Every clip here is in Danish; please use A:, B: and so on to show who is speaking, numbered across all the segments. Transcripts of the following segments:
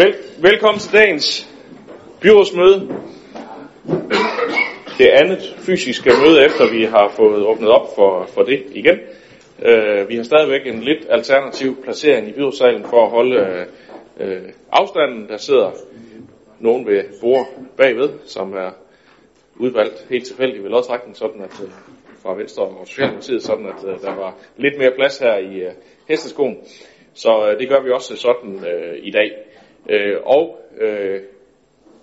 A: Vel, velkommen til dagens byrådsmøde. Det andet fysiske møde, efter vi har fået åbnet op for, for det igen. Uh, vi har stadigvæk en lidt alternativ placering i byrådssalen for at holde uh, afstanden. Der sidder nogen ved bord bagved, som er udvalgt helt tilfældigt ved lodtrækning, sådan at uh, fra Venstre og Socialdemokratiet, sådan at uh, der var lidt mere plads her i uh, hesteskoen. Så uh, det gør vi også sådan uh, i dag. Øh, og øh,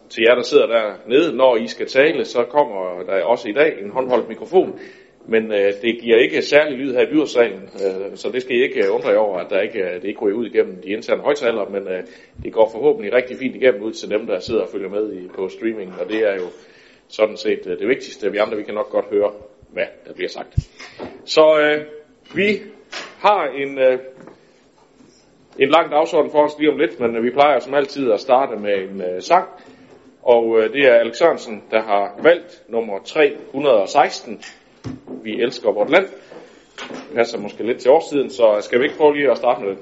A: til jer, der sidder dernede, når I skal tale, så kommer der også i dag en håndholdt mikrofon. Men øh, det giver ikke særlig lyd her i byrådssalen, øh, så det skal I ikke undre jer over, at der ikke, øh, det ikke går ud igennem de interne højtalere, men øh, det går forhåbentlig rigtig fint igennem ud til dem, der sidder og følger med i, på streaming, og det er jo sådan set øh, det vigtigste. Vi andre vi kan nok godt høre, hvad der bliver sagt. Så øh, vi har en øh, en lang dagsorden for os lige om lidt, men vi plejer som altid at starte med en øh, sang. Og øh, det er Alex Sørensen, der har valgt nummer 316. Vi elsker vort land. Det passer måske lidt til årstiden, så skal vi ikke prøve lige at starte med det?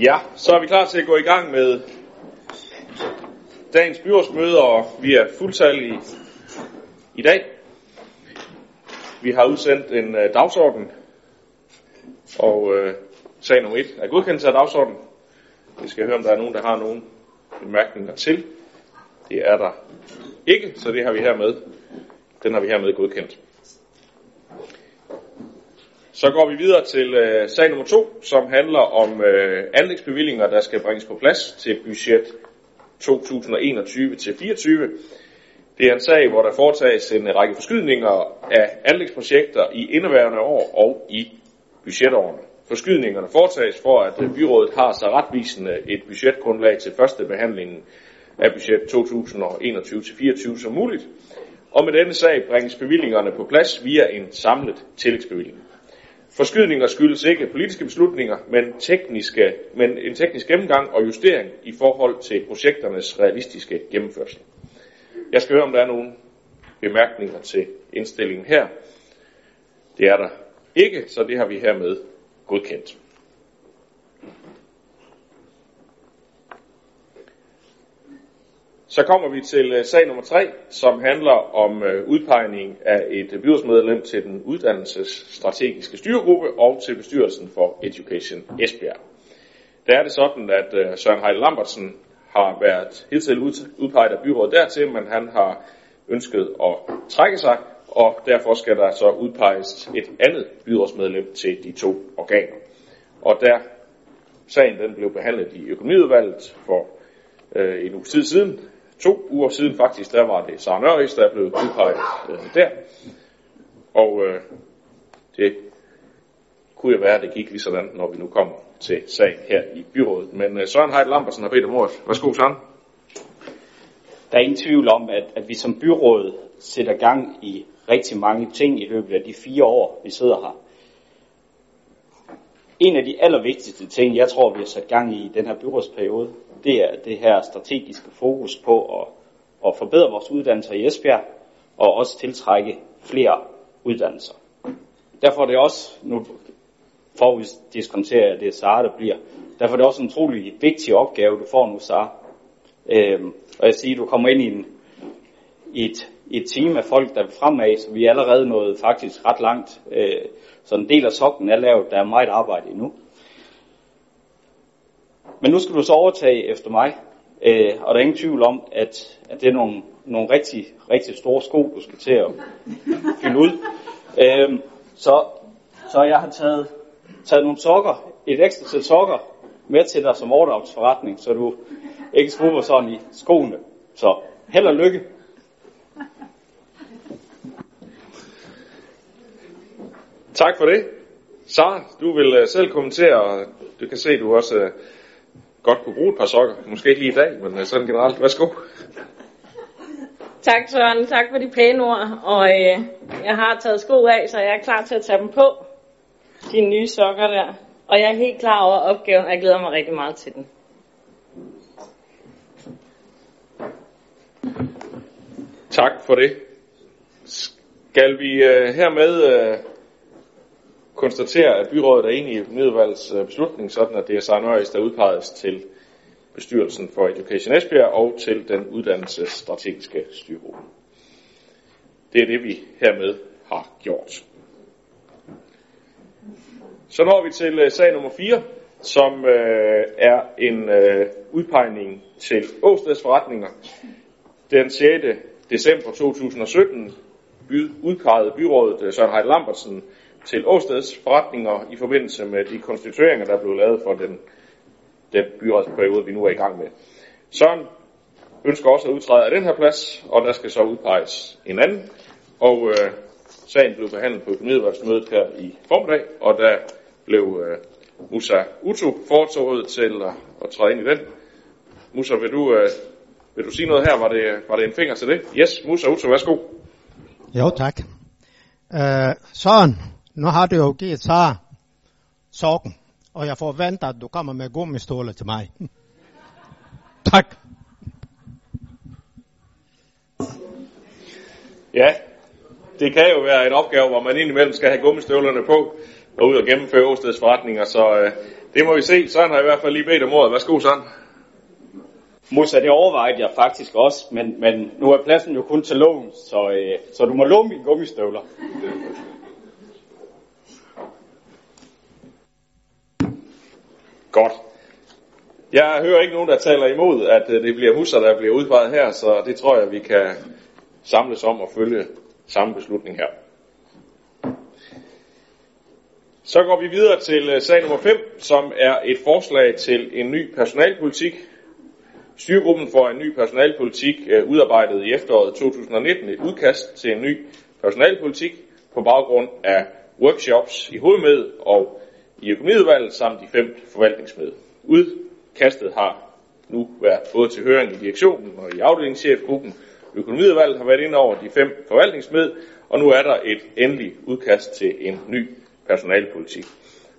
A: Ja, så er vi klar til at gå i gang med dagens byrådsmøde, og vi er fuldtallige i dag. Vi har udsendt en uh, dagsorden, og uh, sag nummer 1 er godkendelse af dagsordenen. Vi skal høre, om der er nogen, der har nogen bemærkninger til. Det er der ikke, så det har vi hermed, den har vi hermed godkendt. Så går vi videre til øh, sag nummer to, som handler om øh, anlægsbevillinger, der skal bringes på plads til budget 2021-24. Det er en sag, hvor der foretages en række forskydninger af anlægsprojekter i indeværende år og i budgetårene. Forskydningerne foretages for, at øh, byrådet har så retvisende et budgetgrundlag til første behandlingen af budget 2021-24 som muligt. Og med denne sag bringes bevillingerne på plads via en samlet tillægsbevilling. Forskydninger skyldes ikke politiske beslutninger, men, tekniske, men en teknisk gennemgang og justering i forhold til projekternes realistiske gennemførsel. Jeg skal høre, om der er nogle bemærkninger til indstillingen her. Det er der ikke, så det har vi hermed godkendt. Så kommer vi til øh, sag nummer 3, som handler om øh, udpegning af et øh, byrådsmedlem til den uddannelsesstrategiske styregruppe og til bestyrelsen for Education Esbjerg. Der er det sådan, at Søren Heide Lambertsen har været hidtil udpeget af byrådet dertil, men han har ønsket at trække sig, og derfor skal der så udpeges et andet byrådsmedlem til de to organer. Og der sagen den blev behandlet i økonomiudvalget for øh, en uge tid siden, to uger siden faktisk, der var det Sara Nørris, der blev udpeget øh, der. Og øh, det kunne jo være, at det gik lige sådan, når vi nu kommer til sagen her i byrådet. Men øh, Søren Heidt Lambersen har bedt om ordet. Værsgo, Søren.
B: Der er ingen tvivl om, at, at vi som byråd sætter gang i rigtig mange ting i løbet af de fire år, vi sidder her. En af de allervigtigste ting, jeg tror, vi har sat gang i i den her byrådsperiode, det er det her strategiske fokus på at, at forbedre vores uddannelser i Esbjerg, og også tiltrække flere uddannelser. Derfor er det også, nu foruddiskonterer jeg det Sara, der bliver, derfor er det også en utrolig vigtig opgave, du får nu, Sara. Øhm, og jeg siger, du kommer ind i, en, i, et, et team af folk, der vil fremad, så vi er allerede nået faktisk ret langt. Øh, så en del af sokken er lavet, der er meget arbejde endnu. Men nu skal du så overtage efter mig, øh, og der er ingen tvivl om, at, at det er nogle, nogle rigtig, rigtig store sko, du skal til at fylde ud. Øh, så, så jeg har taget, taget nogle sokker, et ekstra sæt sokker, med til dig som overdragsforretning, så du ikke skruer sådan i skoene. Så held og lykke.
A: Tak for det. Sara, du vil øh, selv kommentere, og du kan se, at du også øh, godt kunne bruge et par sokker. Måske ikke lige i dag, men uh, sådan generelt. Værsgo.
C: Tak Søren, tak for de pæne ord. Og øh, jeg har taget sko af, så jeg er klar til at tage dem på. De nye sokker der. Og jeg er helt klar over opgaven, og jeg glæder mig rigtig meget til den.
A: Tak for det. Skal vi uh, hermed uh, konstaterer, at byrådet er enig i økonomiudvalgets øh, beslutning, sådan at det er Søren Øjes, der udpeges til bestyrelsen for Education Esbjerg og til den uddannelsesstrategiske styregruppe. Det er det, vi hermed har gjort. Så når vi til øh, sag nummer 4, som øh, er en øh, udpegning til Åsteds forretninger. Den 6. december 2017 udpegede byrådet øh, Søren Heide Lambertsen til Åsteds forretninger i forbindelse med de konstitueringer, der blev lavet for den, den byrådsperiode, vi nu er i gang med. Søren ønsker også at udtræde af den her plads, og der skal så udpeges en anden. Og øh, sagen blev behandlet på økonomiudvalgsmødet her i formiddag, og der blev øh, Musa Utu foretoget til at, at træde ind i den. Musa, vil du, øh, vil du sige noget her? Var det, var det en finger til det? Yes, Musa Utu, værsgo.
D: Jo, tak. Uh, Søren, nu har du jo givet Sara sokken, og jeg forventer, at du kommer med gummiståler til mig. tak.
A: Ja, det kan jo være en opgave, hvor man indimellem skal have gummistøvlerne på og ud og gennemføre Åsteds forretninger, så øh, det må vi se. Søren har i hvert fald lige bedt om ordet. Værsgo, Søren.
B: Musa, det overvejede jeg faktisk også, men, men nu er pladsen jo kun til lån, så, øh, så du må låne mine gummistøvler.
A: Godt. Jeg hører ikke nogen, der taler imod, at øh, det bliver huset, der bliver udpeget her, så det tror jeg, vi kan samles om og følge samme beslutning her. Så går vi videre til øh, sag nummer 5, som er et forslag til en ny personalpolitik. Styregruppen for en ny personalpolitik øh, udarbejdede i efteråret 2019 et udkast til en ny personalpolitik på baggrund af workshops i hovedmed og i økonomiudvalget samt de fem forvaltningsmøde. Udkastet har nu været både til høring i direktionen og i afdelingschefgruppen. Økonomiudvalget har været inde over de fem forvaltningsmød, og nu er der et endeligt udkast til en ny personalpolitik.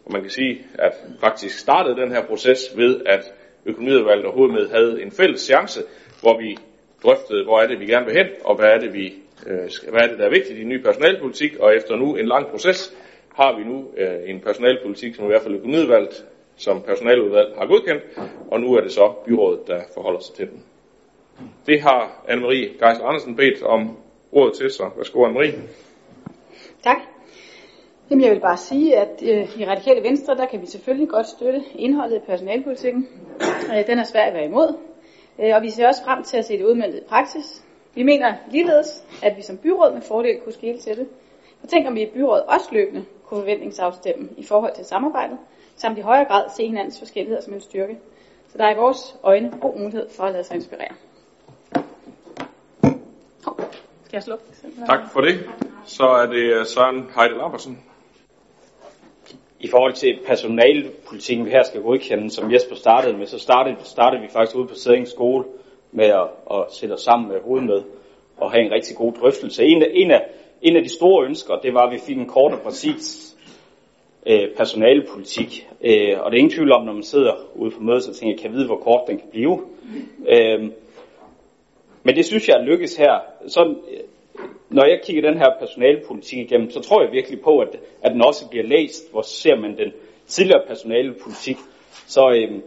A: Og man kan sige, at faktisk startede den her proces ved, at økonomiudvalget og hovedmødet havde en fælles chance, hvor vi drøftede, hvor er det, vi gerne vil hen, og hvad er det, vi, øh, hvad er det der er vigtigt i en ny personalpolitik, og efter nu en lang proces, har vi nu øh, en personalpolitik, som i hvert fald økonomiudvalget som personaludvalg har godkendt, og nu er det så byrådet, der forholder sig til den. Det har Anne-Marie Geisler Andersen bedt om ordet til, så værsgo Anne-Marie.
E: Tak. Jamen, jeg vil bare sige, at øh, i Radikale Venstre, der kan vi selvfølgelig godt støtte indholdet i personalpolitikken. Øh, den er svær at være imod, øh, og vi ser også frem til at se det udmeldt i praksis. Vi mener ligeledes, at vi som byråd med fordel kunne skille til det. Og tænk om vi i byrådet også løbende kunne forventningsafstemme i forhold til samarbejdet, samt i højere grad se hinandens forskelligheder som en styrke. Så der er i vores øjne god mulighed for at lade sig inspirere. Oh, skal jeg slukke?
A: Tak for det. Så er det Søren Heide Larbersen.
B: I forhold til personalpolitikken, vi her skal godkende, som Jesper startede med, så startede, startede vi faktisk ude på Sædings skole med at, at sætte os sammen med hovedmød og have en rigtig god drøftelse. En af, en af, en af de store ønsker, det var, at vi fik en kort og præcis øh, personalepolitik. Øh, og det er ingen tvivl om, når man sidder ude på mødet, så tænker jeg, kan jeg vide, hvor kort den kan blive. Øh, men det synes jeg er lykkes her. Så, øh, når jeg kigger den her personalepolitik igennem, så tror jeg virkelig på, at, at den også bliver læst. Hvor ser man den tidligere personalepolitik, så, øh,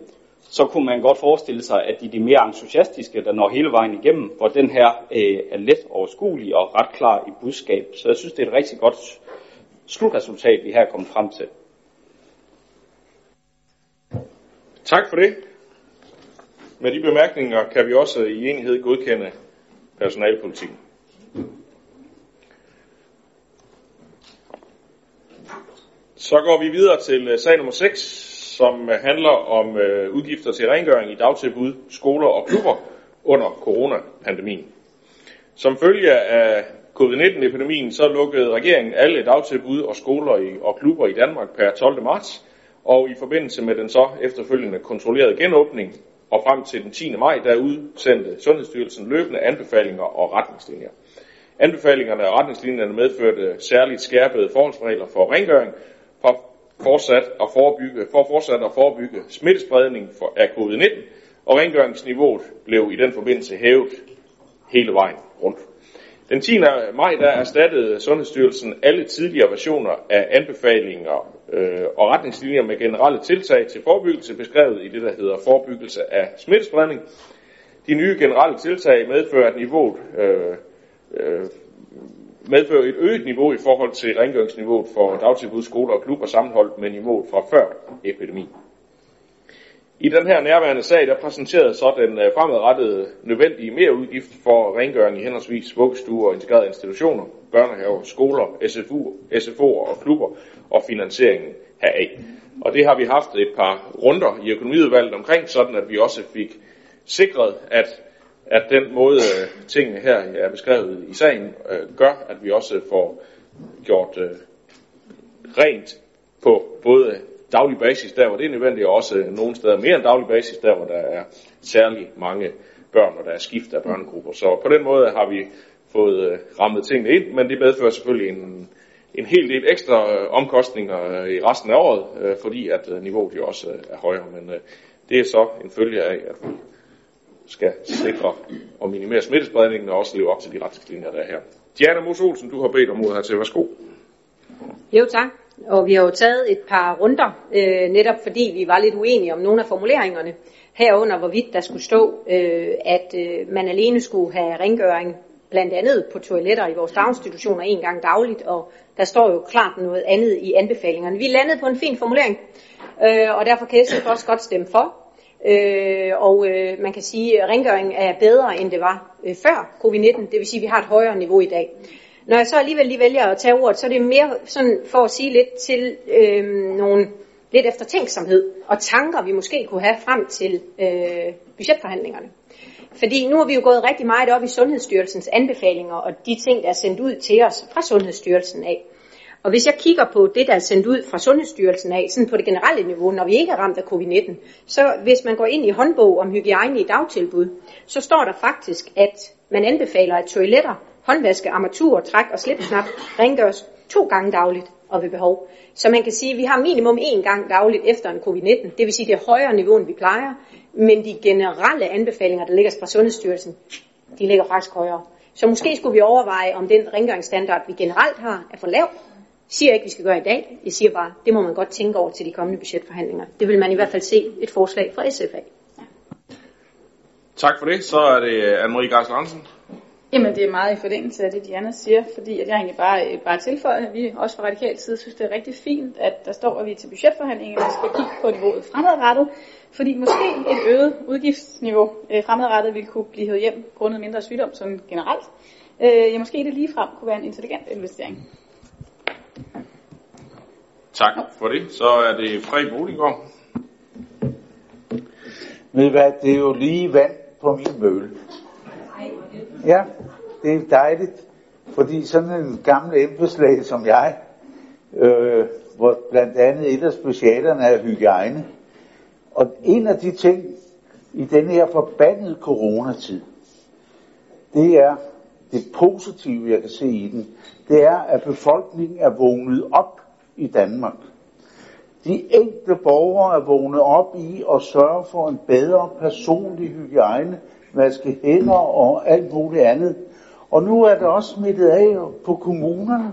B: så kunne man godt forestille sig, at de, de mere entusiastiske, der når hele vejen igennem, hvor den her øh, er let overskuelig og ret klar i budskab. Så jeg synes, det er et rigtig godt slutresultat, vi her er kommet frem til.
A: Tak for det. Med de bemærkninger kan vi også i enighed godkende personalpolitikken. Så går vi videre til øh, sag nummer 6, som øh, handler om øh, udgifter til rengøring i dagtilbud, skoler og klubber under coronapandemien. Som følge af covid-19-epidemien, så lukkede regeringen alle dagtilbud og skoler og klubber i Danmark per 12. marts, og i forbindelse med den så efterfølgende kontrollerede genåbning og frem til den 10. maj, der udsendte Sundhedsstyrelsen løbende anbefalinger og retningslinjer. Anbefalingerne og retningslinjerne medførte særligt skærpede forholdsregler for rengøring, fortsat at forebygge, for fortsat at forebygge smittespredning for, af covid-19, og rengøringsniveauet blev i den forbindelse hævet hele vejen rundt. Den 10. maj der erstattede Sundhedsstyrelsen alle tidligere versioner af anbefalinger øh, og retningslinjer med generelle tiltag til forebyggelse beskrevet i det, der hedder forebyggelse af smittespredning. De nye generelle tiltag medfører, at niveauet øh, øh, medfører et øget niveau i forhold til rengøringsniveauet for dagtilbud, skoler og klubber sammenholdt med niveauet fra før epidemien. I den her nærværende sag, der præsenterede så den øh, fremadrettede nødvendige merudgift for rengøring i henholdsvis vuggestuer og integrerede institutioner, børnehaver, skoler, SFU, SFO'er og klubber og finansieringen heraf. Og det har vi haft et par runder i økonomiudvalget omkring, sådan at vi også fik sikret, at, at den måde øh, tingene her øh, er beskrevet i sagen, øh, gør, at vi også får gjort rent på både daglig basis, der hvor det er nødvendigt, og også nogle steder mere end daglig basis, der hvor der er særlig mange børn, og der er skift af børnegrupper. Så på den måde har vi fået rammet tingene ind, men det medfører selvfølgelig en, en hel del ekstra omkostninger i resten af året, fordi at niveauet jo også er højere. Men det er så en følge af, at vi skal sikre og minimere smittespredningen og også leve op til de retningslinjer, der er her. Diana Mos Olsen, du har bedt om ordet her til. Værsgo.
F: Jo, tak. Og vi har jo taget et par runder, øh, netop fordi vi var lidt uenige om nogle af formuleringerne. Herunder, hvorvidt der skulle stå, øh, at øh, man alene skulle have rengøring, blandt andet på toiletter i vores daginstitutioner en gang dagligt, og der står jo klart noget andet i anbefalingerne. Vi landede på en fin formulering, øh, og derfor kan SF også godt stemme for øh, og øh, man kan sige, at rengøring er bedre, end det var øh, før covid-19. Det vil sige, at vi har et højere niveau i dag. Når jeg så alligevel lige vælger at tage ordet, så er det mere sådan for at sige lidt til øh, nogle lidt eftertænksomhed og tanker, vi måske kunne have frem til øh, budgetforhandlingerne. Fordi nu har vi jo gået rigtig meget op i Sundhedsstyrelsens anbefalinger og de ting, der er sendt ud til os fra Sundhedsstyrelsen af. Og hvis jeg kigger på det, der er sendt ud fra Sundhedsstyrelsen af, sådan på det generelle niveau, når vi ikke er ramt af covid-19, så hvis man går ind i håndbog om hygiejne i dagtilbud, så står der faktisk, at man anbefaler, at toiletter, håndvaske, armatur, træk og slipsnap rengøres to gange dagligt og ved behov. Så man kan sige, at vi har minimum én gang dagligt efter en covid-19. Det vil sige, at det er højere niveau, end vi plejer. Men de generelle anbefalinger, der ligger fra Sundhedsstyrelsen, de ligger faktisk højere. Så måske skulle vi overveje, om den rengøringsstandard, vi generelt har, er for lav. Jeg siger ikke, at vi skal gøre i dag. Jeg siger bare, det må man godt tænke over til de kommende budgetforhandlinger. Det vil man i hvert fald se et forslag fra SF af.
A: Tak for det. Så er det Anne-Marie Geisler Hansen.
E: Jamen det er meget i forlængelse af det, Diana siger, fordi at jeg egentlig bare, bare tilføjer, at vi også fra radikal side synes, det er rigtig fint, at der står, at vi til budgetforhandlingerne skal kigge på niveauet fremadrettet, fordi måske et øget udgiftsniveau øh, fremadrettet vil kunne blive hævet hjem grundet mindre sygdom sådan generelt. Øh, ja, måske det ligefrem kunne være en intelligent investering.
A: Tak for det. Så er det fri Boligård.
G: Ved hvad, det er jo lige vand på min mølle. Ja, det er dejligt, fordi sådan en gammel embedslæge som jeg, øh, hvor blandt andet et af specialerne er hygiejne, og en af de ting i den her forbandede coronatid, det er det positive, jeg kan se i den, det er, at befolkningen er vågnet op i Danmark. De enkelte borgere er vågnet op i at sørge for en bedre personlig hygiejne, vaske hænder og alt muligt andet. Og nu er det også smittet af på kommunerne.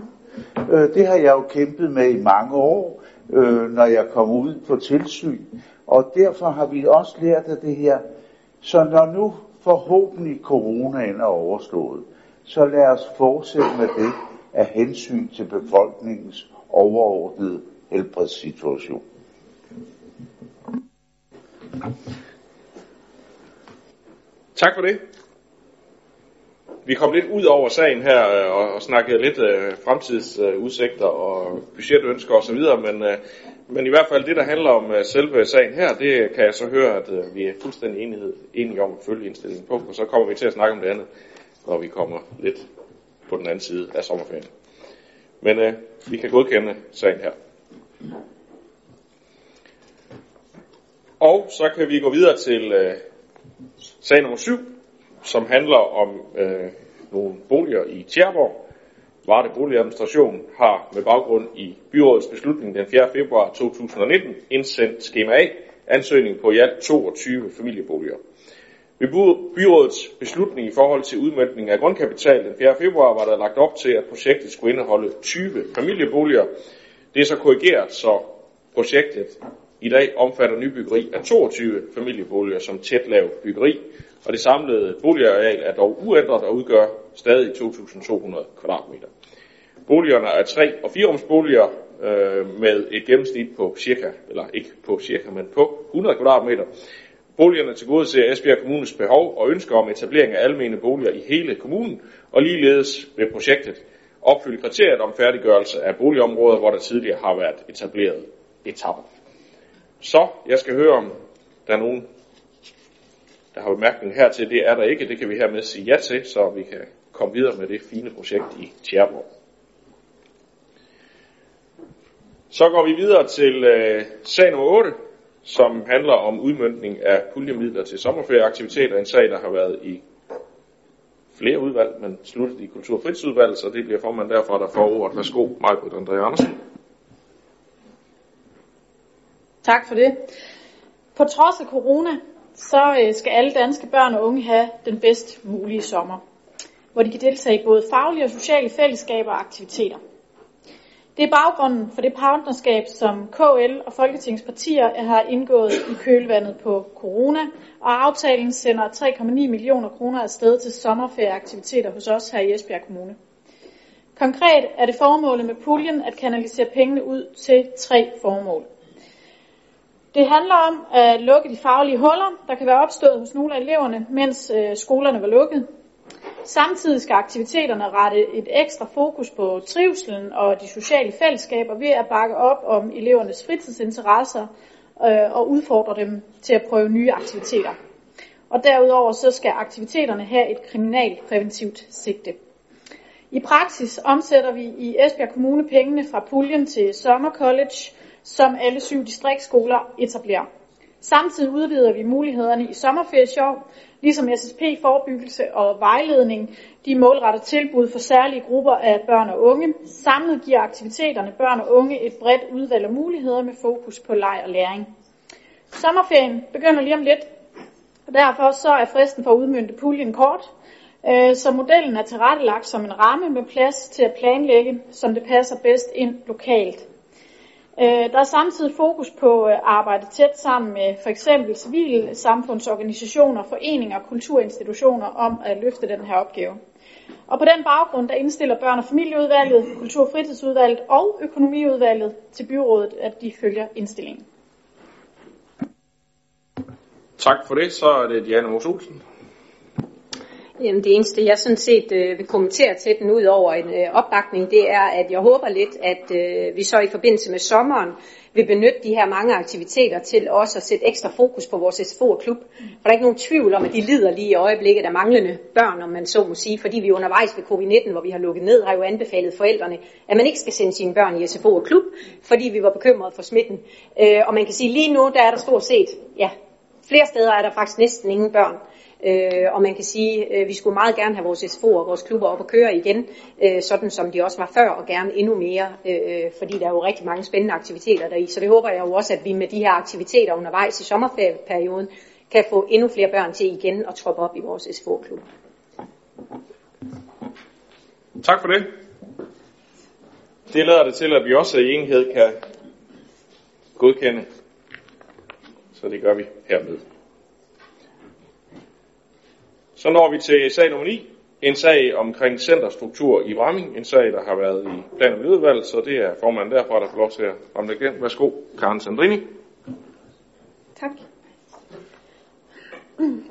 G: Øh, det har jeg jo kæmpet med i mange år, øh, når jeg kom ud på tilsyn. Og derfor har vi også lært af det her. Så når nu forhåbentlig coronaen er overstået, så lad os fortsætte med det af hensyn til befolkningens overordnede helbredssituation.
A: Tak for det. Vi kom lidt ud over sagen her øh, og, og snakkede lidt øh, fremtidsudsigter øh, og budgetønsker osv., men, øh, men i hvert fald det, der handler om øh, selve sagen her, det kan jeg så høre, at øh, vi er fuldstændig enighed, enige om at følge indstillingen på, og så kommer vi til at snakke om det andet, når vi kommer lidt på den anden side af sommerferien. Men øh, vi kan godkende sagen her. Og så kan vi gå videre til øh, Sag nummer 7, som handler om øh, nogle boliger i Tjerborg. Varde Boligadministration har med baggrund i byrådets beslutning den 4. februar 2019 indsendt skema A, ansøgning på i alt 22 familieboliger. Ved byrådets beslutning i forhold til udmøntning af grundkapital den 4. februar var der lagt op til, at projektet skulle indeholde 20 familieboliger. Det er så korrigeret, så projektet i dag omfatter nybyggeri af 22 familieboliger som tæt lav byggeri, og det samlede boligareal er dog uændret og udgør stadig 2.200 kvadratmeter. Boligerne er 3- og 4-rumsboliger øh, med et gennemsnit på cirka, eller ikke på cirka, men på 100 kvadratmeter. Boligerne tilgodeser Esbjerg Kommunes behov og ønsker om etablering af almene boliger i hele kommunen, og ligeledes vil projektet opfylde kriteriet om færdiggørelse af boligområder, hvor der tidligere har været etableret etapper. Så jeg skal høre, om der er nogen, der har bemærkning hertil. Det er der ikke. Det kan vi hermed sige ja til, så vi kan komme videre med det fine projekt i Tjerborg. Så går vi videre til øh, sag nummer 8, som handler om udmyndning af puljemidler til sommerferieaktiviteter. En sag, der har været i flere udvalg, men sluttet i Kultur- og Fritidsudvalget, så det bliver formand derfra, der får ordet. Værsgo, Majbrit André Andersen.
H: Tak for det. På trods af corona, så øh, skal alle danske børn og unge have den bedst mulige sommer, hvor de kan deltage i både faglige og sociale fællesskaber og aktiviteter. Det er baggrunden for det partnerskab, som KL og Folketingets partier har indgået i kølvandet på corona, og aftalen sender 3,9 millioner kroner afsted til sommerferieaktiviteter hos os her i Esbjerg Kommune. Konkret er det formålet med puljen at kanalisere pengene ud til tre formål. Det handler om at lukke de faglige huller, der kan være opstået hos nogle af eleverne, mens øh, skolerne var lukket. Samtidig skal aktiviteterne rette et ekstra fokus på trivselen og de sociale fællesskaber ved at bakke op om elevernes fritidsinteresser øh, og udfordre dem til at prøve nye aktiviteter. Og derudover så skal aktiviteterne have et kriminalpræventivt sigte. I praksis omsætter vi i Esbjerg Kommune pengene fra puljen til Sommer College, som alle syv distriktsskoler etablerer. Samtidig udvider vi mulighederne i sommerferiesjov, ligesom SSP forebyggelse og vejledning, de målretter tilbud for særlige grupper af børn og unge. Samlet giver aktiviteterne børn og unge et bredt udvalg af muligheder med fokus på leg og læring. Sommerferien begynder lige om lidt, og derfor så er fristen for at udmynde puljen kort, øh, så modellen er tilrettelagt som en ramme med plads til at planlægge, som det passer bedst ind lokalt. Øh, der er samtidig fokus på øh, at arbejde tæt sammen med for eksempel civile samfundsorganisationer, foreninger og kulturinstitutioner om at løfte den her opgave. Og på den baggrund, der indstiller børn- og familieudvalget, kultur- og fritidsudvalget og økonomiudvalget til byrådet, at de følger indstillingen.
A: Tak for det. Så er det Diana Mos Olsen.
F: Jamen det eneste, jeg sådan set øh, vil kommentere til den ud over en øh, opbakning, det er, at jeg håber lidt, at øh, vi så i forbindelse med sommeren vil benytte de her mange aktiviteter til også at sætte ekstra fokus på vores SFO og klub. For der er ikke nogen tvivl om, at de lider lige i øjeblikket af manglende børn, om man så må sige, fordi vi undervejs ved covid-19, hvor vi har lukket ned, har jo anbefalet forældrene, at man ikke skal sende sine børn i SFO og klub, fordi vi var bekymrede for smitten. Øh, og man kan sige, lige nu, der er der stort set, ja, flere steder er der faktisk næsten ingen børn. Øh, og man kan sige, øh, vi skulle meget gerne have vores SFO og vores klubber op at køre igen, øh, sådan som de også var før, og gerne endnu mere, øh, fordi der er jo rigtig mange spændende aktiviteter deri. Så det håber jeg jo også, at vi med de her aktiviteter undervejs i sommerferieperioden, kan få endnu flere børn til igen at troppe op i vores SFO-klub.
A: Tak for det. Det lader det til, at vi også i enhed kan godkende. Så det gør vi hermed. Så når vi til sag nummer 9. En sag omkring centerstruktur i Bramming. En sag, der har været i plan- og miljøudvalget, så det er formanden derfra, der får lov til at ramme den. Værsgo, Karen Sandrini.
I: Tak.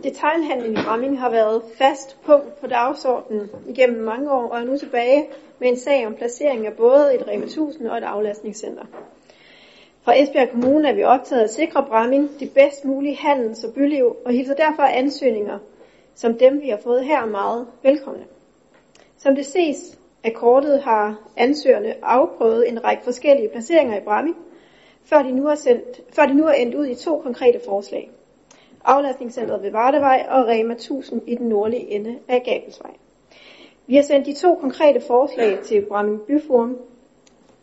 I: Detailhandlen i Bramming har været fast punkt på dagsordenen igennem mange år og er nu tilbage med en sag om placering af både et Rema 1000 og et aflastningscenter. Fra Esbjerg Kommune er vi optaget af at sikre Bramming de bedst mulige handels- og byliv og hilser derfor ansøgninger som dem vi har fået her meget velkomne. Som det ses af kortet har ansøgerne afprøvet en række forskellige placeringer i Bramming, før de nu er, sendt, før de nu er endt ud i to konkrete forslag. Aflastningscentret ved Vardevej og Rema 1000 i den nordlige ende af Gabelsvej. Vi har sendt de to konkrete forslag til Bramming Byforum,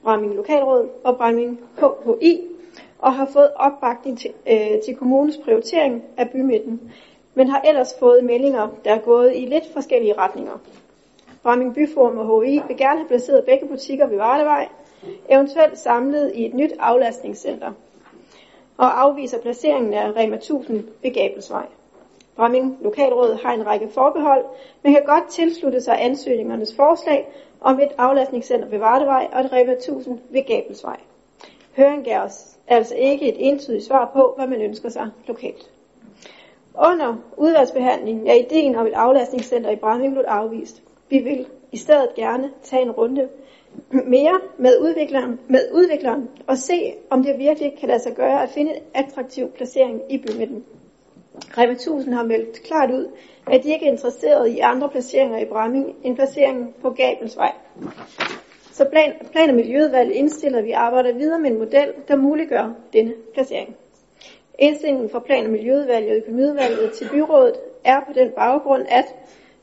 I: Bramming Lokalråd og Bramming KHI, og har fået opbakning til, øh, til kommunens prioritering af bymidten, men har ellers fået meldinger, der er gået i lidt forskellige retninger. Bramming Byforum og HI vil gerne have placeret begge butikker ved Vardevej, eventuelt samlet i et nyt aflastningscenter, og afviser placeringen af Rema 1000 ved Gabelsvej. Bramming Lokalråd har en række forbehold, men kan godt tilslutte sig ansøgningernes forslag om et aflastningscenter ved Vardevej og et Rema 1000 ved Gabelsvej. Høringen gav os altså ikke et entydigt svar på, hvad man ønsker sig lokalt. Under udvalgsbehandlingen er ideen om et aflastningscenter i Bramming blevet afvist. Vi vil i stedet gerne tage en runde mere med udvikleren, med udvikleren og se, om det virkelig kan lade sig gøre at finde en attraktiv placering i bymidten. Rema 1000 har meldt klart ud, at de ikke er interesseret i andre placeringer i Bramming end placeringen på Gabelsvej. Så plan, plan- og miljøudvalget indstiller, at vi arbejder videre med en model, der muliggør denne placering. Indstillingen fra plan- og miljøudvalget og økonomiudvalget til byrådet er på den baggrund, at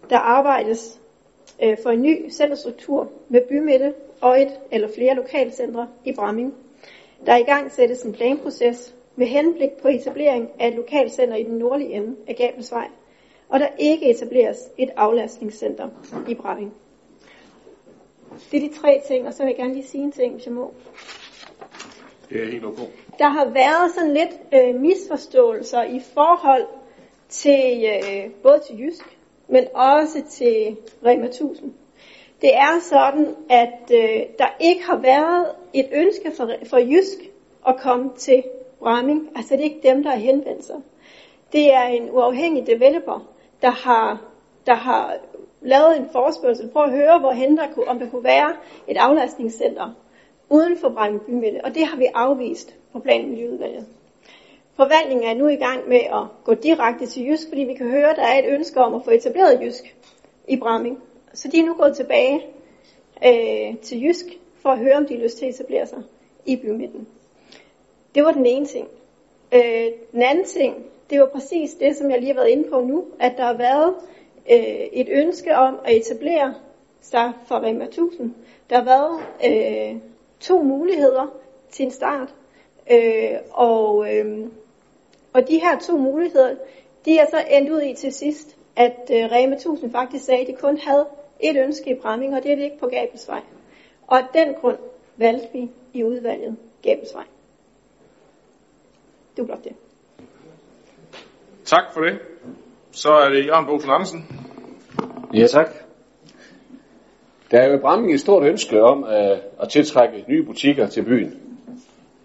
I: der arbejdes øh, for en ny centerstruktur med bymidte og et eller flere lokalcentre i Bramming. Der er i gang sættes en planproces med henblik på etablering af et lokalcenter i den nordlige ende af Gabelsvej, og der ikke etableres et aflastningscenter i Bramming. Det er de tre ting, og så vil jeg gerne lige sige en ting, hvis jeg må.
A: Det er helt okay.
I: Der har været sådan lidt øh, misforståelser i forhold til øh, både til Jysk, men også til Rema 1000. Det er sådan, at øh, der ikke har været et ønske for, for Jysk at komme til Bramming. Altså det er ikke dem, der har henvendt sig. Det er en uafhængig developer, der har, der har lavet en forspørgsel for at høre, hvorhen der kunne, om der kunne være et aflastningscenter uden for Bramming bymidte. Og det har vi afvist på plan- Forvaltningen er nu i gang med at gå direkte til Jysk, fordi vi kan høre, at der er et ønske om at få etableret Jysk i Bramming. Så de er nu gået tilbage øh, til Jysk for at høre, om de har lyst til at etablere sig i bymidten. Det var den ene ting. Øh, den anden ting, det var præcis det, som jeg lige har været inde på nu, at der har været øh, et ønske om at etablere sig for Rema 1000. Der har været øh, to muligheder til en start, øh, og, øh, og de her to muligheder, de er så endt ud i til sidst, at øh, Rema 1000 faktisk sagde, at de kun havde et ønske i Bramming, og det er det ikke på Gabelsvej. Og af den grund valgte vi i udvalget Gabelsvej. Det var blot det.
A: Tak for det. Så er det Jørgen Bosen Andersen.
J: Ja, tak. Der er jo i Bramming et stort ønske om at, at tiltrække nye butikker til byen.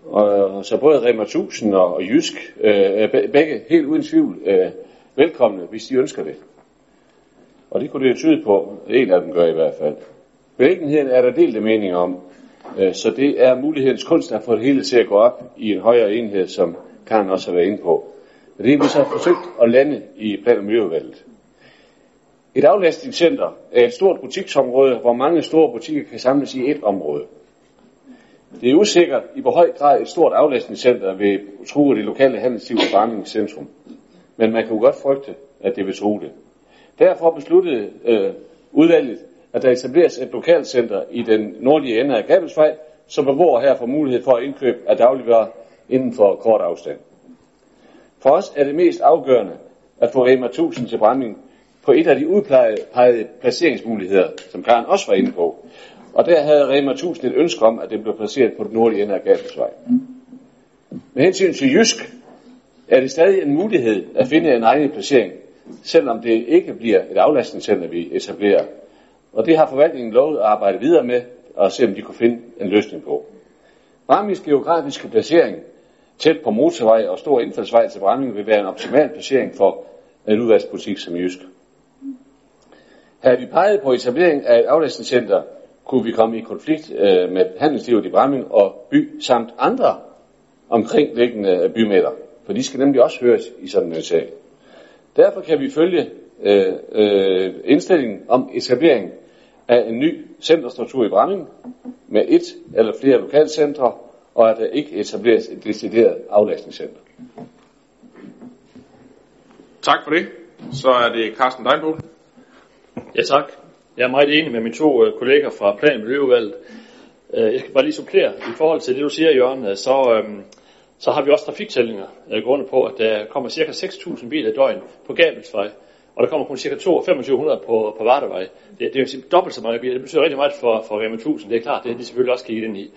J: Og, så både Rema 1000 og, og Jysk øh, er begge helt uden tvivl øh, velkomne, hvis de ønsker det. Og det kunne det tyde på, en af dem gør i hvert fald. Beliggenheden er der delte meninger om, øh, så det er mulighedens kunst at få det hele til at gå op i en højere enhed, som Karen også har været inde på. Og det er vi så forsøgt at lande i plan- og miljøudvalget. Et aflastningscenter er et stort butiksområde, hvor mange store butikker kan samles i et område. Det er usikkert i hvor høj grad et stort aflastningscenter vil true det lokale handelsliv og forandringscentrum. centrum. Men man kan jo godt frygte, at det vil true det. Derfor besluttede øh, udvalget, at der etableres et lokalcenter i den nordlige ende af Gabelsvej, som beboere her får mulighed for at indkøbe af dagligvarer inden for kort afstand. For os er det mest afgørende at få Rema 1000 til Bramming på et af de udpegede placeringsmuligheder, som Karen også var inde på. Og der havde Rema 1000 et ønske om, at det blev placeret på den nordlige ende af Gabelsvej. Med hensyn til Jysk er det stadig en mulighed at finde en egen placering, selvom det ikke bliver et aflastningscenter, vi etablerer. Og det har forvaltningen lovet at arbejde videre med, og se om de kunne finde en løsning på. Brammings geografiske placering tæt på motorvej og stor indfaldsvej til Bramming vil være en optimal placering for en udvalgsbutik som Jysk. Havde vi peget på etablering af et aflastningscenter, kunne vi komme i konflikt øh, med handelslivet i Bramming og by samt andre omkringliggende øh, bymætter. for de skal nemlig også høres i sådan en sag. Derfor kan vi følge øh, øh, indstillingen om etablering af en ny centerstruktur i Bramming med et eller flere lokalcentre, og at der ikke etableres et decideret aflastningscenter.
A: Tak for det. Så er det Carsten Deinbogen.
K: Ja, tak. Jeg er meget enig med mine to øh, kolleger fra Plan- og Miljøudvalget. Øh, jeg skal bare lige supplere. I forhold til det, du siger, Jørgen, øh, så, øh, så har vi også trafiktællinger øh, gående på, at der kommer ca. 6.000 biler i døgn på Gabelsvej, og der kommer kun ca. 2500 på, på Vardevej. Det, det er dobbelt så mange biler. Det betyder rigtig meget for, for Rema 1000. Det er klart, det er de selvfølgelig også kigget ind i.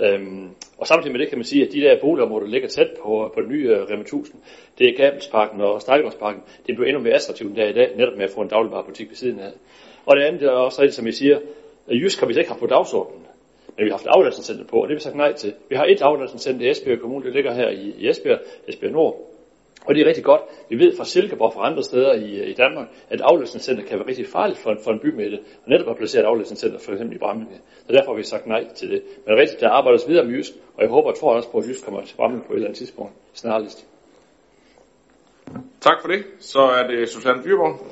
K: Øhm, og samtidig med det kan man sige, at de der boligområder, der ligger tæt på, på den nye uh, Rema 1000, det er Gabelsparken og Stejlgårdsparken, det bliver endnu mere attraktivt end der i dag, netop med at få en dagligvarerbutik ved siden af. Og det andet er også rigtigt, som jeg siger, at Jysk har vi ikke haft på dagsordenen. Men vi har haft aflastningscenter på, og det har vi sagt nej til. Vi har et aflastningscenter i Esbjerg Kommune, det ligger her i, i Esbjerg, Esbjerg Nord. Og det er rigtig godt. Vi ved fra Silkeborg og fra andre steder i, i Danmark, at aflastningscenter kan være rigtig farligt for, for en bymidte, og netop at placere et aflastningscenter for eksempel i Bramming. Så derfor har vi sagt nej til det. Men rigtigt, der arbejdes videre med Jysk, og jeg håber og tror også på, at Jysk kommer til Bramming på et eller andet tidspunkt snarligst.
A: Tak for det. Så er det Susanne Dyrborg.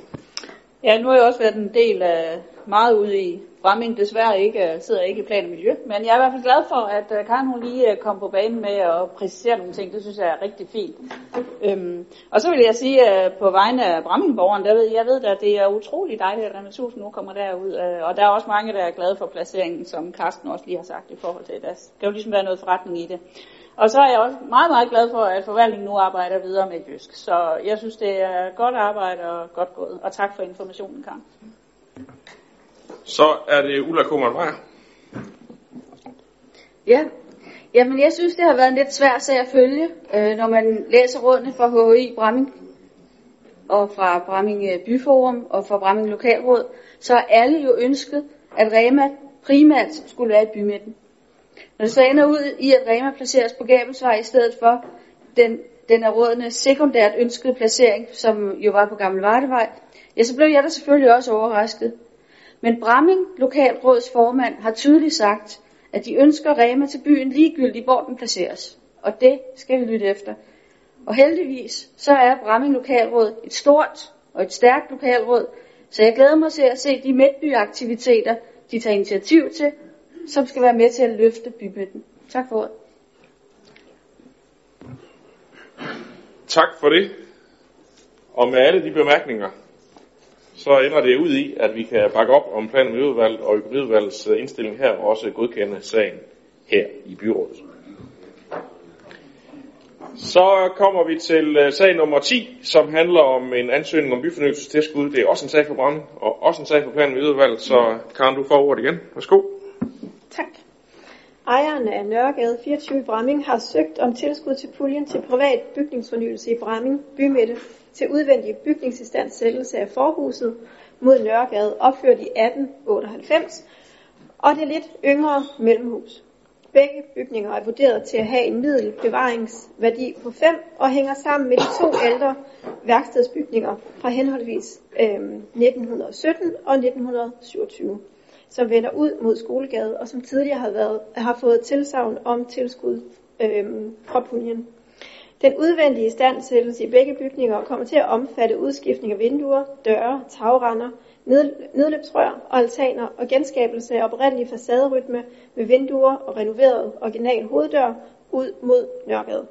L: Ja, nu har jeg også været en del af meget ude i Bramming, desværre ikke, øh, sidder ikke i plan og miljø, men jeg er i hvert fald glad for, at øh, Karen hun lige øh, kom på banen med at præcisere nogle ting, det synes jeg er rigtig fint. Øhm, og så vil jeg sige, at på vegne af Brammingborgeren, der ved, jeg ved at det er utrolig dejligt, at Rema 1000 nu kommer derud, og der er også mange, der er glade for placeringen, som Karsten også lige har sagt i forhold til det. Der skal jo ligesom være noget forretning i det. Og så er jeg også meget, meget glad for, at forvaltningen nu arbejder videre med Jysk. Så jeg synes, det er godt arbejde og godt gået. Og tak for informationen, Karen.
A: Så er det Ulla Kummer Meyer.
M: Ja, Jamen, jeg synes, det har været en lidt svær sag at følge, øh, når man læser rådene fra HI Bramming og fra Bramming øh, Byforum og fra Bramming Lokalråd, så har alle jo ønsket, at Rema primært skulle være i bymidten. Når det så ender ud i, at Rema placeres på Gabelsvej i stedet for, den, den af rådene sekundært ønskede placering, som jo var på Gamle Vardevej, ja, så blev jeg da selvfølgelig også overrasket. Men Bramming, lokalråds formand, har tydeligt sagt, at de ønsker Rema til byen ligegyldigt, hvor den placeres. Og det skal vi lytte efter. Og heldigvis, så er Bramming Lokalråd et stort og et stærkt lokalråd, så jeg glæder mig til at se de midtbyaktiviteter, de tager initiativ til, som skal være med til at løfte bymidten. Tak for ordet.
A: Tak for det. Og med alle de bemærkninger, så ender det ud i, at vi kan bakke op om plan- og miljøudvalget og økonomiudvalgets øh, indstilling her, og også godkende sagen her i byrådet. Så kommer vi til øh, sag nummer 10, som handler om en ansøgning om byfornyelsestilskud. Det er også en sag for Bramme, og også en sag for plan- og miljøudvalget, så Karen, du får ordet igen. Værsgo.
I: Tak. Ejeren af Nørregade 24 i Bramming har søgt om tilskud til puljen til privat bygningsfornyelse i Bramming bymidte til udvendig bygningsistandsættelse af forhuset mod Nørregade opført i 1898 og det lidt yngre mellemhus. Begge bygninger er vurderet til at have en middel bevaringsværdi på 5 og hænger sammen med de to ældre værkstedsbygninger fra henholdsvis øh, 1917 og 1927 som vender ud mod Skolegade, og som tidligere har, været, har fået tilsavn om tilskud øhm, fra puljen. Den udvendige standsættelse i begge bygninger kommer til at omfatte udskiftning af vinduer, døre, tagrender, nedløbsrør og altaner og genskabelse af oprindelig facaderytme med vinduer og renoveret original hoveddør ud mod Nørregade.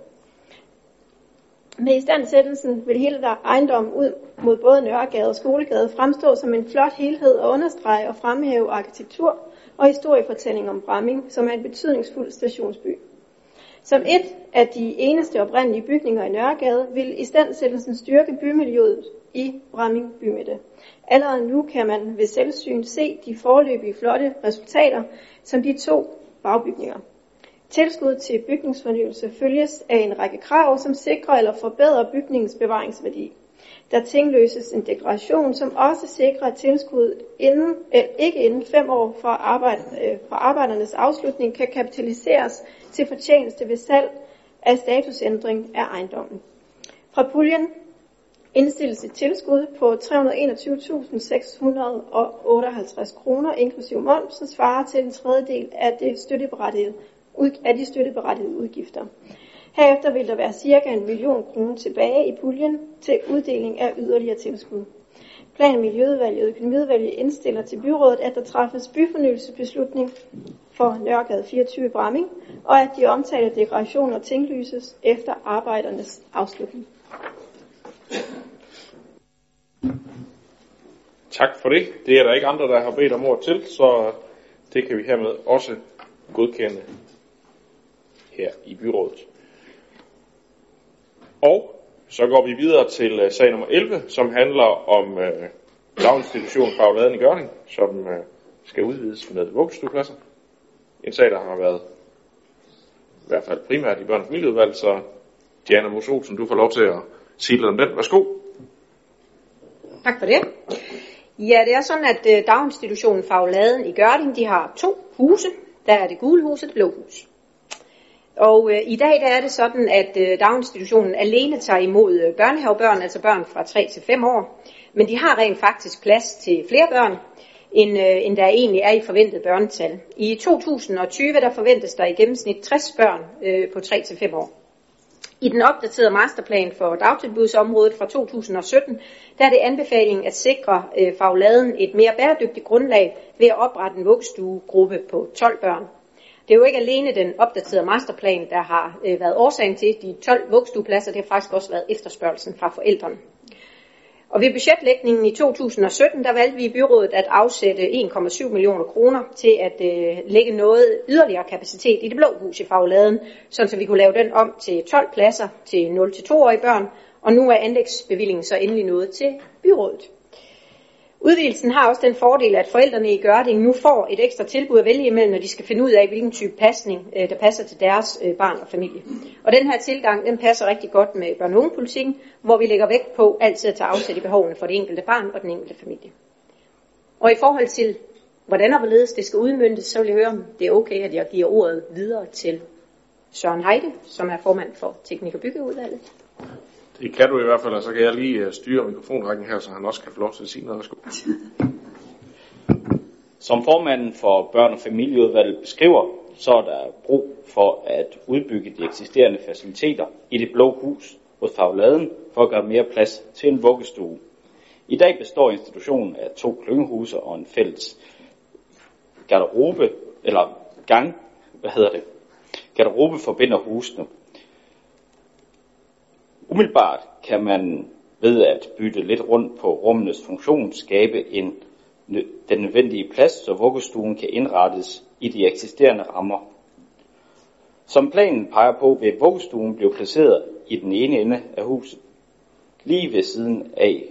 I: Med istandsættelsen vil hele der ejendom ud mod både Nørregade og Skolegade fremstå som en flot helhed og understrege og fremhæve arkitektur og historiefortælling om Bramming, som er en betydningsfuld stationsby. Som et af de eneste oprindelige bygninger i Nørregade vil istandsættelsen styrke bymiljøet i Bramming bymidte. Allerede nu kan man ved selvsyn se de forløbige flotte resultater, som de to bagbygninger Tilskud til bygningsfornyelse følges af en række krav, som sikrer eller forbedrer bygningens bevaringsværdi. Der tingløses en deklaration, som også sikrer at tilskud inden, eller ikke inden fem år fra, arbejde, øh, fra arbejdernes afslutning kan kapitaliseres til fortjeneste ved salg af statusændring af ejendommen. Fra puljen indstilles et tilskud på 321.658 kroner inklusiv moms, som svarer til en tredjedel af det støtteberettigede af de støtteberettigede udgifter. Herefter vil der være cirka en million kroner tilbage i puljen til uddeling af yderligere tilskud. Plan- Miljøudvalget og Økonomiudvalget indstiller til byrådet, at der træffes byfornyelsesbeslutning for Nørregade 24 Bramming, og at de omtalte dekorationer tinglyses efter arbejdernes afslutning.
A: Tak for det. Det er der ikke andre, der har bedt om ord til, så det kan vi hermed også godkende her i byrådet. Og så går vi videre til uh, sag nummer 11, som handler om øh, uh, daginstitutionen Fagladen i Gørning, som uh, skal udvides med vuggestuepladser. En sag, der har været i hvert fald primært i børn- og familieudvalg, så Diana Mos Olsen, du får lov til at sige lidt om den. Værsgo.
F: Tak for det. Ja, det er sådan, at uh, daginstitutionen Fagladen i Gørning, de har to huse. Der er det gule hus og det blå hus. Og øh, i dag der er det sådan, at øh, daginstitutionen alene tager imod øh, børnehavebørn, altså børn fra 3 til 5 år. Men de har rent faktisk plads til flere børn, end, øh, end der egentlig er i forventet børnetal. I 2020 der forventes der i gennemsnit 60 børn øh, på 3 til 5 år. I den opdaterede masterplan for dagtilbudsområdet fra 2017, der er det anbefalingen at sikre øh, fagladen et mere bæredygtigt grundlag ved at oprette en vuggestuegruppe på 12 børn. Det er jo ikke alene den opdaterede masterplan, der har øh, været årsagen til de 12 vuggestuepladser, det har faktisk også været efterspørgelsen fra forældrene. Og ved budgetlægningen i 2017, der valgte vi i byrådet at afsætte 1,7 millioner kroner til at øh, lægge noget yderligere kapacitet i det blå hus i Fagladen, sådan så vi kunne lave den om til 12 pladser til 0-2-årige børn, og nu er anlægsbevillingen så endelig nået til byrådet. Udvidelsen har også den fordel, at forældrene i Gørding nu får et ekstra tilbud at vælge imellem, når de skal finde ud af, hvilken type pasning, øh, der passer til deres øh, barn og familie. Og den her tilgang, den passer rigtig godt med børn- og politikken, hvor vi lægger vægt på altid at tage afsæt i behovene for det enkelte barn og den enkelte familie. Og i forhold til, hvordan og hvorledes det skal udmyndtes, så vil jeg høre, om det er okay, at jeg giver ordet videre til Søren Heide, som er formand for Teknik- og Byggeudvalget.
A: Det kan du i hvert fald, og så kan jeg lige øh, styre mikrofonrækken her, så han også kan få lov til at sige noget. Værsgo.
B: Som formanden for børn- og familieudvalget beskriver, så er der brug for at udbygge de eksisterende faciliteter i det blå hus hos Fagladen for at gøre mere plads til en vuggestue. I dag består institutionen af to klyngehuse og en fælles garderobe, eller gang, hvad hedder det? Garderobe forbinder husene. Umiddelbart kan man ved at bytte lidt rundt på rummenes funktion skabe en, den nødvendige plads, så vuggestuen kan indrettes i de eksisterende rammer. Som planen peger på, vil vuggestuen blive placeret i den ene ende af huset. Lige ved siden af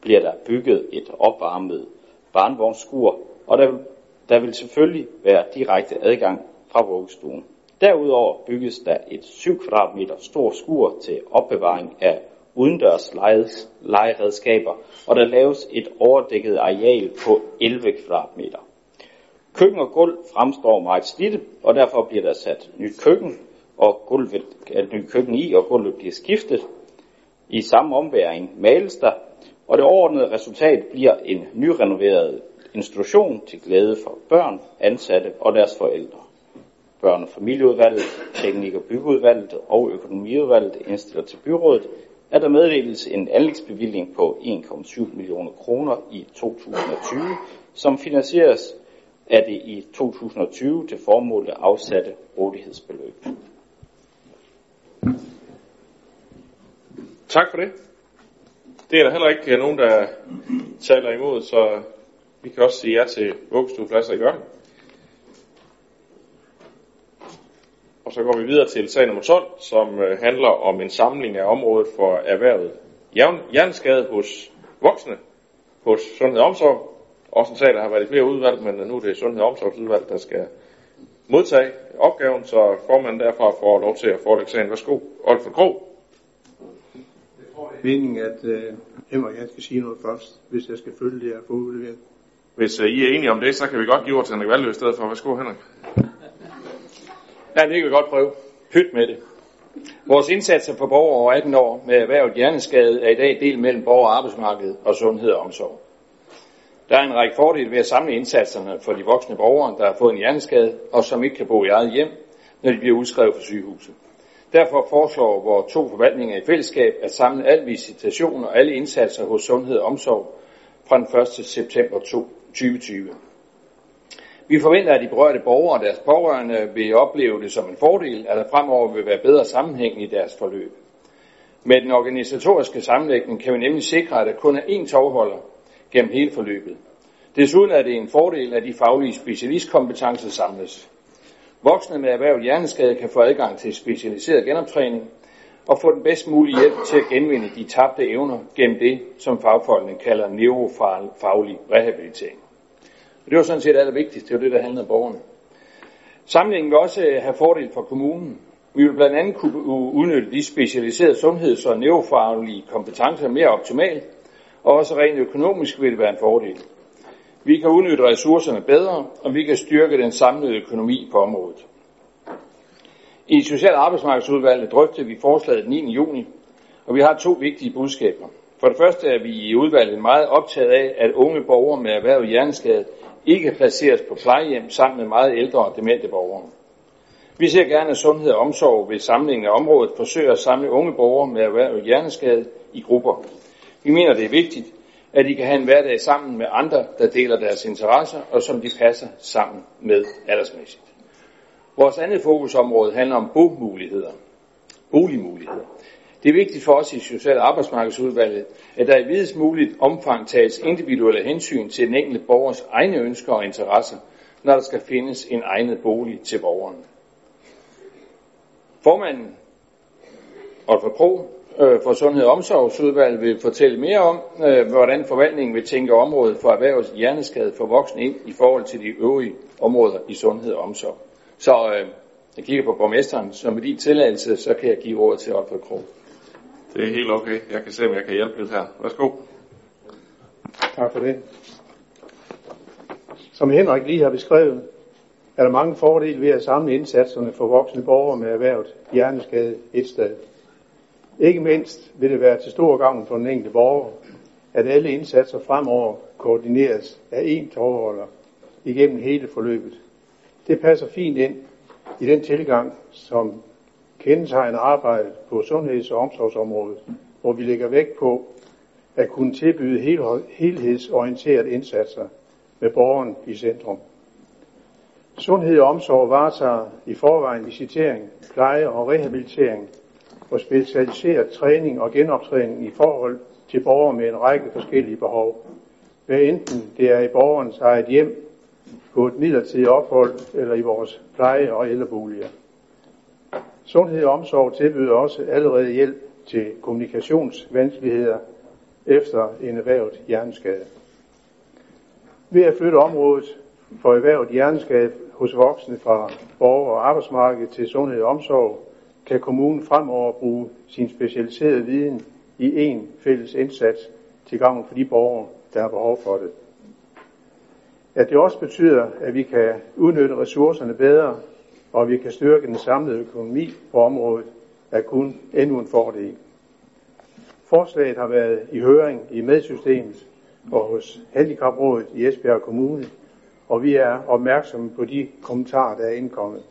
B: bliver der bygget et opvarmet barnvognsskur, og der, der vil selvfølgelig være direkte adgang fra vuggestuen. Derudover bygges der et 7 kvadratmeter stort skur til opbevaring af udendørs legeredskaber, og der laves et overdækket areal på 11 kvadratmeter. Køkken og gulv fremstår meget slidte, og derfor bliver der sat nyt køkken, og gulvet, et nyt køkken i, og gulvet bliver skiftet. I samme omværing males der, og det overordnede resultat bliver en nyrenoveret institution til glæde for børn, ansatte og deres forældre. Børn- og familieudvalget, teknik- og byggeudvalget og økonomiudvalget indstiller til byrådet, at der meddeles en anlægsbevilling på 1,7 millioner kroner i 2020, som finansieres af det i 2020 til formålet afsatte rådighedsbeløb.
A: Tak for det. Det er der heller ikke nogen, der taler imod, så vi kan også sige ja til vuggestuepladser i Jørgen. Og så går vi videre til sag nummer 12, som øh, handler om en samling af området for erhvervet hjerneskade hos voksne hos Sundhed og Omsorg. Også en sag, der har været i flere udvalg, men nu er det Sundhed og Omsorgsudvalg, der skal modtage opgaven, så formanden derfra får lov til at forelægge sagen. Værsgo, Olfert Krog.
N: meningen, at øh, Emma og jeg skal sige noget først, hvis jeg skal følge det, jeg fået udleveret.
A: Hvis uh, I er enige om det, så kan vi godt give ord til Henrik Valø i stedet for. Værsgo, Henrik.
O: Ja, det kan vi godt prøve. Pyt med det. Vores indsatser for borgere over 18 år med erhvervet hjerneskade er i dag delt mellem borger- og arbejdsmarked og sundhed og omsorg. Der er en række fordele ved at samle indsatserne for de voksne borgere, der har fået en hjerneskade og som ikke kan bo i eget hjem, når de bliver udskrevet fra sygehuset. Derfor foreslår vores to forvaltninger i fællesskab at samle al visitation og alle indsatser hos sundhed og omsorg fra den 1. september 2020. Vi forventer, at de berørte borgere og deres pårørende vil opleve det som en fordel, at der fremover vil være bedre sammenhæng i deres forløb. Med den organisatoriske sammenlægning kan vi nemlig sikre, at der kun er én tovholder gennem hele forløbet. Desuden er det en fordel, at de faglige specialistkompetencer samles. Voksne med erhvervet hjerneskade kan få adgang til specialiseret genoptræning og få den bedst mulige hjælp til at genvinde de tabte evner gennem det, som fagfolkene kalder neurofaglig rehabilitering. Og det var sådan set allervigtigst. Det var det, der handlede om borgerne. Samlingen vil også øh, have fordel for kommunen. Vi vil blandt andet kunne udnytte de specialiserede sundheds- og neurofaglige kompetencer mere optimalt, og også rent økonomisk vil det være en fordel. Vi kan udnytte ressourcerne bedre, og vi kan styrke den samlede økonomi på området. I Social- og Arbejdsmarkedsudvalget drøftede vi forslaget den 9. juni, og vi har to vigtige budskaber. For det første er vi i udvalget meget optaget af, at unge borgere med erhvervet hjerneskade ikke placeres på plejehjem sammen med meget ældre og demente borgere. Vi ser gerne, at sundhed og omsorg ved samlingen af området forsøger at samle unge borgere med erhvervet hjerneskade i grupper. Vi mener, det er vigtigt, at de kan have en hverdag sammen med andre, der deler deres interesser, og som de passer sammen med aldersmæssigt. Vores andet fokusområde handler om bomuligheder. Boligmuligheder. Det er vigtigt for os i Social- og Arbejdsmarkedsudvalget, at der i videst muligt omfang tages individuelle hensyn til den enkelte borgers egne ønsker og interesser, når der skal findes en egnet bolig til borgeren. Formanden, Olfer Kro, øh, for Sundhed og Omsorgsudvalget vil fortælle mere om, øh, hvordan forvaltningen vil tænke området for erhvervs hjerneskade for voksne ind i forhold til de øvrige områder i sundhed og omsorg. Så øh, jeg kigger på borgmesteren, så med din tilladelse, så kan jeg give ordet til Olfer Kro.
A: Det er helt okay. Jeg kan se, om jeg kan hjælpe lidt her. Værsgo.
N: Tak for det. Som Henrik lige har beskrevet, er der mange fordele ved at samle indsatserne for voksne borgere med erhvervet hjerneskade et sted. Ikke mindst vil det være til stor gavn for den enkelte borger, at alle indsatser fremover koordineres af én tovholder igennem hele forløbet. Det passer fint ind i den tilgang, som kendetegner arbejdet på sundheds- og omsorgsområdet, hvor vi lægger vægt på at kunne tilbyde helhedsorienterede indsatser med borgeren i centrum. Sundhed og omsorg varetager i forvejen visitering, pleje og rehabilitering og specialiseret træning og genoptræning i forhold til borgere med en række forskellige behov. Hvad enten det er i borgerens eget hjem, på et midlertidigt ophold eller i vores pleje- og ældreboliger. Sundhed og omsorg tilbyder også allerede hjælp til kommunikationsvanskeligheder efter en erhvervet hjerneskade. Ved at flytte området for erhvervet hjerneskade hos voksne fra borger- og arbejdsmarked til sundhed og omsorg, kan kommunen fremover bruge sin specialiserede viden i en fælles indsats til gavn for de borgere, der har behov for det. At det også betyder, at vi kan udnytte ressourcerne bedre, og vi kan styrke den samlede økonomi på området, er kun endnu en fordel. Forslaget har været i høring i medsystemet og hos Handicaprådet i Esbjerg Kommune, og vi er opmærksomme på de kommentarer, der er indkommet.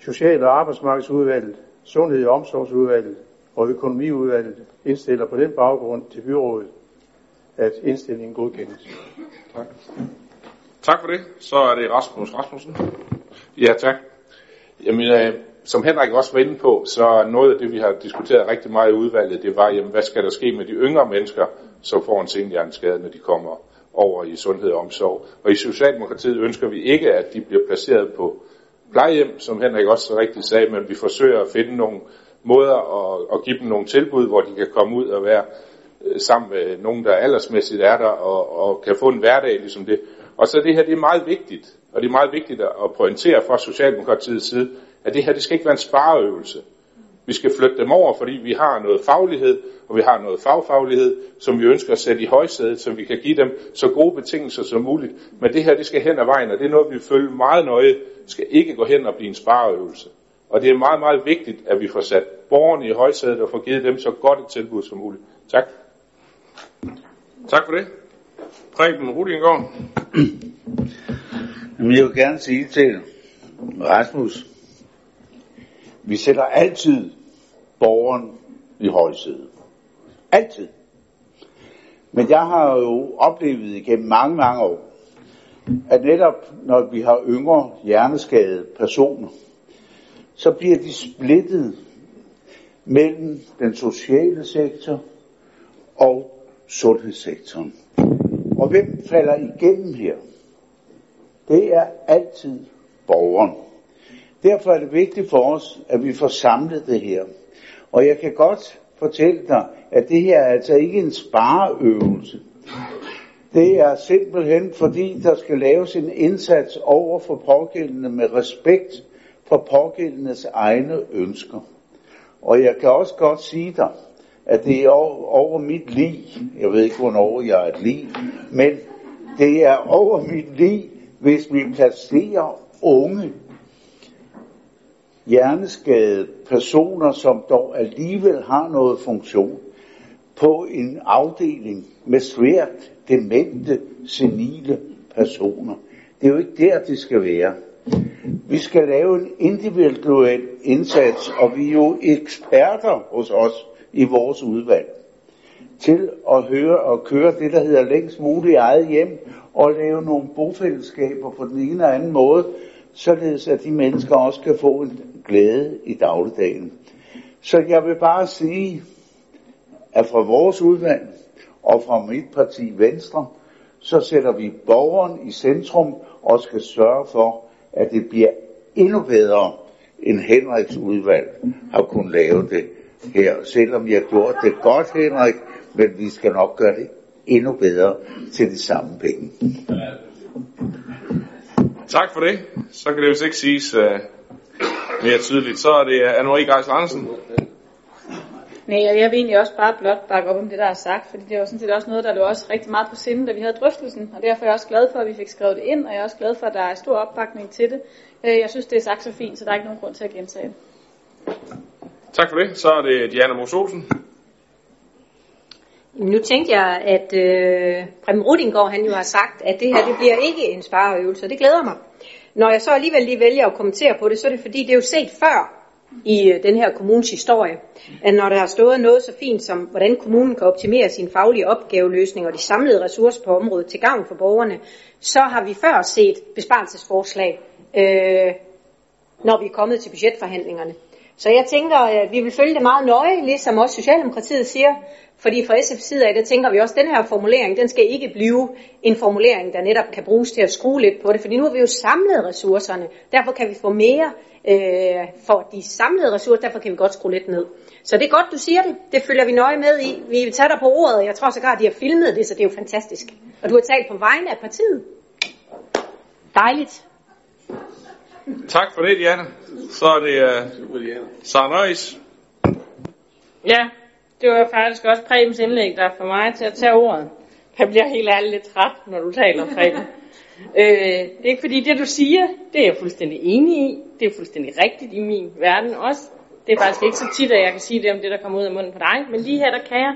N: Social- og arbejdsmarkedsudvalget, Sundhed- og omsorgsudvalget og økonomiudvalget indstiller på den baggrund til byrådet, at indstillingen godkendes.
A: Tak. Tak for det. Så er det Rasmus Rasmussen.
P: Ja, tak. Jamen, øh, som Henrik også var inde på, så noget af det, vi har diskuteret rigtig meget i udvalget, det var, jamen, hvad skal der ske med de yngre mennesker, som får en senhjerneskade, når de kommer over i sundhed og omsorg. Og i Socialdemokratiet ønsker vi ikke, at de bliver placeret på plejehjem, som Henrik også så rigtigt sagde, men vi forsøger at finde nogle måder at, at give dem nogle tilbud, hvor de kan komme ud og være øh, sammen med nogen, der aldersmæssigt er der, og, og kan få en hverdag ligesom det. Og så det her, det er meget vigtigt, og det er meget vigtigt at pointere fra Socialdemokratiets side, at det her, det skal ikke være en spareøvelse. Vi skal flytte dem over, fordi vi har noget faglighed, og vi har noget fagfaglighed, som vi ønsker at sætte i højsædet, så vi kan give dem så gode betingelser som muligt. Men det her, det skal hen ad vejen, og det er noget, vi følger meget nøje. Det skal ikke gå hen og blive en spareøvelse. Og det er meget, meget vigtigt, at vi får sat borgerne i højsædet og får givet dem så godt et tilbud som muligt. Tak.
A: Tak for det. Preben Rudingård.
G: Jamen, jeg vil gerne sige til Rasmus, vi sætter altid borgeren i højsædet. Altid. Men jeg har jo oplevet igennem mange, mange år, at netop når vi har yngre hjerneskadede personer, så bliver de splittet mellem den sociale sektor og sundhedssektoren. Og hvem falder igennem her? Det er altid borgeren. Derfor er det vigtigt for os, at vi får samlet det her. Og jeg kan godt fortælle dig, at det her er altså ikke en spareøvelse. Det er simpelthen fordi, der skal laves en indsats over for pågældende med respekt for pågældendes egne ønsker. Og jeg kan også godt sige dig, at det er over mit liv. Jeg ved ikke, hvornår jeg er et liv, men det er over mit liv, hvis vi placerer unge, hjerneskadede personer, som dog alligevel har noget funktion, på en afdeling med svært demente, senile personer. Det er jo ikke der, det skal være. Vi skal lave en individuel indsats, og vi er jo eksperter hos os i vores udvalg til at høre og køre det, der hedder længst muligt eget hjem, og lave nogle bofællesskaber på den ene eller anden måde, således at de mennesker også kan få en glæde i dagligdagen. Så jeg vil bare sige, at fra vores udvalg og fra mit parti Venstre, så sætter vi borgeren i centrum og skal sørge for, at det bliver endnu bedre, end Henriks udvalg har kunnet lave det her. Selvom jeg har gjort det godt, Henrik, men vi skal nok gøre det endnu bedre til de samme penge.
A: Tak for det. Så kan det vist ikke siges uh, mere tydeligt. Så er det Anne-Marie Geis Andersen.
H: Nej, og jeg vil egentlig også bare blot bakke op om det, der er sagt, fordi det var sådan set også noget, der lå også rigtig meget på sinde, da vi havde drøftelsen, og derfor er jeg også glad for, at vi fik skrevet det ind, og jeg er også glad for, at der er stor opbakning til det. Øh, jeg synes, det er sagt så fint, så der er ikke nogen grund til at gentage det.
A: Tak for det. Så er det Diana Mos Olsen.
F: Nu tænkte jeg, at øh, Preben Rudingård, han jo har sagt, at det her det bliver ikke en spareøvelse, og det glæder mig. Når jeg så alligevel lige vælger at kommentere på det, så er det fordi, det er jo set før i øh, den her kommunes historie, at når der har stået noget så fint som, hvordan kommunen kan optimere sin faglige opgaveløsning og de samlede ressourcer på området til gavn for borgerne, så har vi før set besparelsesforslag, øh, når vi er kommet til budgetforhandlingerne. Så jeg tænker, at vi vil følge det meget nøje, ligesom også Socialdemokratiet siger, fordi fra SF's side af, der tænker vi også, at den her formulering, den skal ikke blive en formulering, der netop kan bruges til at skrue lidt på det, fordi nu har vi jo samlet ressourcerne, derfor kan vi få mere øh, for de samlede ressourcer, derfor kan vi godt skrue lidt ned. Så det er godt, du siger det. Det følger vi nøje med i. Vi vil tage dig på ordet, jeg tror sågar, at de har filmet det, så det er jo fantastisk. Og du har talt på vegne af partiet. Dejligt.
A: Tak for det, Diana. Så er det uh, Sara Nøjes.
C: Ja, det var faktisk også Prebens indlæg, der får mig til at tage ordet. Jeg bliver helt ærligt lidt træt, når du taler, Preben. øh, det er ikke fordi, det du siger, det er jeg fuldstændig enig i. Det er fuldstændig rigtigt i min verden også. Det er faktisk ikke så tit, at jeg kan sige det om det, der kommer ud af munden på dig. Men lige her, der kan jeg.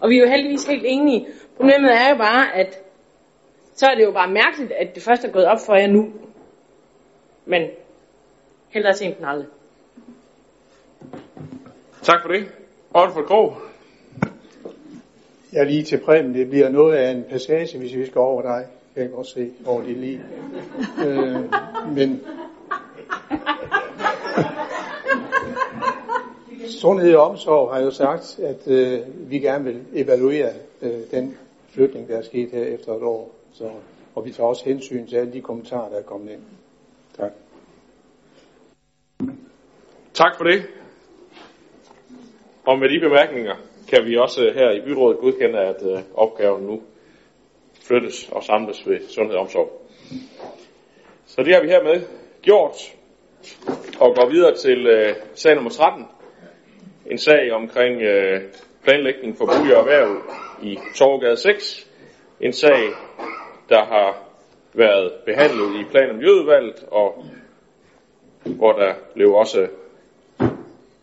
C: Og vi er jo heldigvis helt enige. Problemet er jo bare, at så er det jo bare mærkeligt, at det først er gået op for jer nu. Men hellere sent end aldrig.
A: Tak for det. Aalfred Krog.
N: Jeg er lige til præmen. Det bliver noget af en passage, hvis vi skal over dig. Jeg kan godt se over det lige. øh, men Sundhed og Omsorg har jo sagt, at øh, vi gerne vil evaluere øh, den flytning, der er sket her efter et år. Så, og vi tager også hensyn til alle de kommentarer, der er kommet ind. Tak
A: for det. Og med de bemærkninger kan vi også her i byrådet godkende, at øh, opgaven nu flyttes og samles ved sundhed og omsorg. Så det har vi hermed gjort og går videre til øh, sag nummer 13. En sag omkring øh, planlægning for bolig og erhverv i Torgade 6. En sag, der har været behandlet i plan- og miljøudvalget, og hvor der blev også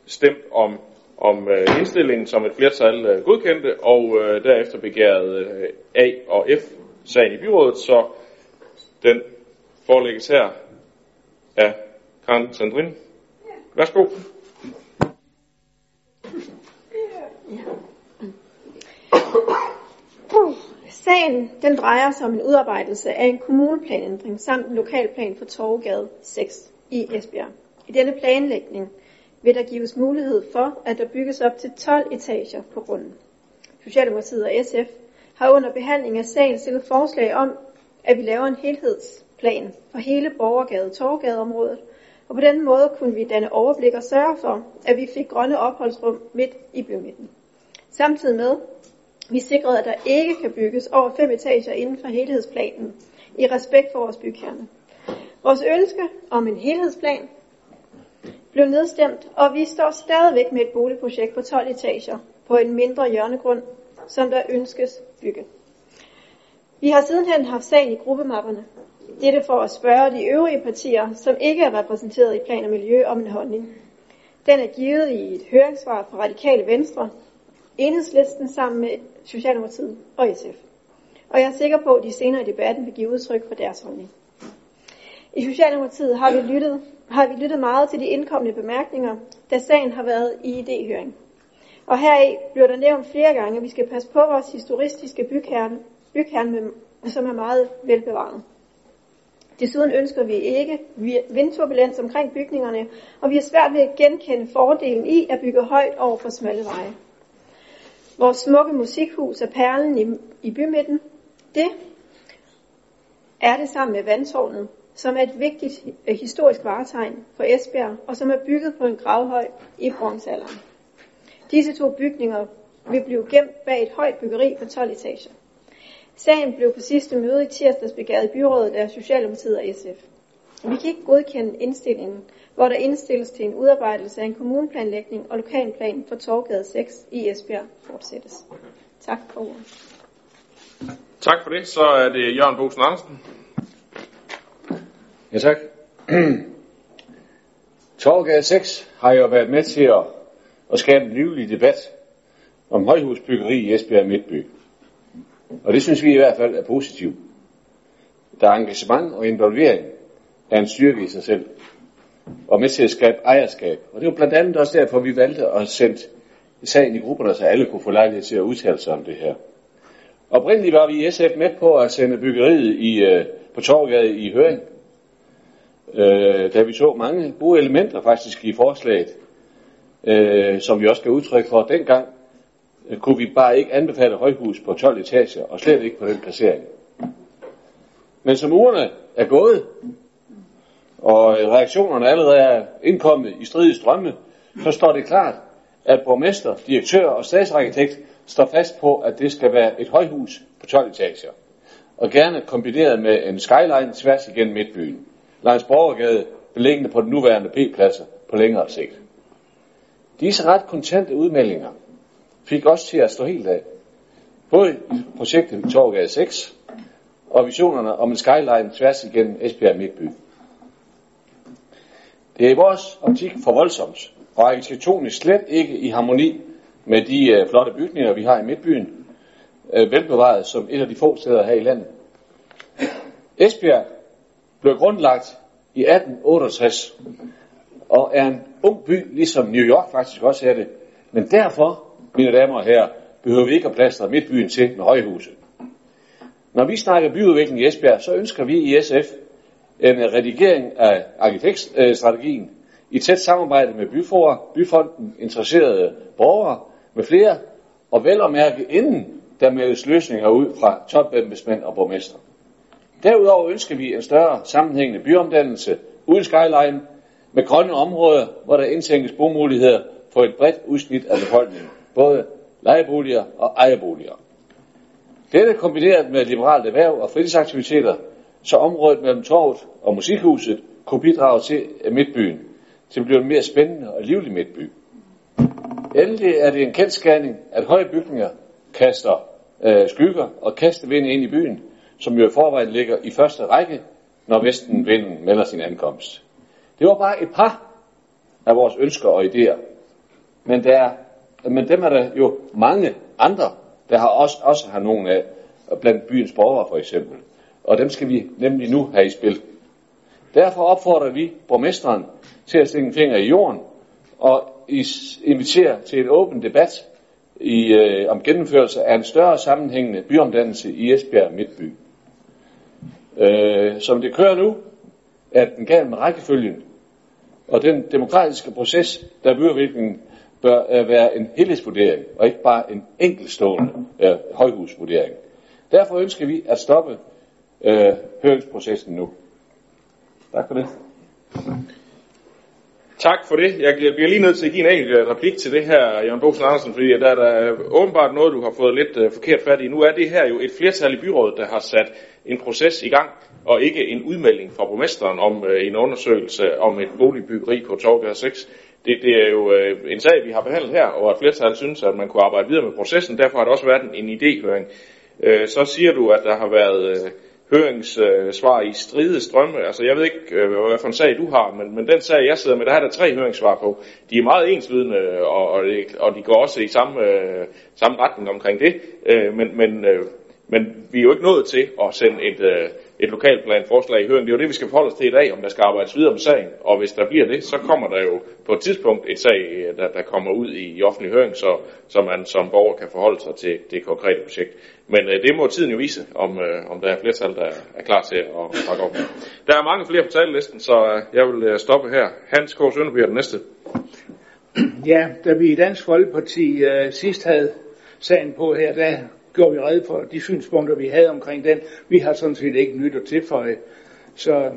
A: stemt om, om øh, indstillingen, som et flertal øh, godkendte, og øh, derefter begærede øh, A og F sagen i byrådet, så den forelægges her af Karen Sandrin. Værsgo.
I: Sagen den drejer sig om en udarbejdelse af en kommuneplanændring samt en lokalplan for Torvegade 6 i Esbjerg. I denne planlægning vil der gives mulighed for, at der bygges op til 12 etager på grunden. Socialdemokratiet og SF har under behandling af sagen stillet forslag om, at vi laver en helhedsplan for hele Borgergade Torvgadeområdet, og på den måde kunne vi danne overblik og sørge for, at vi fik grønne opholdsrum midt i bymidten. Samtidig med, vi sikrede, at der ikke kan bygges over fem etager inden for helhedsplanen, i respekt for vores bykerne. Vores ønske om en helhedsplan blev nedstemt, og vi står stadigvæk med et boligprojekt på 12 etager på en mindre hjørnegrund, som der ønskes bygget. Vi har sidenhen haft sagen i gruppemapperne. Dette for at spørge de øvrige partier, som ikke er repræsenteret i plan og miljø, om en holdning. Den er givet i et høringssvar fra Radikale Venstre, Enhedslisten sammen med Socialdemokratiet og SF. Og jeg er sikker på, at de senere i debatten vil give udtryk for deres holdning. I Socialdemokratiet har vi lyttet, har vi lyttet meget til de indkommende bemærkninger, da sagen har været i e idéhøring. Og heraf bliver der nævnt flere gange, at vi skal passe på vores historistiske bykerne, bykerne som er meget velbevaret. Desuden ønsker vi ikke vindturbulens omkring bygningerne, og vi er svært ved at genkende fordelen i at bygge højt over for smalle veje. Vores smukke musikhus er perlen i, i bymidten. Det er det sammen med vandtårnet, som er et vigtigt øh, historisk varetegn for Esbjerg, og som er bygget på en gravhøj i bronzealderen. Disse to bygninger vil blive gemt bag et højt byggeri på 12 etager. Sagen blev på sidste møde i tirsdags begæret i byrådet af Socialdemokratiet og SF. Vi kan ikke godkende indstillingen, hvor der indstilles til en udarbejdelse af en kommuneplanlægning og lokalplan for Torgade 6 i Esbjerg fortsættes. Tak for ordet.
A: Tak for det. Så er det Jørgen Bosen Andersen.
J: Ja, tak. Torgade 6 har jo været med til at, at skabe en livlig debat om højhusbyggeri i Esbjerg Midtby. Og det synes vi i hvert fald er positivt. Der er engagement og involvering er en styrke i sig selv. Og med til at skabe ejerskab. Og det var blandt andet også derfor, vi valgte at sende sagen i grupperne, så alle kunne få lejlighed til at udtale sig om det her. Oprindeligt var vi i SF med på at sende byggeriet i, øh, på Torgade i høring, øh, da vi så mange gode elementer faktisk i forslaget, øh, som vi også gav udtryk for dengang, øh, kunne vi bare ikke anbefale højhus på 12 etager, og slet ikke på den placering. Men som ugerne er gået, og reaktionerne allerede er indkommet i stridige strømme, så står det klart, at borgmester, direktør og statsarkitekt står fast på, at det skal være et højhus på 12 etager, og gerne kombineret med en skyline tværs igennem midtbyen, langs Borgergade, beliggende på den nuværende P-pladser på længere sigt. Disse ret kontante udmeldinger fik også til at stå helt af. Både projektet i Torgade 6 og visionerne om en skyline tværs igennem Esbjerg Midtby. Det er i vores optik for voldsomt, og arkitektonisk slet ikke i harmoni med de øh, flotte bygninger, vi har i Midtbyen, øh, velbevaret som et af de få steder her i landet. Esbjerg blev grundlagt i 1868, og er en ung by, ligesom New York faktisk også er det. Men derfor, mine damer og herrer, behøver vi ikke at plastre Midtbyen til med højhuse. Når vi snakker byudvikling i Esbjerg, så ønsker vi i SF en redigering af arkitektstrategien i tæt samarbejde med byforer, byfonden, interesserede borgere med flere, og vel at mærke inden der meldes løsninger ud fra topembedsmænd og borgmester. Derudover ønsker vi en større sammenhængende byomdannelse uden skyline med grønne områder, hvor der indtænkes bomuligheder for et bredt udsnit af befolkningen, både lejeboliger og ejerboliger. Dette kombineret med liberalt erhverv og fritidsaktiviteter, så området mellem torvet og musikhuset kunne bidrage til midtbyen, til at blive en mere spændende og livlig midtby. Endelig er det en kendskærning, at høje bygninger kaster øh, skygger og vind ind i byen, som jo i forvejen ligger i første række, når vestenvinden melder sin ankomst. Det var bare et par af vores ønsker og idéer. Men, der, men dem er der jo mange andre, der har også, også har nogen af, blandt byens borgere for eksempel. Og dem skal vi nemlig nu have i spil. Derfor opfordrer vi borgmesteren til at stikke en finger i jorden og invitere til en åben debat i, øh, om gennemførelse af en større sammenhængende byomdannelse i Esbjerg Midtby. Øh, som det kører nu, er den galt med rækkefølgen, og den demokratiske proces, der byudviklingen bør øh, være en helhedsvurdering, og ikke bare en enkeltstående øh, højhusvurdering. Derfor ønsker vi at stoppe øh, høringsprocessen nu. Tak for det.
A: Tak for det. Jeg bliver lige nødt til at give en enkelt øh, replik til det her, Jørgen Bosen Andersen, fordi der er der øh, åbenbart noget, du har fået lidt uh, forkert fat i. Nu er det her jo et flertal i byrådet, der har sat en proces i gang, og ikke en udmelding fra borgmesteren om uh, en undersøgelse om et boligbyggeri på Torgade 6. Det, det er jo uh, en sag, vi har behandlet her, og at flertallet synes, at man kunne arbejde videre med processen. Derfor har det også været en, en idéhøring. Så siger du, at der har været... Høringssvar øh, i stride strømme. Altså jeg ved ikke, øh, hvad for en sag du har, men, men den sag, jeg sidder med, der er der tre høringssvar på. De er meget enslydende, øh, og, og, og de går også i samme, øh, samme retning omkring det. Øh, men, men, øh, men vi er jo ikke nået til at sende et, øh, et lokalplanforslag i høring. Det er jo det, vi skal forholde os til i dag, om der skal arbejdes videre med sagen. Og hvis der bliver det, så kommer der jo på et tidspunkt et sag, øh, der, der kommer ud i, i offentlig høring, så, så man som borger kan forholde sig til det konkrete projekt. Men øh, det må tiden jo vise, om, øh, om der er flertal, der er klar til at pakke op. Der er mange flere på talelisten, så øh, jeg vil øh, stoppe her. Hans K. Sønderby er den næste.
Q: Ja, da vi i Dansk Folkeparti øh, sidst havde sagen på her, der gjorde vi red for de synspunkter, vi havde omkring den. Vi har sådan set ikke nyt at tilføje. Så,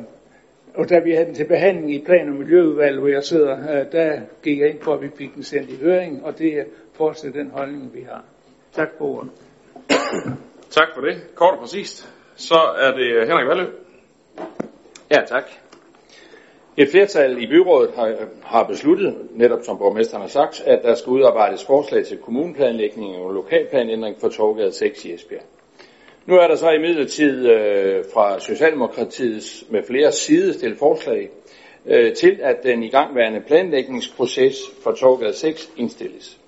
Q: og da vi havde den til behandling i plan- og miljøudvalget, hvor jeg sidder, øh, der gik jeg ind for, at vi fik den sendt i høring, og det er fortsat den holdning, vi har. Tak for ordet.
A: Tak for det. Kort og præcist. Så er det Henrik Vallø.
O: Ja, tak. Et flertal i byrådet har, har besluttet, netop som borgmesteren har sagt, at der skal udarbejdes forslag til kommuneplanlægning og lokalplanændring for Torgade 6 i Esbjerg. Nu er der så i midlertid øh, fra Socialdemokratiets med flere side stillet forslag øh, til, at den igangværende planlægningsproces for Torgade 6 indstilles.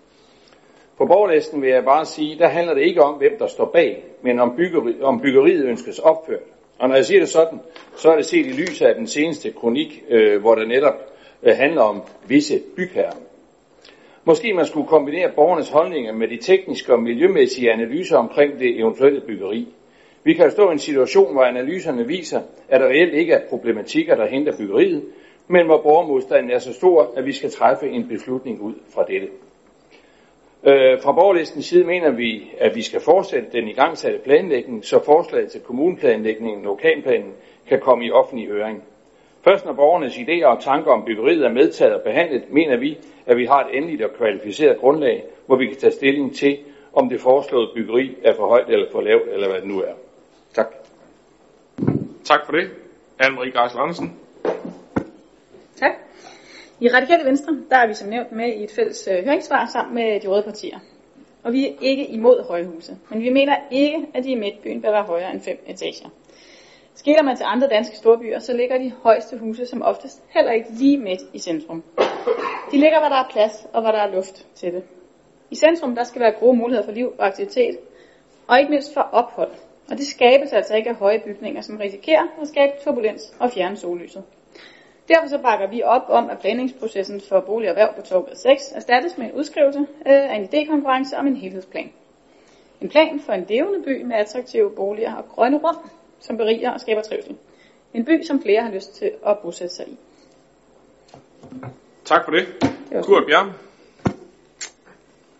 O: På borgerlisten vil jeg bare sige, der handler det ikke om, hvem der står bag, men om, byggeri, om byggeriet ønskes opført. Og når jeg siger det sådan, så er det set i lyset af den seneste kronik, øh, hvor der netop øh, handler om visse bygherrer. Måske man skulle kombinere borgernes holdninger med de tekniske og miljømæssige analyser omkring det eventuelle byggeri. Vi kan stå i en situation, hvor analyserne viser, at der reelt ikke er problematikker, der hindrer byggeriet, men hvor borgermodstanden er så stor, at vi skal træffe en beslutning ud fra dette. Øh, fra borgerlistens side mener vi, at vi skal fortsætte den igangsatte planlægning, så forslaget til kommuneplanlægningen og lokalplanen kan komme i offentlig høring. Først når borgernes idéer og tanker om byggeriet er medtaget og behandlet, mener vi, at vi har et endeligt og kvalificeret grundlag, hvor vi kan tage stilling til, om det foreslåede byggeri er for højt eller for lavt, eller hvad det nu er. Tak.
A: Tak for det. Anne-Marie Geisel Andersen.
L: Tak. I Radikale Venstre, der er vi som nævnt med i et fælles øh, høringssvar sammen med de røde partier. Og vi er ikke imod højhuse, men vi mener ikke, at de i midtbyen bør være højere end fem etager. Skiller man til andre danske storbyer, så ligger de højeste huse som oftest heller ikke lige midt i centrum. De ligger, hvor der er plads og hvor der er luft til det. I centrum der skal være gode muligheder for liv og aktivitet, og ikke mindst for ophold. Og det skabes altså ikke af høje bygninger, som risikerer at skabe turbulens og fjerne sollyset. Derfor så bakker vi op om, at planlægningsprocessen for bolig og erhverv på Torgade 6 erstattes med en udskrivelse øh, af en idékonkurrence om en helhedsplan. En plan for en levende by med attraktive boliger og grønne rum, som beriger og skaber trivsel. En by, som flere har lyst til at bosætte sig i.
A: Tak for det. det Kurt Bjerg.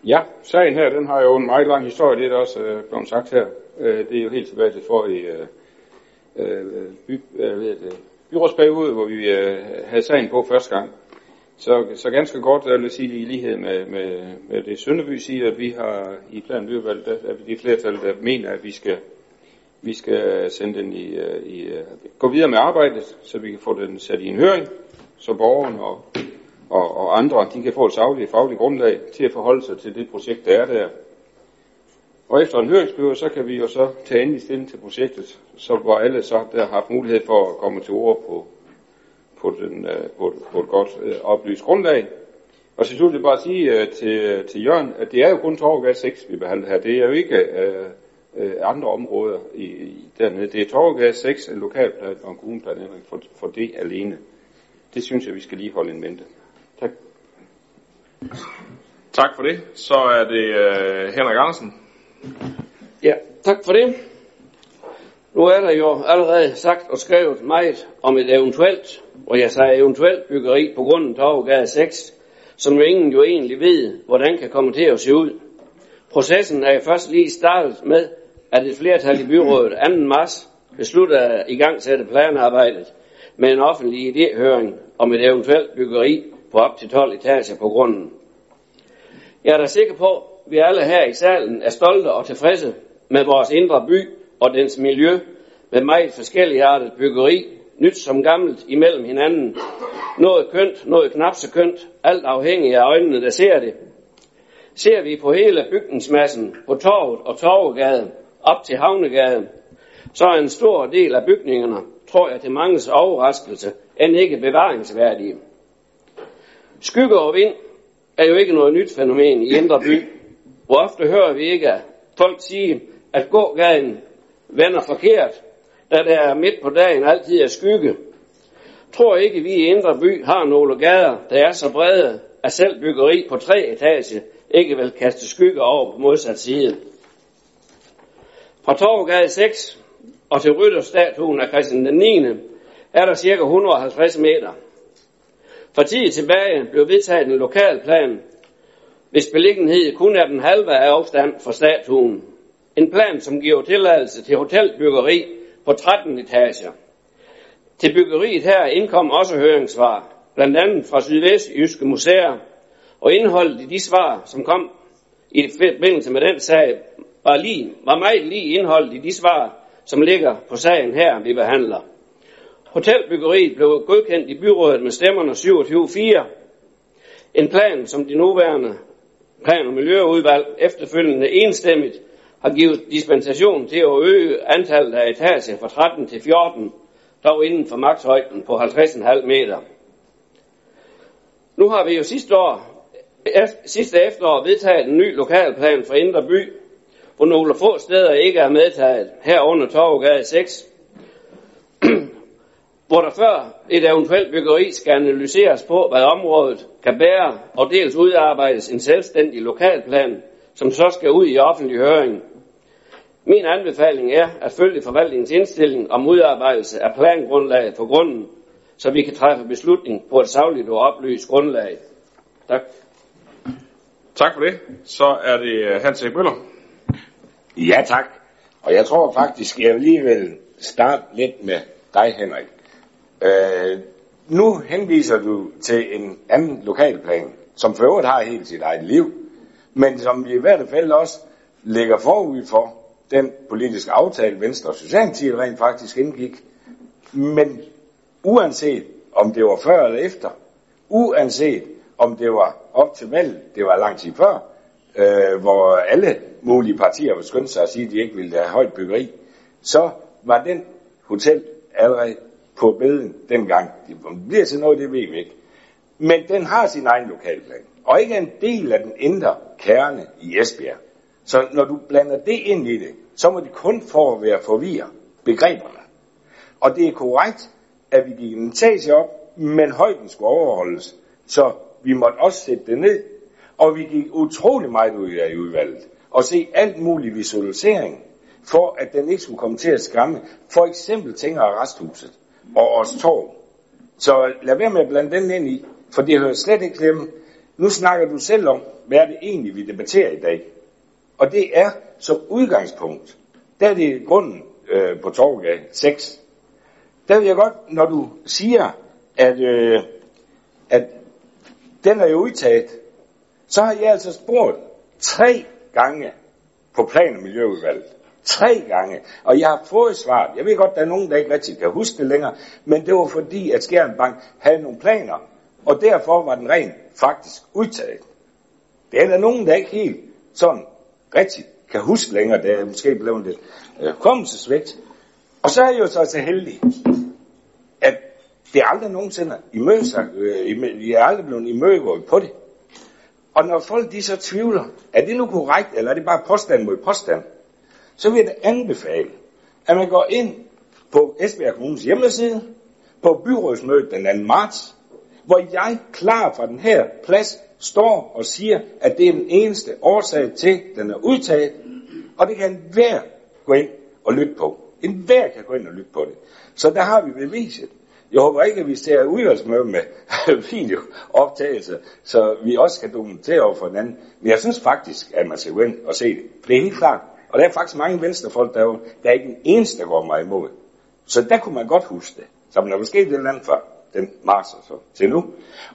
R: Ja, sagen her, den har jo en meget lang historie, det er der også øh, blevet sagt her. Øh, det er jo helt tilbage til forrige øh, øh, by, øh, ved det, byrådsperiode, hvor vi øh, havde sagen på første gang. Så, så ganske kort, jeg vil sige i lighed med, med, med det Sønderby siger, at vi har i plan byvalg, der er vi de flertal, der mener, at vi skal, vi skal sende den i, øh, i, øh, gå videre med arbejdet, så vi kan få den sat i en høring, så borgerne og, og, og andre, de kan få et sagligt fagligt grundlag til at forholde sig til det projekt, der er der. Og efter en høringsperiode, så kan vi jo så tage endelig stilling til projektet, så hvor alle så der har haft mulighed for at komme til ord på, på, den, øh, på, på et godt øh, oplyst grundlag. Og så vil jeg bare sige øh, til, øh, til Jørgen, at det er jo kun Torvgas 6, vi behandler her. Det er jo ikke øh, øh, andre områder i, i dernede. Det er Torvgas 6, en lokalplan og en kommuneplanændring for, for det alene. Det synes jeg, vi skal lige holde en mente. Tak.
A: Tak for det. Så er det øh, Henrik Andersen.
S: Ja, tak for det. Nu er der jo allerede sagt og skrevet meget om et eventuelt, og jeg sagde eventuelt byggeri på grunden Torvgade 6, som jo ingen jo egentlig ved, hvordan kan komme til at se ud. Processen er først lige startet med, at et flertal i byrådet 2. marts besluttede at i gang sætte planarbejdet med en offentlig idéhøring om et eventuelt byggeri på op til 12 etager på grunden. Jeg er da sikker på, vi alle her i salen er stolte og tilfredse med vores indre by og dens miljø med meget forskelligartet byggeri, nyt som gammelt imellem hinanden. Noget kønt, noget knap så kønt, alt afhængig af øjnene, der ser det. Ser vi på hele bygningsmassen, på torvet og Torvegade, op til Havnegade, så er en stor del af bygningerne, tror jeg til manges overraskelse, end ikke bevaringsværdige. Skygge og vind er jo ikke noget nyt fænomen i Indre By. Hvor ofte hører vi ikke at folk sige, at gågaden vender forkert, da der er midt på dagen altid er skygge. Tror ikke, vi i Indre By har nogle gader, der er så brede, at selv byggeri på tre etage ikke vil kaste skygge over på modsat side. Fra Torvgade 6 og til rytterstatuen af Christian den 9. er der ca. 150 meter. For tid tilbage blev vedtaget en lokalplan, hvis beliggenhed kun er den halve af afstand fra statuen. En plan, som giver tilladelse til hotelbyggeri på 13 etager. Til byggeriet her indkom også høringssvar, blandt andet fra Sydvestjyske Museer, og indholdet i de svar, som kom i forbindelse med den sag, var, lige, var meget lige indholdet i de svar, som ligger på sagen her, vi behandler. Hotelbyggeriet blev godkendt i byrådet med stemmerne 27-4. En plan, som de nuværende plan- og miljøudvalg efterfølgende enstemmigt har givet dispensation til at øge antallet af etager fra 13 til 14, dog inden for magthøjden på 50,5 meter. Nu har vi jo sidste år, sidste efterår vedtaget en ny lokalplan for Indre By, hvor nogle få steder ikke er medtaget, herunder Torvegade 6, hvor der før et eventuelt byggeri skal analyseres på, hvad området kan bære, og dels udarbejdes en selvstændig lokalplan, som så skal ud i offentlig høring. Min anbefaling er at følge forvaltningens indstilling om udarbejdelse af plangrundlaget for grunden, så vi kan træffe beslutning på et savligt og oplyst grundlag. Tak.
A: Tak for det. Så er det øh, Hans Erik Møller.
T: Ja, tak. Og jeg tror faktisk, jeg lige vil starte lidt med dig, Henrik. Øh, nu henviser du til en anden lokalplan, som for øvrigt har helt sit eget liv, men som vi i hvert fald også lægger forud for den politiske aftale, Venstre og Socialdemokratiet rent faktisk indgik. Men uanset om det var før eller efter, uanset om det var op til valg, det var lang tid før, øh, hvor alle mulige partier var skyndt sig at sige, at de ikke ville have højt byggeri, så var den hotel allerede på beden dengang. Det bliver til noget, det ved vi ikke. Men den har sin egen lokalplan, og ikke en del af den indre kerne i Esbjerg. Så når du blander det ind i det, så må det kun for at være forvirre begreberne. Og det er korrekt, at vi gik en etage op, men højden skulle overholdes. Så vi måtte også sætte det ned, og vi gik utrolig meget ud af i udvalget. Og se alt mulig visualisering, for at den ikke skulle komme til at skræmme. For eksempel tænker resthuset og os tog. Så lad være med at blande den ind i, for det hører slet ikke hjemme. Nu snakker du selv om, hvad er det egentlig, vi debatterer i dag. Og det er som udgangspunkt, der er det grunden øh, på Torvgade 6. Der vil jeg godt, når du siger, at, øh, at den er jo udtaget, så har jeg altså spurgt tre gange på plan- og miljøudvalget. Tre gange. Og jeg har fået svar. Jeg ved godt, der er nogen, der ikke rigtig kan huske det længere, men det var fordi, at Skjern Bank havde nogle planer, og derfor var den rent faktisk udtaget. Det er der nogen, der ikke helt sådan rigtig kan huske længere, det er måske blevet lidt øh, kommelsesvægt. Og så er jeg jo så så heldig, at det er aldrig nogensinde imødesagt, øh, jeg er aldrig blevet imødegået på det. Og når folk de så tvivler, er det nu korrekt, eller er det bare påstand mod påstand, så vil jeg da anbefale, at man går ind på Esbjerg Kommunes hjemmeside, på byrådsmødet den 2. marts, hvor jeg klar fra den her plads står og siger, at det er den eneste årsag til, at den er udtaget, og det kan enhver gå ind og lytte på. Enhver kan gå ind og lytte på det. Så der har vi beviset. Jeg håber ikke, at vi ser udvalgsmøde med videooptagelse, så vi også kan dokumentere over for hinanden. Men jeg synes faktisk, at man skal gå ind og se det. Det er helt klart. Og der er faktisk mange venstrefolk, der, er, der er ikke en eneste, der går mig imod. Så der kunne man godt huske det. Så man er måske det andet før den marts og så til nu.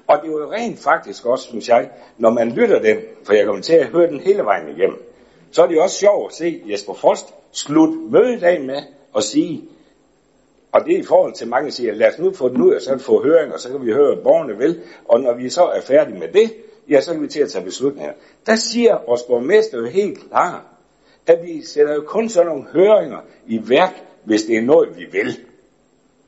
T: Og det var jo rent faktisk også, synes jeg, når man lytter den, for jeg kommer til at høre den hele vejen igennem, så er det jo også sjovt at se Jesper Frost slut mødet af med at sige, og det er i forhold til mange, siger, lad os nu få den ud, og så få høring, og så kan vi høre, hvad borgerne vil. Og når vi så er færdige med det, ja, så kan vi til at tage beslutninger. Der siger vores borgmester jo helt klart, at vi sætter jo kun sådan nogle høringer i værk, hvis det er noget, vi vil.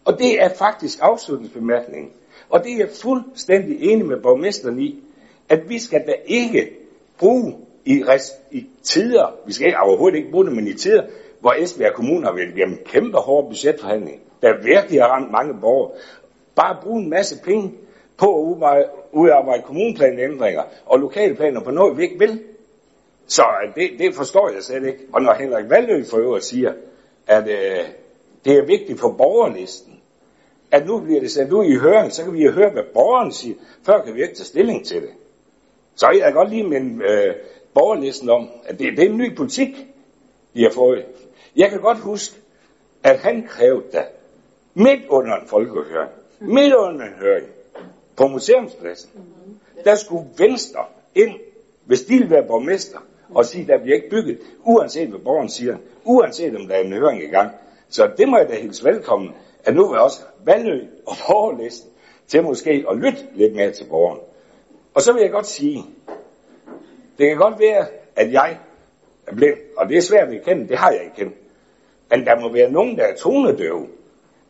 T: Og det er faktisk afslutningsbemærkningen. Og det er jeg fuldstændig enig med borgmesteren i, at vi skal da ikke bruge i, rest, i tider, vi skal ikke, overhovedet ikke bruge det, men i tider, hvor Esbjerg Kommune har været igennem kæmpe hårde budgetforhandlinger, der virkelig har ramt mange borgere, bare bruge en masse penge på at udarbejde kommuneplanændringer og lokalplaner på noget, vi ikke vil. Så øh, det, det forstår jeg slet ikke. Og når Henrik Valdø for øvrigt siger, at øh, det er vigtigt for borgerlisten, at nu bliver det sendt ud i høring, så kan vi jo høre, hvad borgeren siger, før kan vi ikke tage stilling til det. Så jeg kan godt lige minde øh, borgerlisten om, at det, det er en ny politik, de har fået. Jeg kan godt huske, at han krævede da, midt under en folkehøring, midt under en høring, på museumspladsen, der skulle Venstre ind, hvis de ville være borgmester, og sige, der bliver ikke bygget, uanset hvad borgeren siger, uanset om der er en høring i gang. Så det må jeg da hilse velkommen, at nu vil også Valø og borgerlisten til måske at lytte lidt mere til borgeren. Og så vil jeg godt sige, det kan godt være, at jeg er blind, og det er svært at kende, det har jeg ikke kendt. Men der må være nogen, der er tonedøve.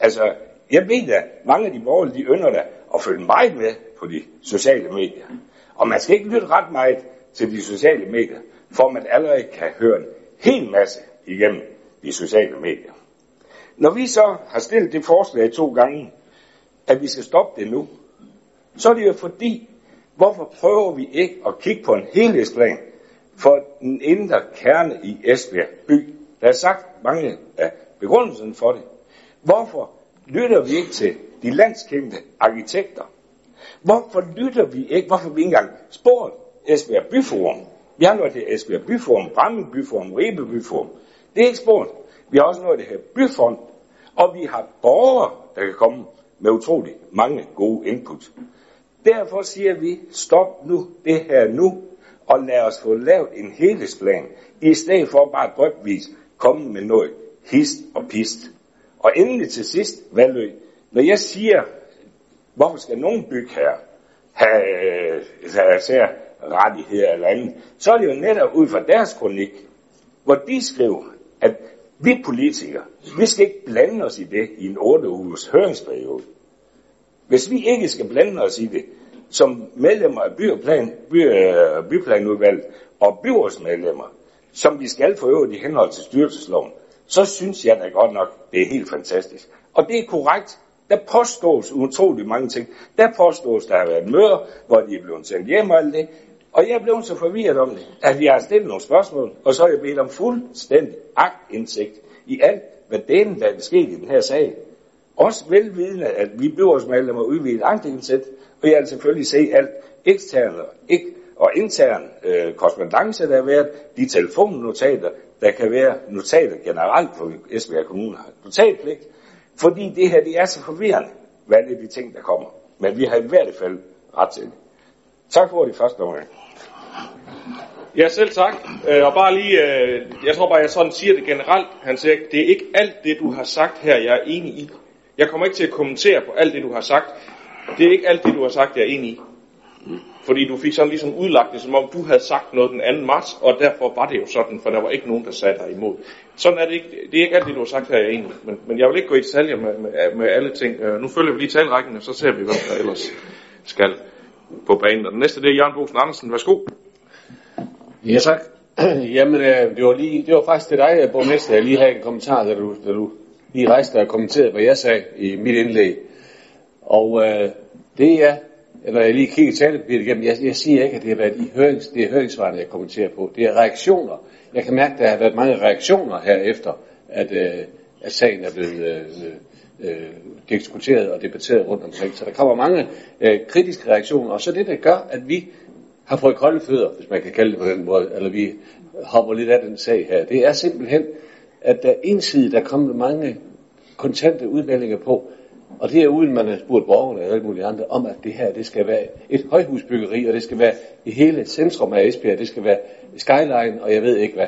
T: Altså, jeg ved da, mange af de borgerlige, de ynder der at følge meget med på de sociale medier. Og man skal ikke lytte ret meget til de sociale medier, for man allerede kan høre en hel masse igennem de sociale medier. Når vi så har stillet det forslag to gange, at vi skal stoppe det nu, så er det jo fordi, hvorfor prøver vi ikke at kigge på en helhedsplan for den indre kerne i Esbjerg by? Der er sagt mange af begrundelsen for det. Hvorfor lytter vi ikke til de landskendte arkitekter? Hvorfor lytter vi ikke, hvorfor vi ikke engang spurgt Esbjerg Byforum? Vi har noget til Esbjerg Byforum, Bramme Byforum, Ribe Byforum. Det er ikke spurgt. Vi har også noget det her byfond, og vi har borgere, der kan komme med utrolig mange gode input. Derfor siger vi, stop nu det her nu, og lad os få lavet en helhedsplan, i stedet for bare drøbvis komme med noget hist og pist. Og endelig til sidst, Valø, når jeg siger, hvorfor skal nogen bygge her have, have have rettigheder eller andet, så er det jo netop ud fra deres kronik, hvor de skriver, at vi politikere, vi skal ikke blande os i det i en 8 ugers høringsperiode. Hvis vi ikke skal blande os i det, som medlemmer af byplan, by, øh, byplanudvalget og byrådsmedlemmer, som vi skal få øvrigt i henhold til styrelsesloven, så synes jeg da godt nok, det er helt fantastisk. Og det er korrekt. Der påstås utrolig mange ting. Der påstås, der har været møder, hvor de er blevet sendt hjem og alt det. Og jeg blev så forvirret om det, at jeg har stillet nogle spørgsmål, og så har jeg bedt om fuldstændig agtindsigt i alt, hvad den der er sket i den her sag. Også velvidende, at vi byrådsmedlemmer udvidet agtindsigt, og jeg har selvfølgelig se alt eksterne ikke, og intern øh, korrespondence, der har været, de telefonnotater, der kan være notater generelt for Esbjerg Kommune har notatpligt, fordi det her det er så forvirrende, hvad det er de ting, der kommer. Men vi har i hvert fald ret til det. Tak for det første omgang.
A: Ja, selv tak. Øh, og bare lige, øh, jeg tror bare, jeg sådan siger det generelt, han siger, det er ikke alt det, du har sagt her, jeg er enig i. Jeg kommer ikke til at kommentere på alt det, du har sagt. Det er ikke alt det, du har sagt, jeg er enig i. Fordi du fik sådan ligesom udlagt det, som om du havde sagt noget den 2. marts, og derfor var det jo sådan, for der var ikke nogen, der sagde dig imod. Sådan er det ikke. Det er ikke alt det, du har sagt her, jeg er enig men, men jeg vil ikke gå i detaljer med, med, med alle ting. Uh, nu følger vi lige talrækken, og så ser vi, hvad der ellers skal på banen. Og den næste, det er Jørgen Bosen Andersen. Værsgo.
J: Ja, tak. Jamen, øh, det var, lige, det var faktisk til dig, øh, borgmester, jeg lige havde en kommentar, da du, da du lige rejste og kommenterede, hvad jeg sagde i mit indlæg. Og øh, det er, når jeg lige kigger talepapiret igennem, jeg, jeg siger ikke, at det har været i hørings, det er høringsvarene, jeg kommenterer på. Det er reaktioner. Jeg kan mærke, at der har været mange reaktioner her efter, at, øh, at sagen er blevet øh, øh, diskuteret og debatteret rundt omkring. Så der kommer mange øh, kritiske reaktioner, og så det, der gør, at vi har fået kolde fødder, hvis man kan kalde det på den måde, eller vi hopper lidt af den sag her. Det er simpelthen, at der ensidigt der kommer mange kontante udmeldinger på, og det er uden man har spurgt borgerne og alle mulige andre om, at det her det skal være et højhusbyggeri, og det skal være i hele centrum af Esbjerg, det skal være skyline, og jeg ved ikke hvad.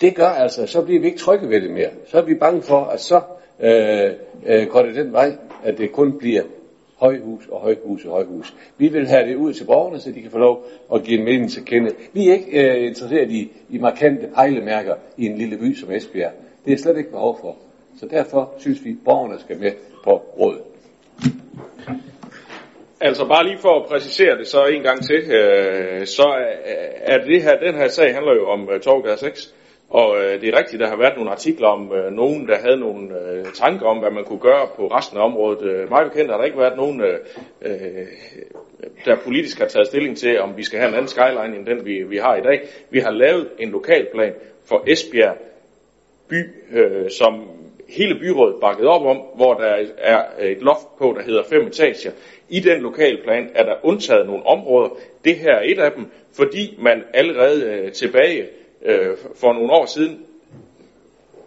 J: Det gør altså, så bliver vi ikke trygge ved det mere. Så er vi bange for, at så øh, øh, går det den vej, at det kun bliver højhus og højhus og højhus. Vi vil have det ud til borgerne, så de kan få lov at give en mening til kende. Vi er ikke øh, interesseret i, i markante pejlemærker i en lille by som Esbjerg. Det er slet ikke behov for. Så derfor synes vi, at borgerne skal med på råd.
A: Altså bare lige for at præcisere det så en gang til, øh, så er det her, den her sag handler jo om øh, Torgade 6, og øh, det er rigtigt, der har været nogle artikler om øh, nogen, der havde nogle øh, tanker om, hvad man kunne gøre på resten af området. Øh, meget bekendt har der ikke været nogen, øh, øh, der politisk har taget stilling til, om vi skal have en anden skyline end den, vi, vi har i dag. Vi har lavet en lokalplan for Esbjerg by, øh, som hele byrådet bakket op om, hvor der er et loft på, der hedder fem etager. I den lokalplan er der undtaget nogle områder. Det her er et af dem, fordi man allerede øh, tilbage øh, for nogle år siden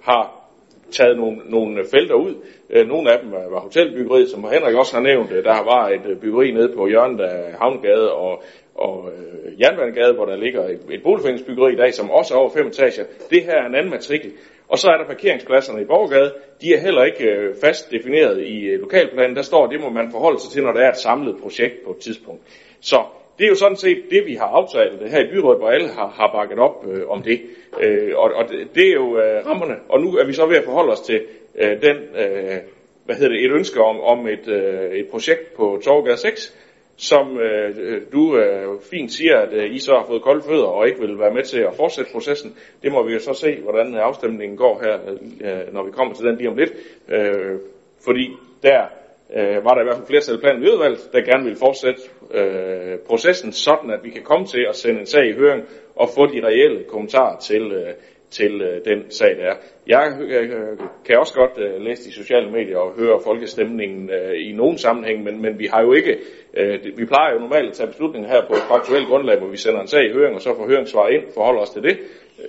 A: har taget nogle, nogle felter ud. Øh, nogle af dem var hotelbyggeriet, som Henrik også har nævnt. Øh, der var et øh, byggeri nede på hjørnet af Havngade og, og øh, Jernbanegade, hvor der ligger et, et boligforeningsbyggeri i dag, som også er over fem etager. Det her er en anden matrikel. Og så er der parkeringspladserne i Borgade. De er heller ikke øh, fast defineret i øh, lokalplanen. Der står, at det må man forholde sig til, når der er et samlet projekt på et tidspunkt. Så det er jo sådan set det, vi har aftalt her i byrådet, hvor alle har, har bakket op øh, om det. Øh, og, og det er jo øh, rammerne. Og nu er vi så ved at forholde os til øh, den, øh, hvad hedder det, et ønske om, om et, øh, et projekt på Torgade 6, som øh, du øh, fint siger, at øh, I så har fået kolde fødder og ikke vil være med til at fortsætte processen. Det må vi jo så se, hvordan øh, afstemningen går her, øh, når vi kommer til den lige om lidt. Øh, fordi der øh, var der i hvert fald flertal planen i udvalget, der gerne vil fortsætte øh, processen, sådan at vi kan komme til at sende en sag i høring og få de reelle kommentarer til, øh, til øh, den sag, der er. Jeg øh, kan også godt øh, læse de sociale medier og høre folkestemningen øh, i nogen sammenhæng, men, men vi har jo ikke, øh, vi plejer jo normalt at tage beslutninger her på et faktuelt grundlag, hvor vi sender en sag i høring, og så får høringssvar ind, forholder os til det,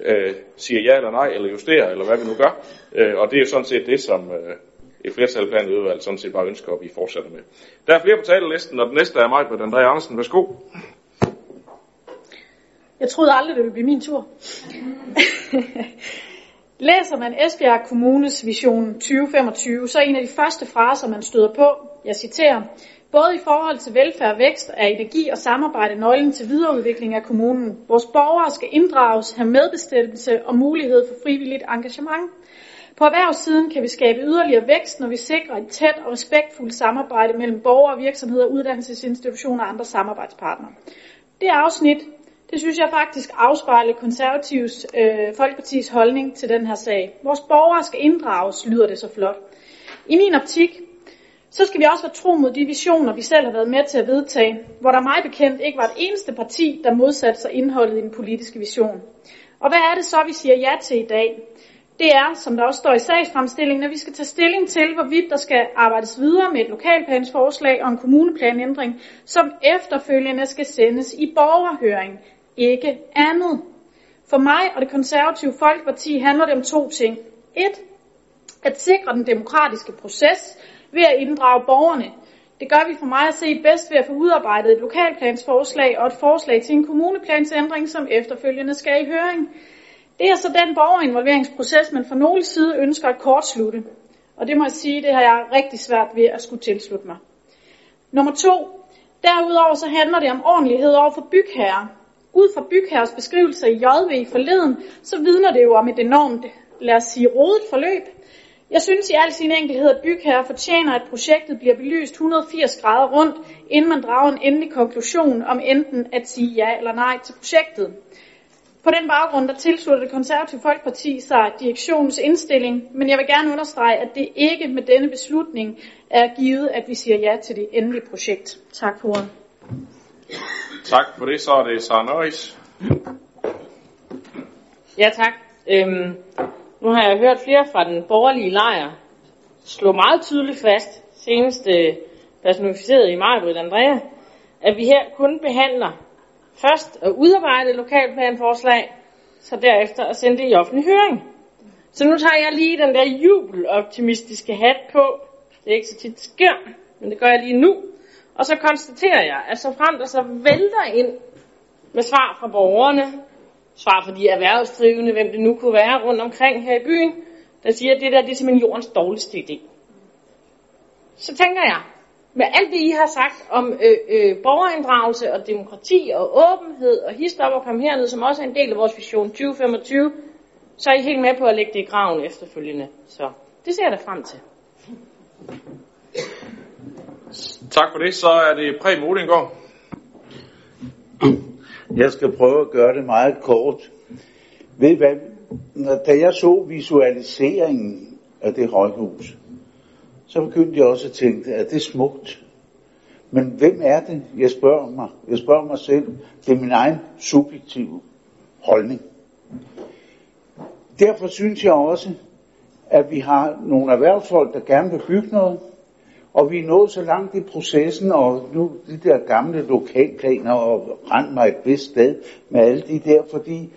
A: øh, siger ja eller nej, eller justerer, eller hvad vi nu gør. Øh, og det er jo sådan set det, som øh, et flertal blandt udvalget sådan set bare ønsker, at vi fortsætter med. Der er flere på talelisten, og den næste er mig på den der Andersen. Værsgo.
H: Jeg troede aldrig, det ville blive min tur. Læser man Esbjerg Kommunes vision 2025, så er en af de første fraser, man støder på, jeg citerer, både i forhold til velfærd, vækst af energi og samarbejde nøglen til videreudvikling af kommunen. Vores borgere skal inddrages, have medbestemmelse og mulighed for frivilligt engagement. På erhvervssiden kan vi skabe yderligere vækst, når vi sikrer et tæt og respektfuldt samarbejde mellem borgere, virksomheder, uddannelsesinstitutioner og andre samarbejdspartnere. Det afsnit det synes jeg faktisk afspejler konservativs øh, Folkepartis holdning til den her sag. Vores borgere skal inddrages, lyder det så flot. I min optik, så skal vi også være tro mod de visioner, vi selv har været med til at vedtage, hvor der mig bekendt ikke var et eneste parti, der modsatte sig indholdet i den politiske vision. Og hvad er det så, vi siger ja til i dag? Det er, som der også står i sagsfremstillingen, at vi skal tage stilling til, hvorvidt der skal arbejdes videre med et lokalplansforslag og en kommuneplanændring, som efterfølgende skal sendes i borgerhøring ikke andet. For mig og det konservative Folkeparti handler det om to ting. Et, at sikre den demokratiske proces ved at inddrage borgerne. Det gør vi for mig at se bedst ved at få udarbejdet et lokalplansforslag og et forslag til en kommuneplansændring, som efterfølgende skal i høring. Det er så den borgerinvolveringsproces, man fra nogle side ønsker at kortslutte. Og det må jeg sige, det har jeg rigtig svært ved at skulle tilslutte mig. Nummer to. Derudover så handler det om ordentlighed over for bygherrer. Ud fra bygherres beskrivelser i JV forleden, så vidner det jo om et enormt, lad os sige, rodet forløb. Jeg synes i al sin enkelhed, at bygherrer fortjener, at projektet bliver belyst 180 grader rundt, inden man drager en endelig konklusion om enten at sige ja eller nej til projektet. På den baggrund, der tilslutter det konservative Folkeparti sig direktionens indstilling, men jeg vil gerne understrege, at det ikke med denne beslutning er givet, at vi siger ja til det endelige projekt. Tak for ordet.
A: Tak for det. Så er det Sara Norris.
C: Ja, tak. Øhm, nu har jeg hørt flere fra den borgerlige lejr slå meget tydeligt fast, senest øh, personificeret i Majbrit Andrea, at vi her kun behandler først at udarbejde et lokalplanforslag, så derefter at sende det i offentlig høring. Så nu tager jeg lige den der jubeloptimistiske hat på. Det er ikke så tit sker, men det gør jeg lige nu. Og så konstaterer jeg, at så frem der så vælter ind med svar fra borgerne, svar fra de erhvervsdrivende, hvem det nu kunne være rundt omkring her i byen, der siger, at det der det er simpelthen jordens dårligste idé. Så tænker jeg, med alt det I har sagt om øh, øh, borgerinddragelse og demokrati og åbenhed og histop og kom herned, som også er en del af vores vision 2025, så er I helt med på at lægge det i graven efterfølgende. Så det ser jeg da frem til.
A: Tak for det. Så er det Præm Odingård.
G: Jeg skal prøve at gøre det meget kort. Ved I hvad? Da jeg så visualiseringen af det højhus, så begyndte jeg også at tænke, at det er smukt. Men hvem er det? Jeg spørger mig. Jeg spørger mig selv. Det er min egen subjektive holdning. Derfor synes jeg også, at vi har nogle erhvervsfolk, der gerne vil bygge noget, og vi er nået så langt i processen, og nu de der gamle lokalplaner, og rent mig et vist sted med alle de der, fordi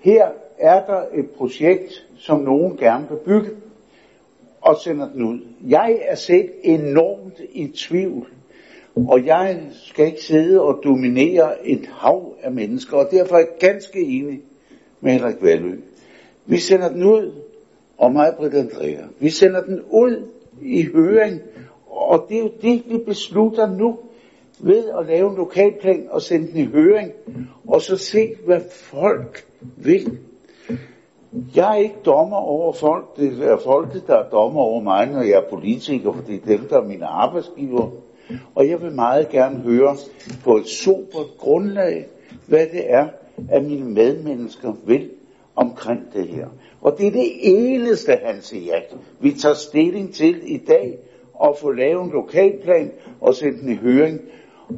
G: her er der et projekt, som nogen gerne vil bygge, og sender den ud. Jeg er set enormt i tvivl, og jeg skal ikke sidde og dominere et hav af mennesker, og derfor er jeg ganske enig med Henrik Valø. Vi sender den ud, og mig, Britt Andrea. Vi sender den ud i høring, og det er jo det, vi beslutter nu ved at lave en lokalplan og sende den i høring, og så se, hvad folk vil. Jeg er ikke dommer over folk. Det er folket, der er dommer over mig, når jeg er politiker, for det er dem, der er mine arbejdsgiver. Og jeg vil meget gerne høre på et supert grundlag, hvad det er, at mine medmennesker vil omkring det her. Og det er det eneste, han siger, vi tager stilling til i dag, og få lavet en lokalplan og sende den i høring.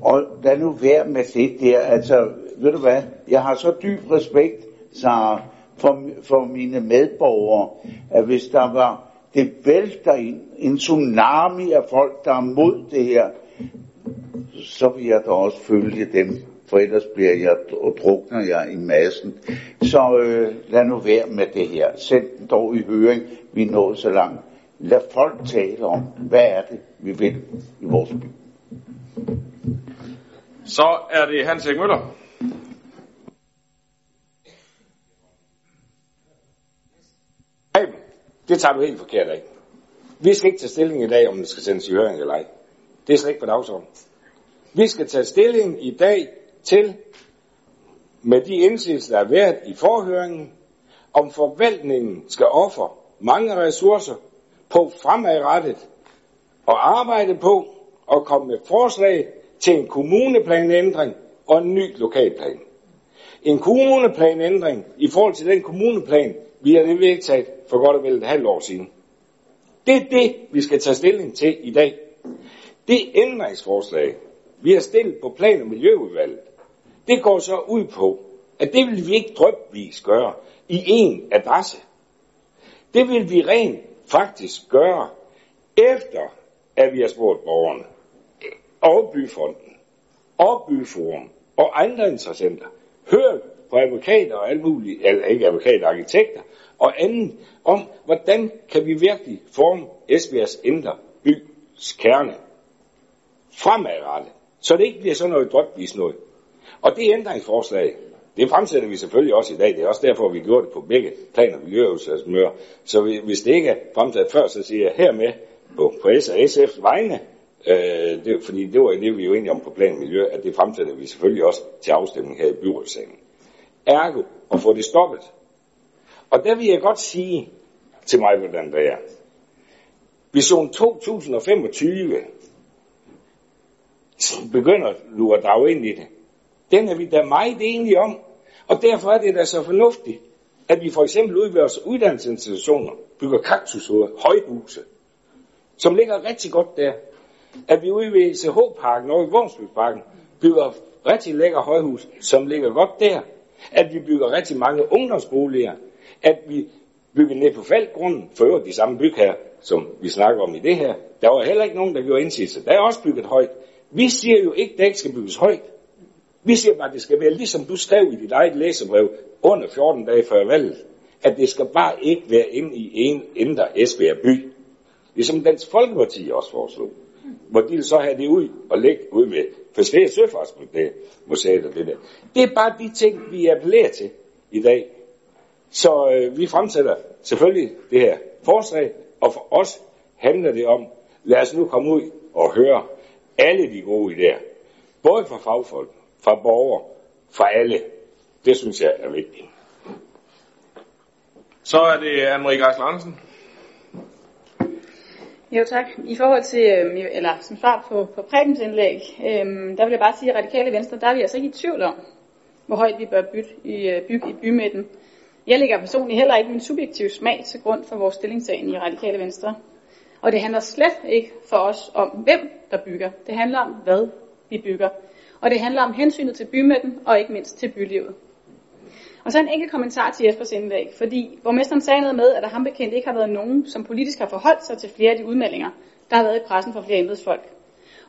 G: Og lad nu være med det der. Altså, ved du hvad, jeg har så dyb respekt, Sarah, for, for mine medborgere, at hvis der var, det vælter ind, en tsunami af folk, der er mod det her, så vil jeg da også følge dem, for ellers bliver jeg, og drukner jeg i massen. Så øh, lad nu være med det her. Send den dog i høring. Vi er nået så langt. Lad folk tale om, hvad er det, vi vil i vores by.
A: Så er det Hans Erik Møller.
T: Det tager du helt forkert af. Vi skal ikke tage stilling i dag, om det skal sendes i høring eller ej. Det er slet ikke på dagsordenen. Vi skal tage stilling i dag til, med de indsigelser, der er været i forhøringen, om forvaltningen skal ofre mange ressourcer på fremadrettet og arbejde på at komme med forslag til en kommuneplanændring og en ny lokalplan. En kommuneplanændring i forhold til den kommuneplan, vi har nemlig ikke taget for godt og vel et halvt år siden. Det er det, vi skal tage stilling til i dag. Det ændringsforslag, vi har stillet på plan- og miljøudvalget, det går så ud på, at det vil vi ikke drøbvis gøre i en adresse. Det vil vi rent faktisk gøre, efter at vi har spurgt borgerne, og byfonden, og byforum, og andre interessenter, hørt på advokater og alt muligt, eller ikke advokater, arkitekter, og andet om, hvordan kan vi virkelig forme Esbjergs indre bys kerne fremadrettet, så det ikke bliver sådan noget drøbvis noget. Og det ændringsforslag, det fremsætter vi selvfølgelig også i dag. Det er også derfor, vi gjorde det på begge planer og miljøøvelsesmøder. Så hvis det ikke er fremsat før, så siger jeg hermed på, på S og SF's vegne, øh, det, fordi det var det, vi jo enige om på plan miljø, at det fremsætter vi selvfølgelig også til afstemning her i byrådssalen. Ergo, at få det stoppet. Og der vil jeg godt sige til mig, hvordan det er. Vision 2025 begynder du at drage ind i det. Den er vi da meget enige om. Og derfor er det da så fornuftigt, at vi for eksempel ude ved vores uddannelsesinstitutioner bygger kaktushoveder, højhuse, som ligger rigtig godt der. At vi ude ved CH-parken og i Vormsbyparken bygger rigtig lækker højhus, som ligger godt der. At vi bygger rigtig mange ungdomsboliger. At vi bygger ned på faldgrunden, for øvrigt de samme byg her, som vi snakker om i det her. Der var heller ikke nogen, der gjorde indsigelse. Der er også bygget højt. Vi siger jo ikke, at der ikke skal bygges højt. Vi siger bare, at det skal være ligesom du skrev i dit eget læsebrev under 14 dage før valget, at det skal bare ikke være inde i en indre Esbjerg by. Ligesom Dansk Folkeparti også foreslog. Hvor de så have det ud og lægge ud med Fiskeri- og Søfartsmuseet og det der. Det er bare de ting, vi appellerer til i dag. Så øh, vi fremsætter selvfølgelig det her forslag, og for os handler det om, lad os nu komme ud og høre alle de gode idéer. Både fra fagfolk, fra borgere, fra alle. Det synes jeg er vigtigt.
A: Så er det Anne-Marie Andersen.
H: Jo tak. I forhold til, øhm, eller som svar på, på Prebens indlæg, øh, der vil jeg bare sige, at radikale venstre, der er vi altså ikke i tvivl om, hvor højt vi bør bygge i, øh, bygge i bymidten. Jeg lægger personligt heller ikke min subjektive smag til grund for vores stillingtagen i radikale venstre. Og det handler slet ikke for os om, hvem der bygger. Det handler om, hvad vi bygger. Og det handler om hensynet til bymidten og ikke mindst til bylivet. Og så en enkelt kommentar til Jespers indlæg, fordi borgmesteren sagde noget med, at der ham bekendt ikke har været nogen, som politisk har forholdt sig til flere af de udmeldinger, der har været i pressen fra flere embedsfolk.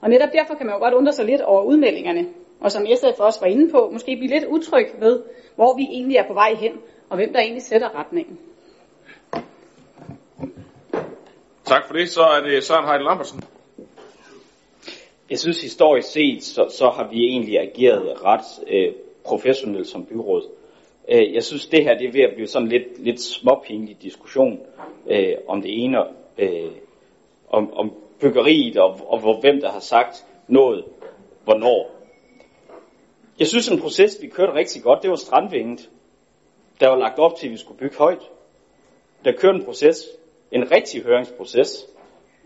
H: Og netop derfor kan man jo godt undre sig lidt over udmeldingerne, og som SF også var inde på, måske blive lidt utryg ved, hvor vi egentlig er på vej hen, og hvem der egentlig sætter retningen.
A: Tak for det. Så er det Søren Heidel Lambertsen.
B: Jeg synes historisk set, så, så har vi egentlig ageret ret øh, professionelt som byråd. Øh, jeg synes, det her det er ved at blive sådan lidt, lidt småpinlig diskussion øh, om det ene, øh, om, om byggeriet og, og hvor, hvem der har sagt noget, hvornår. Jeg synes, en proces, vi kørte rigtig godt, det var strandvinget. Der var lagt op til, at vi skulle bygge højt. Der kørte en proces, en rigtig høringsproces.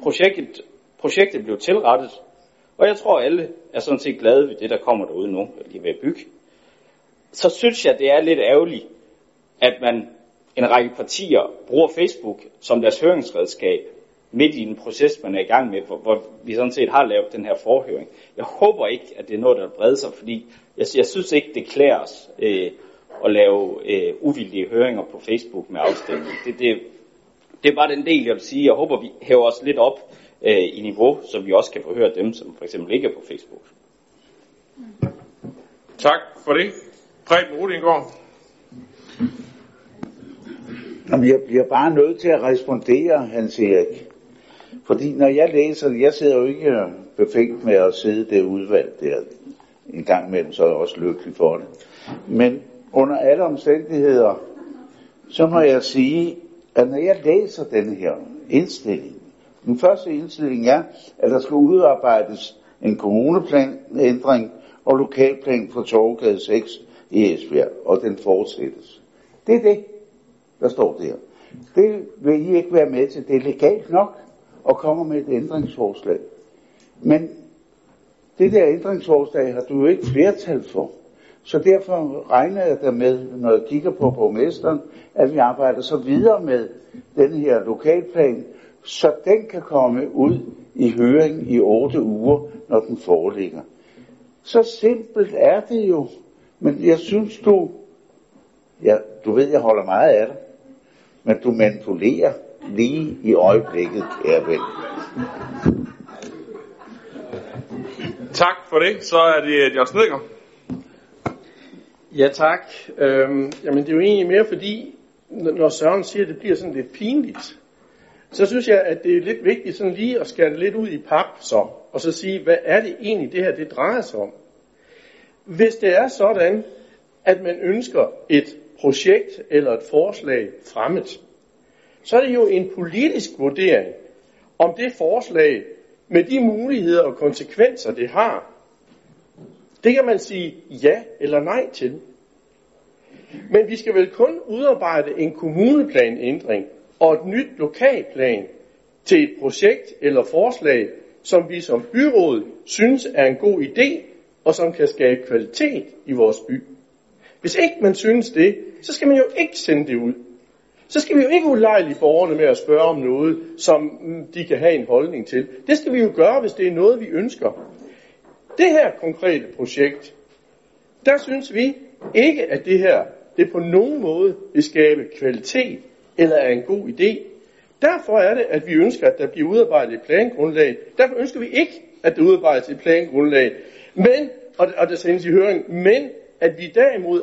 B: Projektet, projektet blev tilrettet, og jeg tror, alle er sådan set glade ved det, der kommer derude nu, lige ved at bygge. Så synes jeg, det er lidt ærgerligt, at man, en række partier, bruger Facebook som deres høringsredskab midt i en proces, man er i gang med, hvor, hvor vi sådan set har lavet den her forhøring. Jeg håber ikke, at det er noget, der breder sig, fordi jeg, jeg synes ikke, det klæder os øh, at lave øh, uvildige høringer på Facebook med afstemning. Det, det, det er bare den del, jeg vil sige. Jeg håber, vi hæver os lidt op øh, i niveau, så vi også kan forhøre dem, som for eksempel ikke er på Facebook.
A: Tak for det. Preben Rudingård.
G: Jamen, jeg bliver bare nødt til at respondere, Hans Erik. Fordi når jeg læser det, jeg sidder jo ikke øh, befængt med at sidde det udvalg der. En gang imellem, så er jeg også lykkelig for det. Men under alle omstændigheder, så må jeg sige, at når jeg læser den her indstilling, den første indstilling er, at der skal udarbejdes en kommuneplanændring og lokalplan for Torgade 6 i Esbjerg, og den fortsættes. Det er det, der står der. Det vil I ikke være med til. Det er legalt nok at komme med et ændringsforslag. Men det der ændringsforslag har du jo ikke flertal for. Så derfor regner jeg der med, når jeg kigger på borgmesteren, at vi arbejder så videre med den her lokalplan, så den kan komme ud i høring i otte uger, når den foreligger. Så simpelt er det jo. Men jeg synes du, ja, du ved, jeg holder meget af dig, men du manipulerer lige i øjeblikket, kære ven.
A: Tak for det. Så er det Jørgen Snedgaard.
N: Ja, tak. Øhm, jamen, det er jo egentlig mere fordi, når Søren siger, at det bliver sådan lidt pinligt, så synes jeg, at det er lidt vigtigt sådan lige at skære lidt ud i pap så, og så sige, hvad er det egentlig, det her det drejer sig om? Hvis det er sådan, at man ønsker et projekt eller et forslag fremmet, så er det jo en politisk vurdering, om det forslag med de muligheder og konsekvenser, det har, det kan man sige ja eller nej til. Men vi skal vel kun udarbejde en kommuneplanændring og et nyt lokalplan til et projekt eller forslag, som vi som byråd synes er en god idé, og som kan skabe kvalitet i vores by. Hvis ikke man synes det, så skal man jo ikke sende det ud. Så skal vi jo ikke ulejlige borgerne med at spørge om noget, som mm, de kan have en holdning til. Det skal vi jo gøre, hvis det er noget, vi ønsker. Det her konkrete projekt, der synes vi ikke, at det her det på nogen måde vil skabe kvalitet eller er en god idé. Derfor er det, at vi ønsker, at der bliver udarbejdet et plangrundlag. Derfor ønsker vi ikke, at der udarbejdes et plangrundlag, men, og, og der sendes i høring, men at vi derimod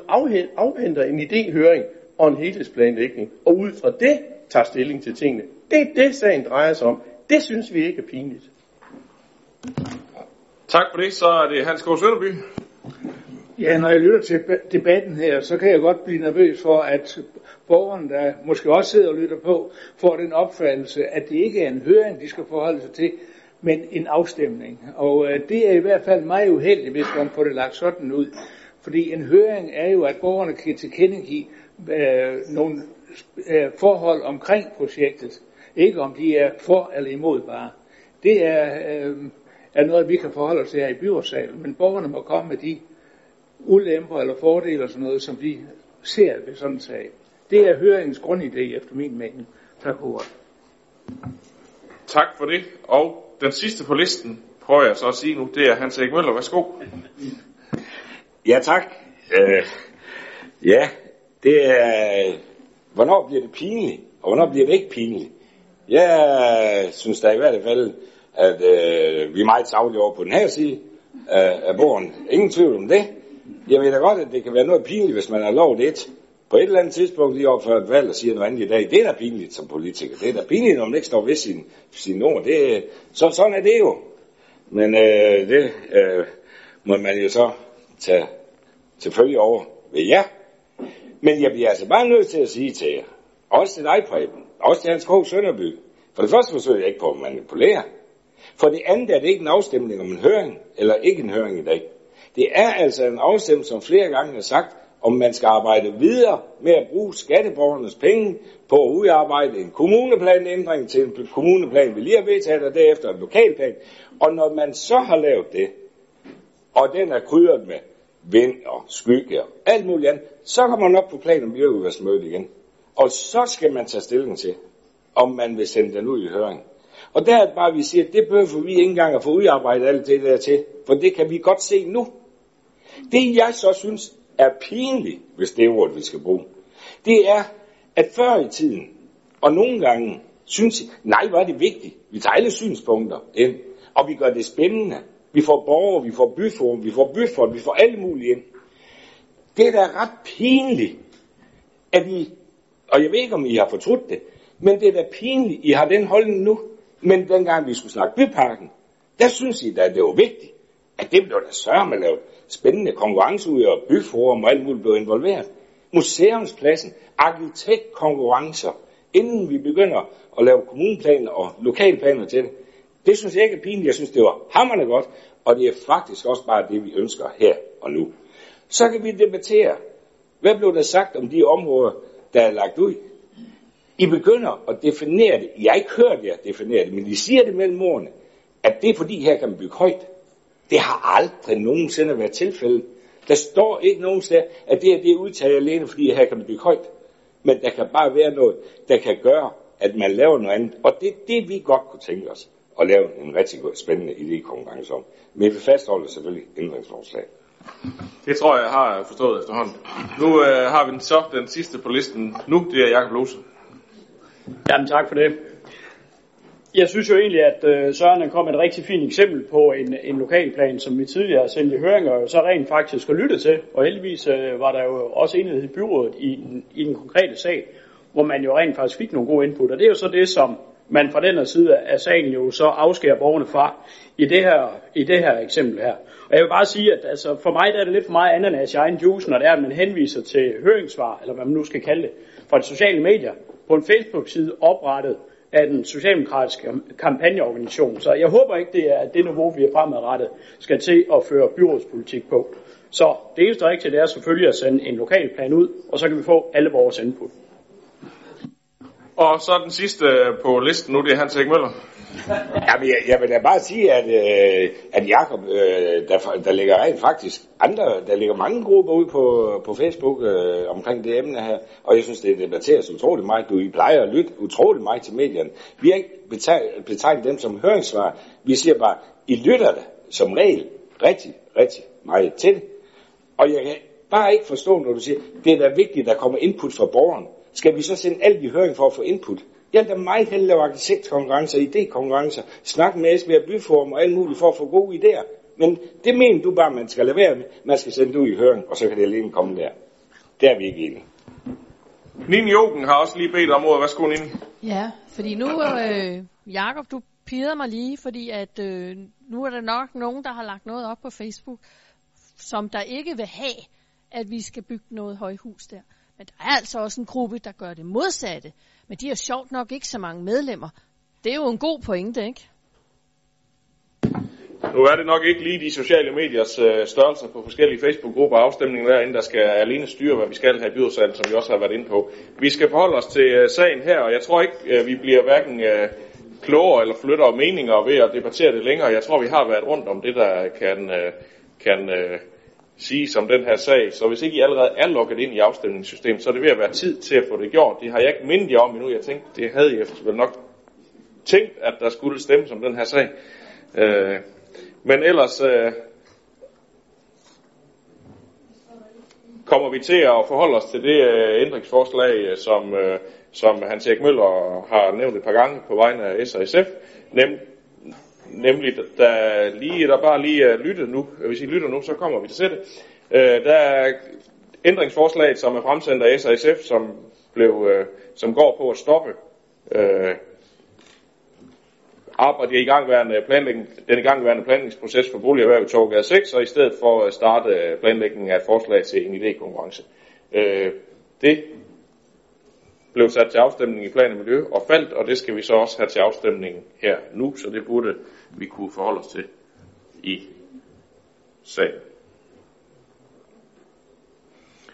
N: afhenter en idéhøring og en helhedsplanlægning, og ud fra det tager stilling til tingene. Det er det, sagen drejer sig om. Det synes vi ikke er pinligt.
A: Tak for det. Så er det Hans K. Sønderby.
Q: Ja, når jeg lytter til debatten her, så kan jeg godt blive nervøs for, at borgerne, der måske også sidder og lytter på, får den opfattelse, at det ikke er en høring, de skal forholde sig til, men en afstemning. Og øh, det er i hvert fald meget uheldigt, hvis man får det lagt sådan ud. Fordi en høring er jo, at borgerne kan tilkendegive øh, nogle øh, forhold omkring projektet. Ikke om de er for eller imod bare. Det er, øh, er noget, vi kan forholde os til her i byrådssalen. Men borgerne må komme med de ulemper eller fordele og sådan noget, som de ser ved sådan en sag. Det er høringens grundidé efter min mening. Tak for ordet.
A: Tak for det. Og den sidste på listen, prøver jeg så at sige nu, det er Hans Erik Møller. Værsgo.
T: Ja, tak. Øh, ja, det er, hvornår bliver det pinligt, og hvornår bliver det ikke pinligt? Jeg synes da i hvert fald, at øh, vi er meget savlige over på den her side af, af bogen. Ingen tvivl om det. Jeg ved da godt, at det kan være noget pinligt, hvis man har lovet et på et eller andet tidspunkt lige op før et valg og siger noget andet i dag. Det er da pinligt som politiker. Det er da pinligt, når man ikke står ved sin, sin ord. Det, så, sådan er det jo. Men øh, det øh, må man jo så tage selvfølgelig over ved jer. Men jeg bliver altså bare nødt til at sige til jer, også til dig, Preben, også til Hans K. Sønderby, for det første forsøger jeg ikke på at manipulere. For det andet er det ikke en afstemning om en høring, eller ikke en høring i dag. Det er altså en afstemning, som flere gange har sagt, om man skal arbejde videre med at bruge skatteborgernes penge på at udarbejde en kommuneplanændring til en kommuneplan, vi lige har vedtaget, og derefter en lokalplan. Og når man så har lavet det, og den er krydret med vind og skygge og alt muligt andet, så kommer man op på plan om miljøudvalgsmødet igen. Og så skal man tage stilling til, om man vil sende den ud i høring. Og der er bare, vi siger, at det behøver vi ikke engang at få udarbejdet alt det der til, for det kan vi godt se nu. Det jeg så synes er pinligt, hvis det er ord, vi skal bruge, det er, at før i tiden, og nogle gange, synes jeg, nej, hvor er det vigtigt. Vi tager alle synspunkter ind, og vi gør det spændende. Vi får borgere, vi får byforum, vi får byfolk, vi får alle mulige ind. Det er da ret pinligt, at I, og jeg ved ikke, om I har fortrudt det, men det er da pinligt, I har den holdning nu. Men dengang vi skulle snakke byparken, der synes I da, at det var vigtigt, at det blev der sørme med lavet spændende konkurrence ud, og byforum og alt muligt blev involveret. Museumspladsen, arkitektkonkurrencer, inden vi begynder at lave kommuneplaner og lokalplaner til det. Det synes jeg ikke er pinligt. Jeg synes, det var hammerne godt, og det er faktisk også bare det, vi ønsker her og nu. Så kan vi debattere, hvad blev der sagt om de områder, der er lagt ud. I begynder at definere det. Jeg har ikke hørt jer definere det, men I siger det mellem ordene, at det er fordi, her kan man bygge højt. Det har aldrig nogensinde været tilfældet. Der står ikke nogen sted, at det er det udtaget alene, fordi her kan man bygge højt. Men der kan bare være noget, der kan gøre, at man laver noget andet. Og det er det, vi godt kunne tænke os at lave en rigtig spændende idékonkurrence om. Men vi fastholder selvfølgelig ændringsforslag.
A: Det tror jeg, jeg har forstået efterhånden. Nu øh, har vi så den sidste på listen. Nu, det er Jakob Lose.
U: Jamen tak for det. Jeg synes jo egentlig, at øh, Søren kom med et rigtig fint eksempel på en, en lokalplan, som vi tidligere har sendt i høringer, og så rent faktisk har lyttet til. Og heldigvis øh, var der jo også enighed i byrådet i, i den konkrete sag, hvor man jo rent faktisk fik nogle gode input. Og det er jo så det, som man fra den her side af sagen jo så afskærer borgerne fra i det her, i det her eksempel her. Og jeg vil bare sige, at altså, for mig der er det lidt for meget ananas i egen juice, når det er, at man henviser til høringssvar, eller hvad man nu skal kalde det, fra de sociale medier, på en Facebook-side oprettet af den socialdemokratiske kampagneorganisation. Så jeg håber ikke, det er det niveau, vi er fremadrettet skal til at føre byrådspolitik på. Så det eneste rigtige, det er selvfølgelig at sende en lokalplan ud, og så kan vi få alle vores input.
A: Og så den sidste på listen nu, det er Hans Møller.
T: Jamen, jeg, jeg vil da bare sige, at, øh, at Jacob, øh, der, der ligger rent faktisk andre, der ligger mange grupper ud på, på Facebook øh, omkring det emne her, og jeg synes, det debatteres utrolig meget. Du I plejer at lytte utrolig meget til medierne. Vi har ikke betegnet dem som høringssvar. Vi siger bare, I lytter det som regel rigtig, rigtig meget til det. Og jeg kan bare ikke forstå, når du siger, det er da vigtigt, at der kommer input fra borgeren. Skal vi så sende alt i høring for at få input? Jeg vil da meget hellere lave arkitektkonkurrencer, idékonkurrencer, snakke med Esbjerg Byforum og alt muligt for at få gode idéer. Men det mener du bare, man skal lade være med. Man skal sende det ud i høring, og så kan det alene komme der. Der er vi ikke enige.
A: Nini Jogen har også lige bedt om ordet. Værsgo, Nini.
V: Ja, fordi nu, øh, Jakob, du pirrede mig lige, fordi at øh, nu er der nok nogen, der har lagt noget op på Facebook, som der ikke vil have, at vi skal bygge noget højhus der. Men der er altså også en gruppe, der gør det modsatte. Men de har sjovt nok ikke så mange medlemmer. Det er jo en god pointe, ikke?
A: Nu er det nok ikke lige de sociale mediers øh, størrelser på forskellige Facebook-grupper og afstemninger derinde, der skal alene styre, hvad vi skal have i byrådsalen, som vi også har været inde på. Vi skal forholde os til øh, sagen her, og jeg tror ikke, øh, vi bliver hverken øh, klogere eller flytter meninger ved at debattere det længere. Jeg tror, vi har været rundt om det, der kan, øh, kan øh, sige som den her sag. Så hvis ikke I allerede er logget ind i afstemningssystemet, så er det ved at være tid til at få det gjort. Det har jeg ikke mindet jer om endnu. Jeg tænkte, det havde I efter nok tænkt, at der skulle stemme som den her sag. Øh, men ellers øh, kommer vi til at forholde os til det øh, ændringsforslag, øh, som, øh, som Hans Erik Møller har nævnt et par gange på vegne af S og SF, nem, nemlig der, lige, der bare lige er lytte nu. Hvis I lytter nu, så kommer vi til det. Øh, der er ændringsforslaget, som er fremsendt af SASF, SF, som, blev, øh, som går på at stoppe øh, arbejde i gangværende planlægning, den igangværende planlægningsproces for boligerhverv i Torgade 6, og i stedet for at starte øh, planlægningen af et forslag til en idékonkurrence. Øh, Det blev sat til afstemning i plan og miljø og faldt, og det skal vi så også have til afstemning her nu, så det burde vi kunne forholde os til i sagen.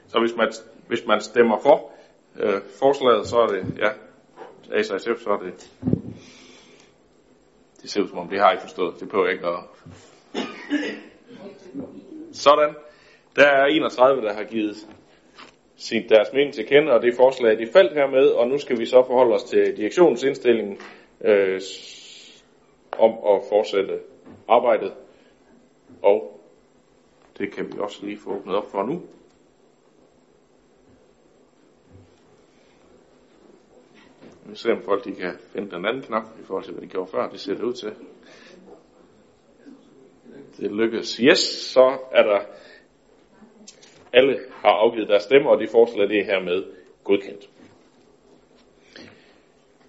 A: Så hvis man, hvis man stemmer for øh, forslaget, så er det, ja, ASASF, så er det, det ser ud som om, det har I forstået, det behøver jeg ikke at sådan. Der er 31, der har givet sin deres mening til kende, og det forslag, de faldt hermed, og nu skal vi så forholde os til direktionens indstilling øh, om at fortsætte arbejdet. Og det kan vi også lige få åbnet op for nu. Vi ser, om folk de kan finde den anden knap i forhold til, hvad de gjorde før. Det ser det ud til. Det lykkes. Yes, så er der alle har afgivet deres stemme, og de forslag det er hermed godkendt.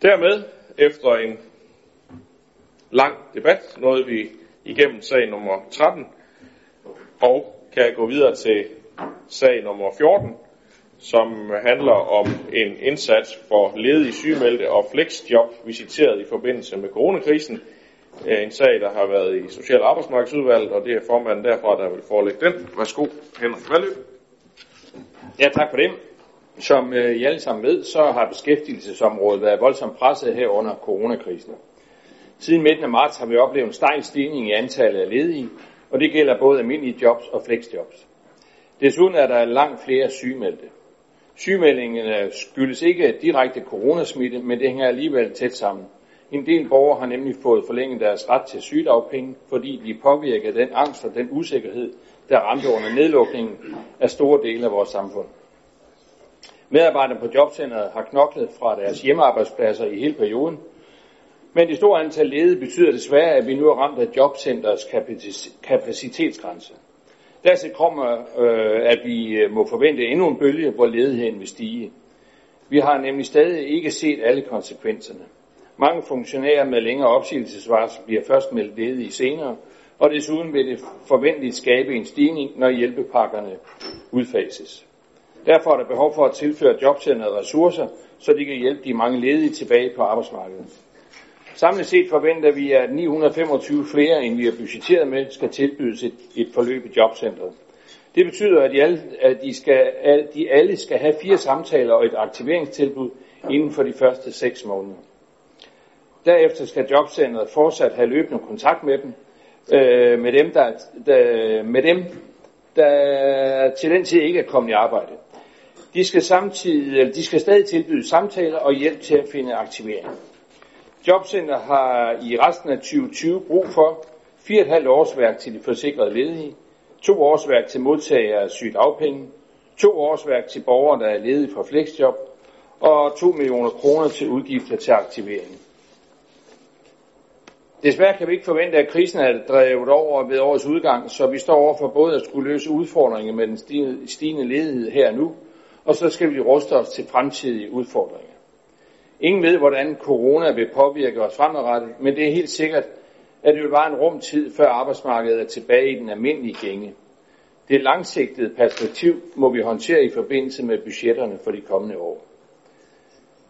A: Dermed, efter en lang debat, nåede vi igennem sag nummer 13, og kan gå videre til sag nummer 14, som handler om en indsats for ledige sygemeldte og flexjob visiteret i forbindelse med coronakrisen. Eh, en sag, der har været i Social- og Arbejdsmarkedsudvalget, og det er formanden derfra, der vil forelægge den. Værsgo, Henrik Valø.
O: Ja, tak for det. Som øh, I alle sammen ved, så har beskæftigelsesområdet været voldsomt presset her under coronakrisen. Siden midten af marts har vi oplevet en stejl stigning i antallet af ledige, og det gælder både almindelige jobs og flexjobs. Desuden er der langt flere sygemeldte. Sygemeldingerne øh, skyldes ikke direkte coronasmitte, men det hænger alligevel tæt sammen. En del borgere har nemlig fået forlænget deres ret til sygedagpenge, fordi de er påvirket den angst og den usikkerhed, der ramte under nedlukningen af store dele af vores samfund. Medarbejdere på jobcentret har knoklet fra deres hjemmearbejdspladser i hele perioden, men det store antal ledige betyder desværre, at vi nu er ramt af jobcenterets kapacitetsgrænse. Dertil kommer, øh, at vi øh, må forvente endnu en bølge, hvor ledigheden vil stige. Vi har nemlig stadig ikke set alle konsekvenserne. Mange funktionærer med længere opsigelsesvarsel bliver først meldt ledige senere, og desuden vil det forventeligt skabe en stigning, når hjælpepakkerne udfases. Derfor er der behov for at tilføre jobcentret ressourcer, så de kan hjælpe de mange ledige tilbage på arbejdsmarkedet. Samlet set forventer vi, at 925 flere, end vi har budgetteret med, skal tilbydes et, et forløb i jobcentret. Det betyder, at de, alle, at, de skal, at de alle skal have fire samtaler og et aktiveringstilbud inden for de første seks måneder. Derefter skal jobcentret fortsat have løbende kontakt med dem, øh, med dem, der, der, med dem, der til den tid ikke er kommet i arbejde. De skal, samtidig, eller de skal stadig tilbyde samtaler og hjælp til at finde aktivering. Jobcenter har i resten af 2020 brug for 4,5 årsværk til de forsikrede ledige, to årsværk til modtagere af sygdagpenge, to årsværk til borgere, der er ledige fra flexjob, og 2 millioner kroner til udgifter til aktivering. Desværre kan vi ikke forvente, at krisen er drevet over ved årets udgang, så vi står over for både at skulle løse udfordringer med den stigende ledighed her og nu, og så skal vi ruste os til fremtidige udfordringer. Ingen ved, hvordan corona vil påvirke os fremadrettet, men det er helt sikkert, at det vil være en rum tid, før arbejdsmarkedet er tilbage i den almindelige gænge. Det langsigtede perspektiv må vi håndtere i forbindelse med budgetterne for de kommende år.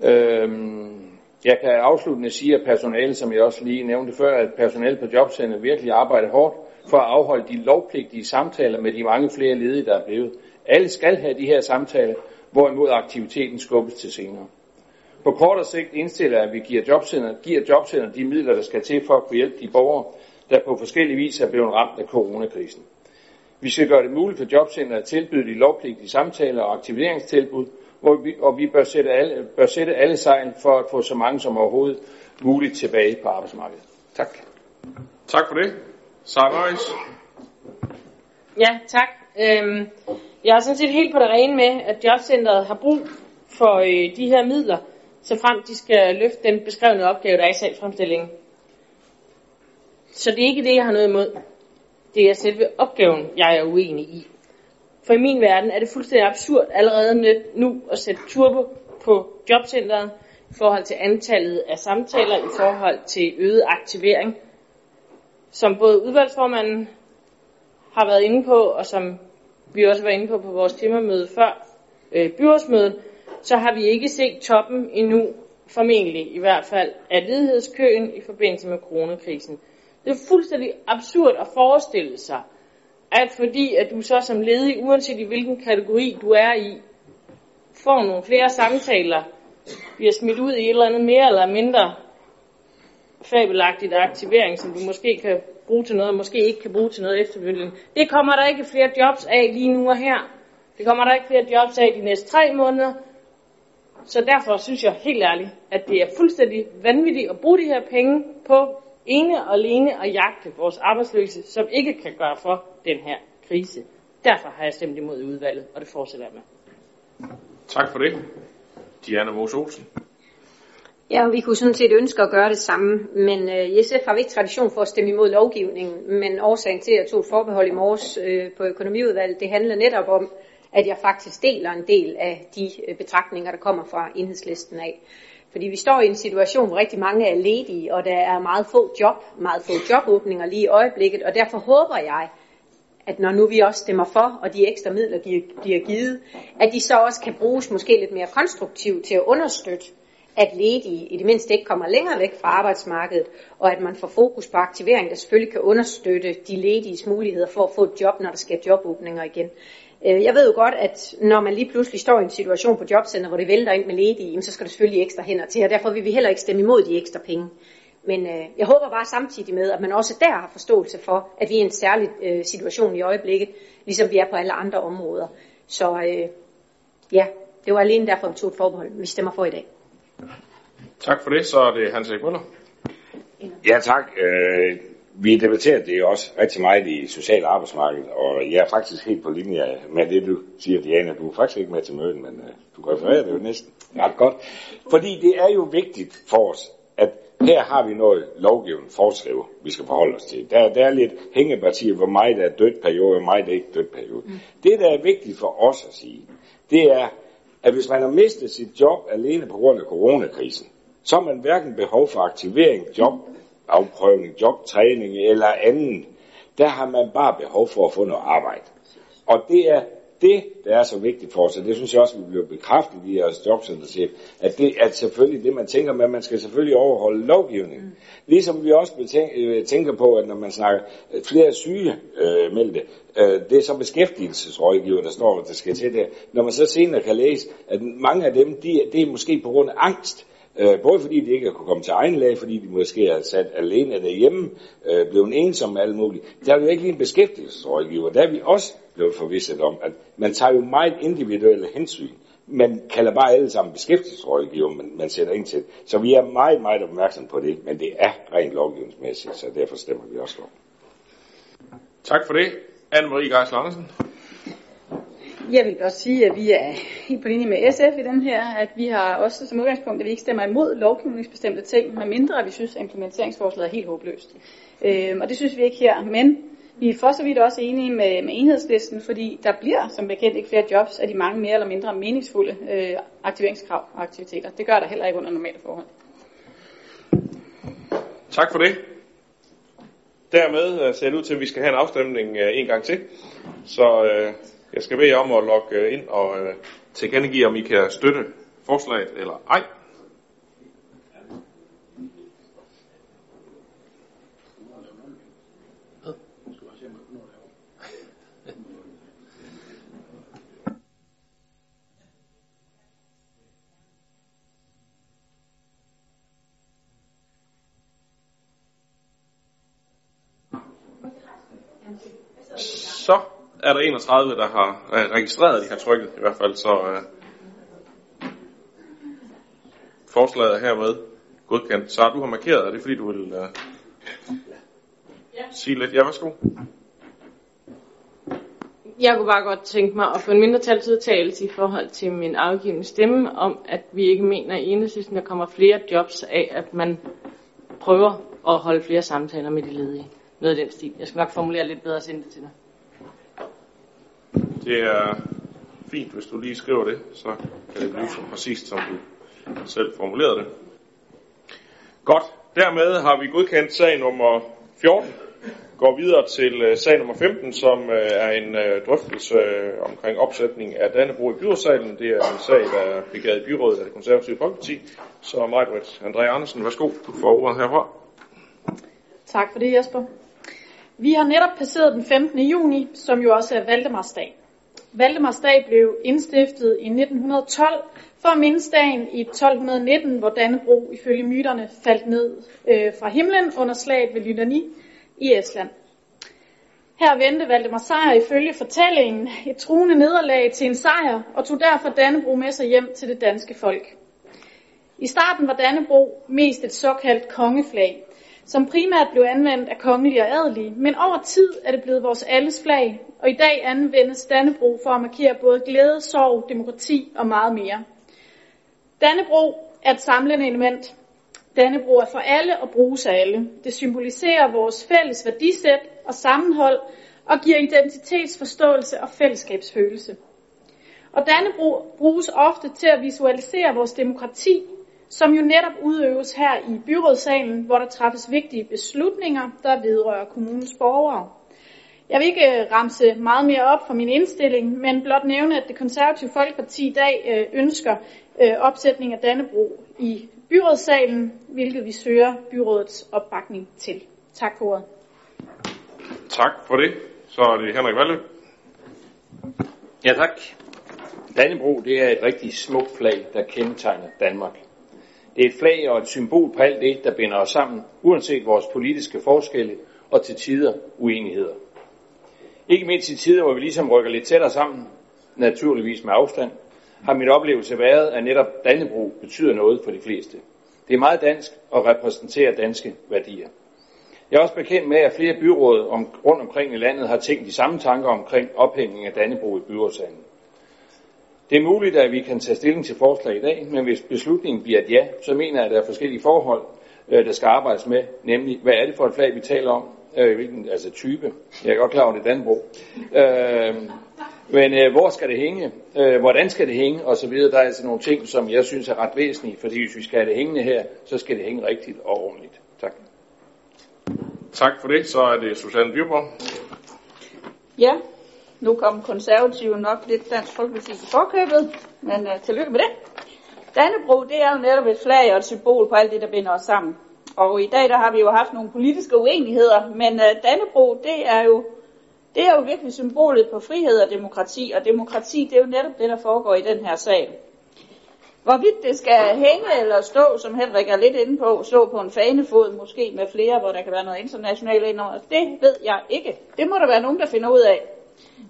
O: Øhm, jeg kan afsluttende sige, at personale, som jeg også lige nævnte før, at personale på jobcenter virkelig arbejder hårdt for at afholde de lovpligtige samtaler med de mange flere ledige, der er blevet. Alle skal have de her samtaler, hvorimod aktiviteten skubbes til senere. På kortere sigt indstiller at vi giver jobcenter, giver jobcenter de midler, der skal til for at kunne hjælpe de borgere, der på forskellige vis er blevet ramt af coronakrisen. Vi skal gøre det muligt for jobcenter at tilbyde de lovpligtige samtaler og aktiveringstilbud, hvor vi, og vi bør sætte, alle, bør sætte alle sejl for at få så mange som overhovedet muligt tilbage på arbejdsmarkedet. Tak.
A: Tak for det. Sarah.
C: Ja, tak. Øhm, jeg er sådan set helt på det rene med, at jobcentret har brug for øh, de her midler, så frem de skal løfte den beskrevne opgave, der er i salgsfremstillingen. Så det er ikke det, jeg har noget imod. Det er selve opgaven, jeg er uenig i. For i min verden er det fuldstændig absurd allerede nu at sætte turbo på jobcentret i forhold til antallet af samtaler, i forhold til øget aktivering, som både udvalgsformanden har været inde på, og som vi også var inde på på vores temamøde før, øh, byrådsmødet, så har vi ikke set toppen endnu, formentlig i hvert fald, af ledighedskøen i forbindelse med coronakrisen. Det er fuldstændig absurd at forestille sig, at fordi at du så som ledig, uanset i hvilken kategori du er i, får nogle flere samtaler, bliver smidt ud i et eller andet mere eller mindre fabelagtigt aktivering, som du måske kan bruge til noget, og måske ikke kan bruge til noget efterfølgende. Det kommer der ikke flere jobs af lige nu og her. Det kommer der ikke flere jobs af de næste tre måneder. Så derfor synes jeg helt ærligt, at det er fuldstændig vanvittigt at bruge de her penge på ene og alene at jagte vores arbejdsløse, som ikke kan gøre for den her krise. Derfor har jeg stemt imod i udvalget, og det fortsætter jeg med.
A: Tak for det. Diana Mos Olsen.
F: Ja, vi kunne sådan set ønske at gøre det samme, men øh, i SF har vi ikke tradition for at stemme imod lovgivningen, men årsagen til, at jeg tog et forbehold i morges øh, på økonomiudvalget, det handler netop om, at jeg faktisk deler en del af de øh, betragtninger, der kommer fra enhedslisten af. Fordi vi står i en situation, hvor rigtig mange er ledige, og der er meget få job, meget få jobåbninger lige i øjeblikket, og derfor håber jeg, at når nu vi også stemmer for, og de ekstra midler bliver givet, at de så også kan bruges måske lidt mere konstruktivt til at understøtte, at ledige i det mindste ikke kommer længere væk fra arbejdsmarkedet, og at man får fokus på aktivering, der selvfølgelig kan understøtte de lediges muligheder for at få et job, når der sker jobåbninger igen. Øh, jeg ved jo godt, at når man lige pludselig står i en situation på jobcenter, hvor det vælter ind med ledige, så skal der selvfølgelig ekstra hænder til, og derfor vil vi heller ikke stemme imod de ekstra penge. Men øh, jeg håber bare samtidig med, at man også der har forståelse for, at vi er i en særlig øh, situation i øjeblikket, ligesom vi er på alle andre områder. Så øh, ja, det var alene derfor, vi tog et forbehold. Vi stemmer for i dag.
A: Tak for det. Så er det Hans Erik Møller.
T: Ja, tak. Øh, vi debatterer det også rigtig meget i social arbejdsmarked, og jeg er faktisk helt på linje med det, du siger, Diana. Du er faktisk ikke med til møden, men uh, du refererer det jo næsten ret godt. Fordi det er jo vigtigt for os, at her har vi noget lovgivende forskriver, vi skal forholde os til. Der, der er lidt hængepartier, hvor meget der er dødt periode, og hvor meget der ikke dødt periode. Mm. Det, der er vigtigt for os at sige, det er, at hvis man har mistet sit job alene på grund af coronakrisen, så har man hverken behov for aktivering, job, afprøvning, jobtræning eller anden. Der har man bare behov for at få noget arbejde. Og det er det, der er så vigtigt for os, og det synes jeg også, vi bliver bekræftet i jeres jobcenterchef, at det er selvfølgelig det, man tænker med, at man skal selvfølgelig overholde lovgivningen. Mm. Ligesom vi også øh, tænker på, at når man snakker flere syge øh, meldte, øh, det er så beskæftigelsesrådgiver, der står, der skal til det. Når man så senere kan læse, at mange af dem, de, det er måske på grund af angst, Øh, både fordi de ikke kunne komme til egen læge, fordi de måske er sat alene derhjemme, øh, blevet ensomme med alt muligt. Der er jo ikke lige en beskæftigelsesrådgiver. Der er vi også blevet forvisset om, at man tager jo meget individuelle hensyn. Man kalder bare alle sammen beskæftigelsesrådgiver, men man sætter ind til Så vi er meget, meget opmærksom på det, men det er rent lovgivningsmæssigt, så derfor stemmer vi også for.
A: Tak for det. Anne-Marie Geisler Andersen.
L: Jeg vil også sige, at vi er helt på linje med SF i den her, at vi har også som udgangspunkt, at vi ikke stemmer imod lovgivningsbestemte ting, medmindre at vi synes, at implementeringsforslaget er helt håbløst. Øhm, og det synes vi ikke her, men vi er for så vidt også enige med, med enhedslisten, fordi der bliver som bekendt ikke flere jobs af de mange mere eller mindre meningsfulde øh, aktiveringskrav og aktiviteter. Det gør der heller ikke under normale forhold.
A: Tak for det. Dermed øh, ser det ud til, at vi skal have en afstemning øh, en gang til. Så øh, jeg skal bede jer om at logge øh, ind og øh, tilkendegive, om I kan støtte forslaget eller ej. Så er der 31, der har øh, registreret, de har trykket i hvert fald, så øh, forslaget er hermed godkendt. Så du har markeret, er det fordi du vil øh, sige lidt? Ja, værsgo.
C: Jeg kunne bare godt tænke mig at få en mindretalsudtalelse i forhold til min afgivende stemme om, at vi ikke mener i enhedslisten, der kommer flere jobs af, at man prøver at holde flere samtaler med de ledige. Noget af den stil. Jeg skal nok formulere lidt bedre og sende det til dig.
A: Det er fint, hvis du lige skriver det, så kan det blive så præcist, som du selv formulerede det. Godt. Dermed har vi godkendt sag nummer 14 går videre til øh, sag nummer 15, som øh, er en øh, drøftelse omkring opsætning af Dannebro i byrådssalen. Det er en sag, der er begavet i byrådet af det konservative folkeparti. Så Majbrit André Andersen, værsgo, du får ordet herfra.
H: Tak for det, Jesper. Vi har netop passeret den 15. juni, som jo også er Valdemarsdag. Valdemarsdag blev indstiftet i 1912 for at mindes dagen i 1219, hvor Dannebro ifølge myterne faldt ned øh, fra himlen under slaget ved Lydani i Estland. Her vendte Valdemar Sejr ifølge fortællingen et truende nederlag til en sejr og tog derfor Dannebro med sig hjem til det danske folk. I starten var Dannebro mest et såkaldt kongeflag, som primært blev anvendt af kongelige og adelige, men over tid er det blevet vores alles flag, og i dag anvendes Dannebrog for at markere både glæde, sorg, demokrati og meget mere. Dannebrog er et samlende element. Dannebrog er for alle og bruges af alle. Det symboliserer vores fælles værdisæt og sammenhold og giver identitetsforståelse og fællesskabsfølelse. Og Dannebrog bruges ofte til at visualisere vores demokrati, som jo netop udøves her i byrådssalen, hvor der træffes vigtige beslutninger, der vedrører kommunens borgere. Jeg vil ikke øh, ramse meget mere op for min indstilling, men blot nævne, at det konservative Folkeparti i dag øh, ønsker øh, opsætning af Dannebro i byrådssalen, hvilket vi søger byrådets opbakning til. Tak for ordet.
A: Tak for det. Så er det Henrik Valle.
O: Ja, tak. Dannebro, det er et rigtig smukt flag, der kendetegner Danmark. Det er et flag og et symbol på alt det, der binder os sammen, uanset vores politiske forskelle og til tider uenigheder. Ikke mindst i tider, hvor vi ligesom rykker lidt tættere sammen, naturligvis med afstand, har min oplevelse været, at netop Dannebrog betyder noget for de fleste. Det er meget dansk og repræsenterer danske værdier. Jeg er også bekendt med, at flere byråd om, rundt omkring i landet har tænkt de samme tanker omkring ophængning af Dannebrog i byrådsanden. Det er muligt, at vi kan tage stilling til forslag i dag, men hvis beslutningen bliver et ja, så mener jeg, at der er forskellige forhold, øh, der skal arbejdes med, nemlig hvad er det for et flag, vi taler om, øh, hvilken altså type. Jeg er godt klar over, det er Danbro. Øh, men øh, hvor skal det hænge? Øh, hvordan skal det hænge? Og så videre. Der er altså nogle ting, som jeg synes er ret væsentlige, fordi hvis vi skal have det hængende her, så skal det hænge rigtigt og ordentligt. Tak.
A: Tak for det. Så er det Susanne Dyrborg.
L: Ja, nu kom konservative nok lidt Dansk Folkeparti i forkøbet, men uh, tillykke med det. Dannebro, det er jo netop et flag og et symbol på alt det, der binder os sammen. Og i dag der har vi jo haft nogle politiske uenigheder, men øh, uh, Dannebro, det er jo det er jo virkelig symbolet på frihed og demokrati, og demokrati, det er jo netop det, der foregår i den her sag. Hvorvidt det skal hænge eller stå, som Henrik er lidt inde på, stå på en fanefod, måske med flere, hvor der kan være noget internationalt indover, det ved jeg ikke. Det må der være nogen, der finder ud af.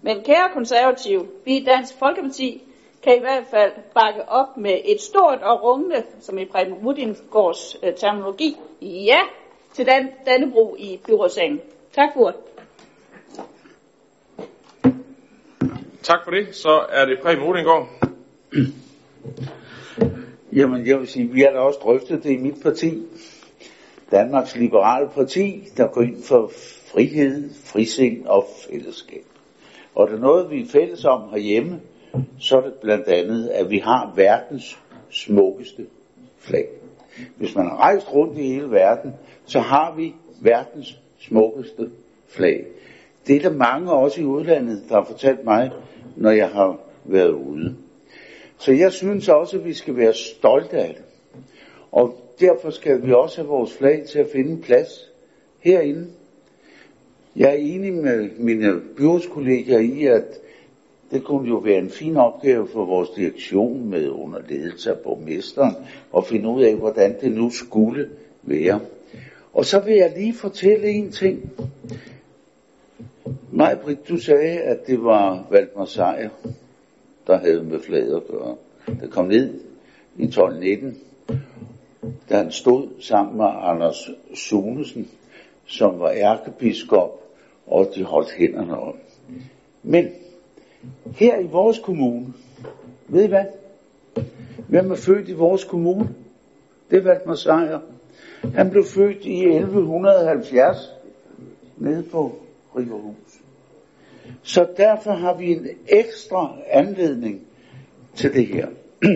L: Men kære konservative, vi i Dansk Folkeparti kan i hvert fald bakke op med et stort og rungende, som i Preben Rudingårds øh, terminologi, ja til Dan Dannebro i byrådssagen. Tak for ordet.
A: Tak for det. Så er det Preben Rudingård.
G: Jamen, jeg vil sige, vi har da også drøftet det i mit parti. Danmarks Liberale Parti, der går ind for frihed, frisind og fællesskab. Og der er noget, vi er fælles om herhjemme, så er det blandt andet, at vi har verdens smukkeste flag. Hvis man har rejst rundt i hele verden, så har vi verdens smukkeste flag. Det er der mange også i udlandet, der har fortalt mig, når jeg har været ude. Så jeg synes også, at vi skal være stolte af det. Og derfor skal vi også have vores flag til at finde plads herinde. Jeg er enig med mine byrådskolleger i, at det kunne jo være en fin opgave for vores direktion med under ledelse af borgmesteren at finde ud af, hvordan det nu skulle være. Og så vil jeg lige fortælle en ting. Nej, Britt, du sagde, at det var Valdemar Seier, der havde med flaget at gøre. Der kom ned i 1219, da han stod sammen med Anders Sunesen, som var ærkebiskop, og de holdt hænderne op. Men her i vores kommune, ved I hvad? Hvem er født i vores kommune? Det er Valdemar Sejr. Han blev født i 1170 nede på Riverhus. Så derfor har vi en ekstra anledning til det her.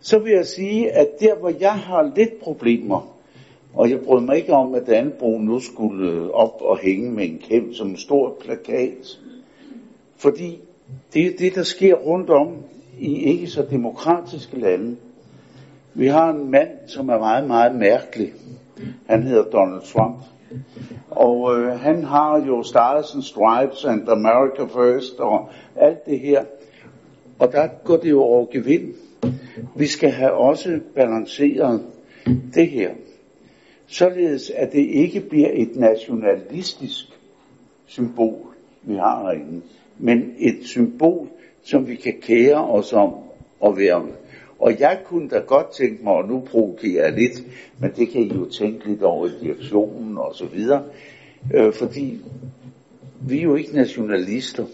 G: Så vil jeg sige, at der hvor jeg har lidt problemer, og jeg brød mig ikke om, at Danbro nu skulle øh, op og hænge med en kæmpe som en stor plakat. Fordi det er det, der sker rundt om i ikke så demokratiske lande. Vi har en mand, som er meget, meget mærkelig. Han hedder Donald Trump. Og øh, han har jo Stars and Stripes and America First og alt det her. Og der går det jo over gevind. Vi skal have også balanceret det her. Således at det ikke bliver et nationalistisk symbol, vi har herinde, men et symbol, som vi kan kære os om og være med. Og jeg kunne da godt tænke mig, og nu provokerer jeg lidt, men det kan I jo tænke lidt over i direktionen og så videre, øh, fordi vi er jo ikke nationalister.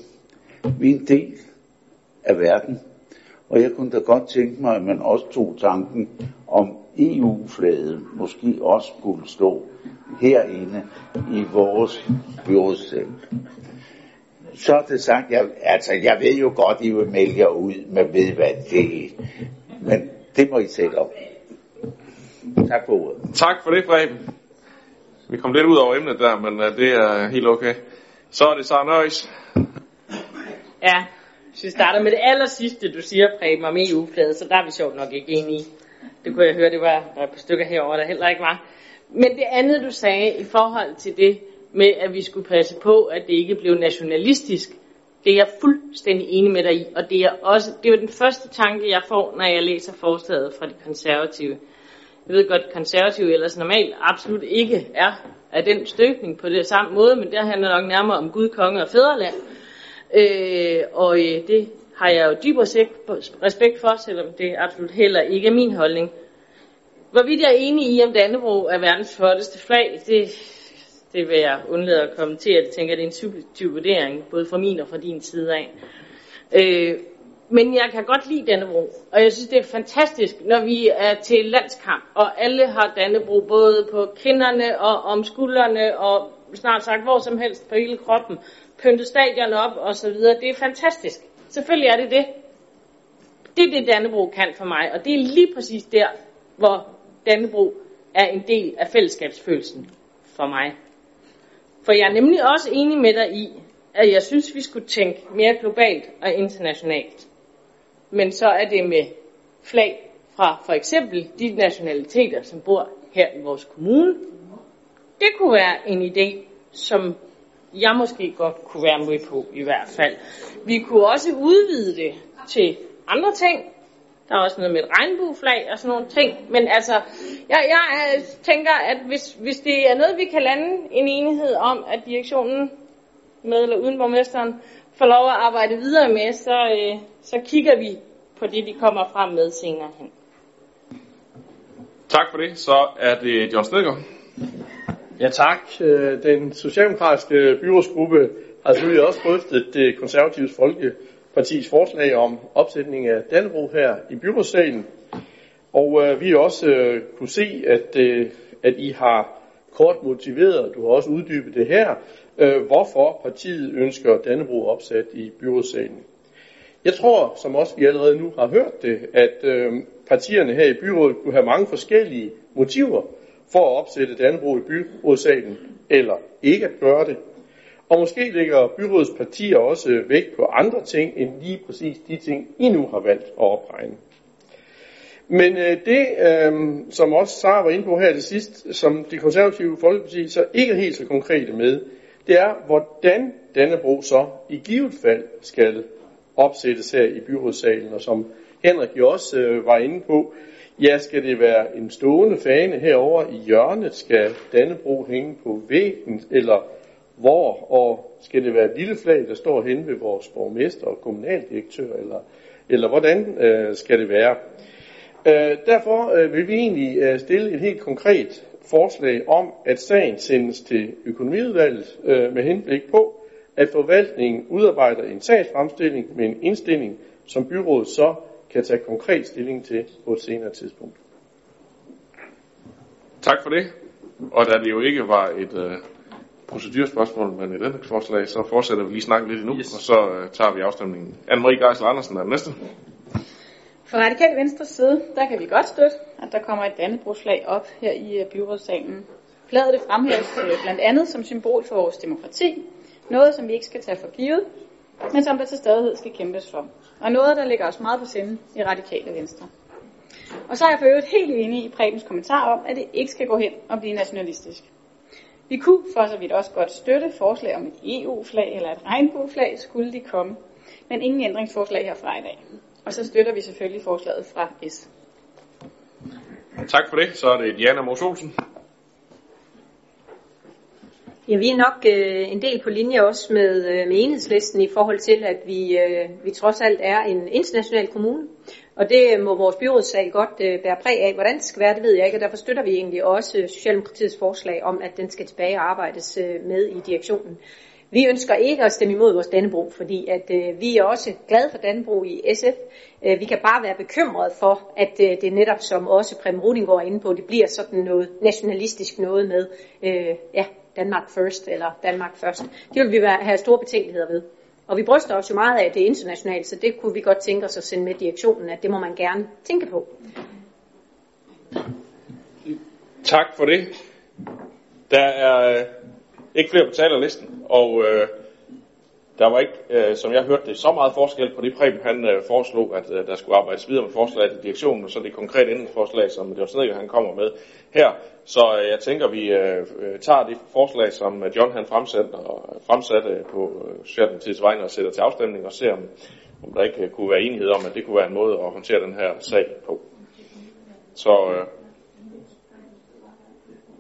G: Vi er en del af verden. Og jeg kunne da godt tænke mig, at man også tog tanken om EU-flaget måske også skulle stå herinde i vores byrådscelle. Så er det sagt, jeg, altså jeg ved jo godt, I vil melde jer ud med ved hvad det er. Men det må I sætte op. Tak for ordet.
A: Tak for det, Preben. Vi kom lidt ud over emnet der, men uh, det er helt okay. Så er det Sara Nøjes.
C: Ja, hvis vi starter med det aller sidste, du siger, Preben, om EU-flaget, så der er vi sjovt nok ikke enige. Det kunne jeg høre, det var der et par stykker herover der heller ikke var. Men det andet, du sagde i forhold til det med, at vi skulle passe på, at det ikke blev nationalistisk, det er jeg fuldstændig enig med dig i, og det er også det er den første tanke, jeg får, når jeg læser forslaget fra de konservative. Jeg ved godt, at konservative ellers normalt absolut ikke er af den støbning på det samme måde, men der handler nok nærmere om Gud, konge og fædreland. Øh, og øh, det har jeg jo dyb respekt for, selvom det absolut heller ikke er min holdning. Hvorvidt jeg er enig i, om Dannebro er verdens flotteste flag, det, det vil jeg undlade at kommentere. Jeg tænker, det er en subjektiv vurdering, både fra min og fra din side af. Øh, men jeg kan godt lide Dannebro, og jeg synes, det er fantastisk, når vi er til landskamp, og alle har Dannebro både på kinderne og om skuldrene, og snart sagt hvor som helst på hele kroppen, pyntet stadion op og så videre. Det er fantastisk. Selvfølgelig er det det. Det er det, Dannebro kan for mig, og det er lige præcis der, hvor Dannebro er en del af fællesskabsfølelsen for mig. For jeg er nemlig også enig med dig i, at jeg synes, vi skulle tænke mere globalt og internationalt. Men så er det med flag fra for eksempel de nationaliteter, som bor her i vores kommune. Det kunne være en idé, som jeg måske godt kunne være med på i hvert fald. Vi kunne også udvide det til andre ting. Der er også noget med et regnbueflag og sådan nogle ting. Men altså, jeg, jeg øh, tænker, at hvis, hvis det er noget, vi kan lande en enighed om, at direktionen med eller uden borgmesteren får lov at arbejde videre med, så, øh, så kigger vi på det, de kommer frem med senere hen.
A: Tak for det. Så er det John Stedgaard.
N: Ja tak. Øh, den socialdemokratiske byrådsgruppe har selvfølgelig også drøftet det konservative Folkepartis forslag om opsætning af Danbro her i byrådssalen. Og øh, vi har også øh, kunne se, at, øh, at I har kort motiveret, du har også uddybet det her, øh, hvorfor partiet ønsker Dannebro opsat i byrådssalen. Jeg tror, som også vi allerede nu har hørt det, at øh, partierne her i byrådet kunne have mange forskellige motiver for at opsætte Danbro i byrådssalen, eller ikke at gøre det. Og måske lægger byrådets partier også vægt på andre ting, end lige præcis de ting, I nu har valgt at opregne. Men øh, det, øh, som også Sara var inde på her til sidst, som de konservative folkeparti så ikke er helt så konkrete med, det er, hvordan Dannebro så i givet fald skal opsættes her i byrådssalen, og som Henrik jo også øh, var inde på, Ja, skal det være en stående fane herover i hjørnet? Skal Dannebro hænge på væggen? Eller hvor? Og skal det være et lille flag, der står hen ved vores borgmester og kommunaldirektør? Eller, eller hvordan øh, skal det være? Øh, derfor øh, vil vi egentlig øh, stille et helt konkret forslag om, at sagen sendes til økonomiudvalget øh, med henblik på, at forvaltningen udarbejder en sagsfremstilling med en indstilling, som byrådet så kan tage konkret stilling til på et senere tidspunkt.
A: Tak for det. Og da det jo ikke var et øh, procedurspørgsmål, men et ændringsforslag, så fortsætter vi lige snakke lidt endnu, yes. og så øh, tager vi afstemningen. Anne-Marie Geisler Andersen er den næste.
H: Fra radikal venstre side, der kan vi godt støtte, at der kommer et dannebrugsflag op her i øh, byrådssalen. Flaget det fremhæves øh, blandt andet som symbol for vores demokrati, noget som vi ikke skal tage for givet, men som der til stadighed skal kæmpes for. Og noget, der ligger os meget på sinde i radikale venstre. Og så er jeg for øvrigt helt enig i Prebens kommentar om, at det ikke skal gå hen og blive nationalistisk. Vi kunne for så vidt også godt støtte forslag om et EU-flag eller et regnbueflag, skulle de komme, men ingen ændringsforslag herfra i dag. Og så støtter vi selvfølgelig forslaget fra S.
A: Tak for det. Så er det Diana Mos Olsen.
F: Ja, vi er nok øh, en del på linje også med, øh, med enhedslisten i forhold til, at vi, øh, vi trods alt er en international kommune. Og det må vores byrådssal godt øh, bære præg af. Hvordan det skal være, det ved jeg ikke, og derfor støtter vi egentlig også Socialdemokratiets forslag om, at den skal tilbage og arbejdes øh, med i direktionen. Vi ønsker ikke at stemme imod vores Dannebro, fordi at øh, vi er også glade for Dannebro i SF. Øh, vi kan bare være bekymrede for, at øh, det netop, som også Prem Ruding går inde på, det bliver sådan noget nationalistisk noget med, øh, ja, Danmark first, eller Danmark først. Det vil vi have store betænkeligheder ved. Og vi bryster os jo meget af, at det er internationalt, så det kunne vi godt tænke os at sende med direktionen, at det må man gerne tænke på.
A: Tak for det. Der er øh, ikke flere på talerlisten, og øh, der var ikke, øh, som jeg hørte det, så meget forskel på det Preben han øh, foreslog, at øh, der skulle arbejdes videre med forslaget til direktionen, og så det konkrete ændringsforslag, som det var Snedker, han kommer med her. Så øh, jeg tænker, vi øh, øh tager det forslag, som øh, John han fremsatte, og øh, fremsatte på øh, Socialdemokratiets vegne og sætter til afstemning og ser, om, om der ikke kunne være enighed om, at det kunne være en måde at håndtere den her sag på. Så øh,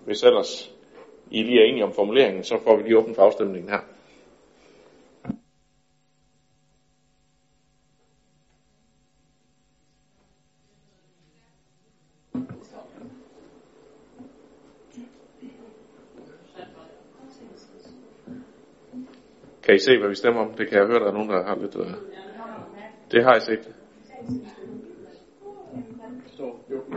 A: hvis ellers I lige er enige om formuleringen, så får vi lige åbent for afstemningen her. Kan I se, hvad vi stemmer om? Det kan jeg høre, der er nogen, der har lidt... Uh... Det har I set.
W: Så jo, på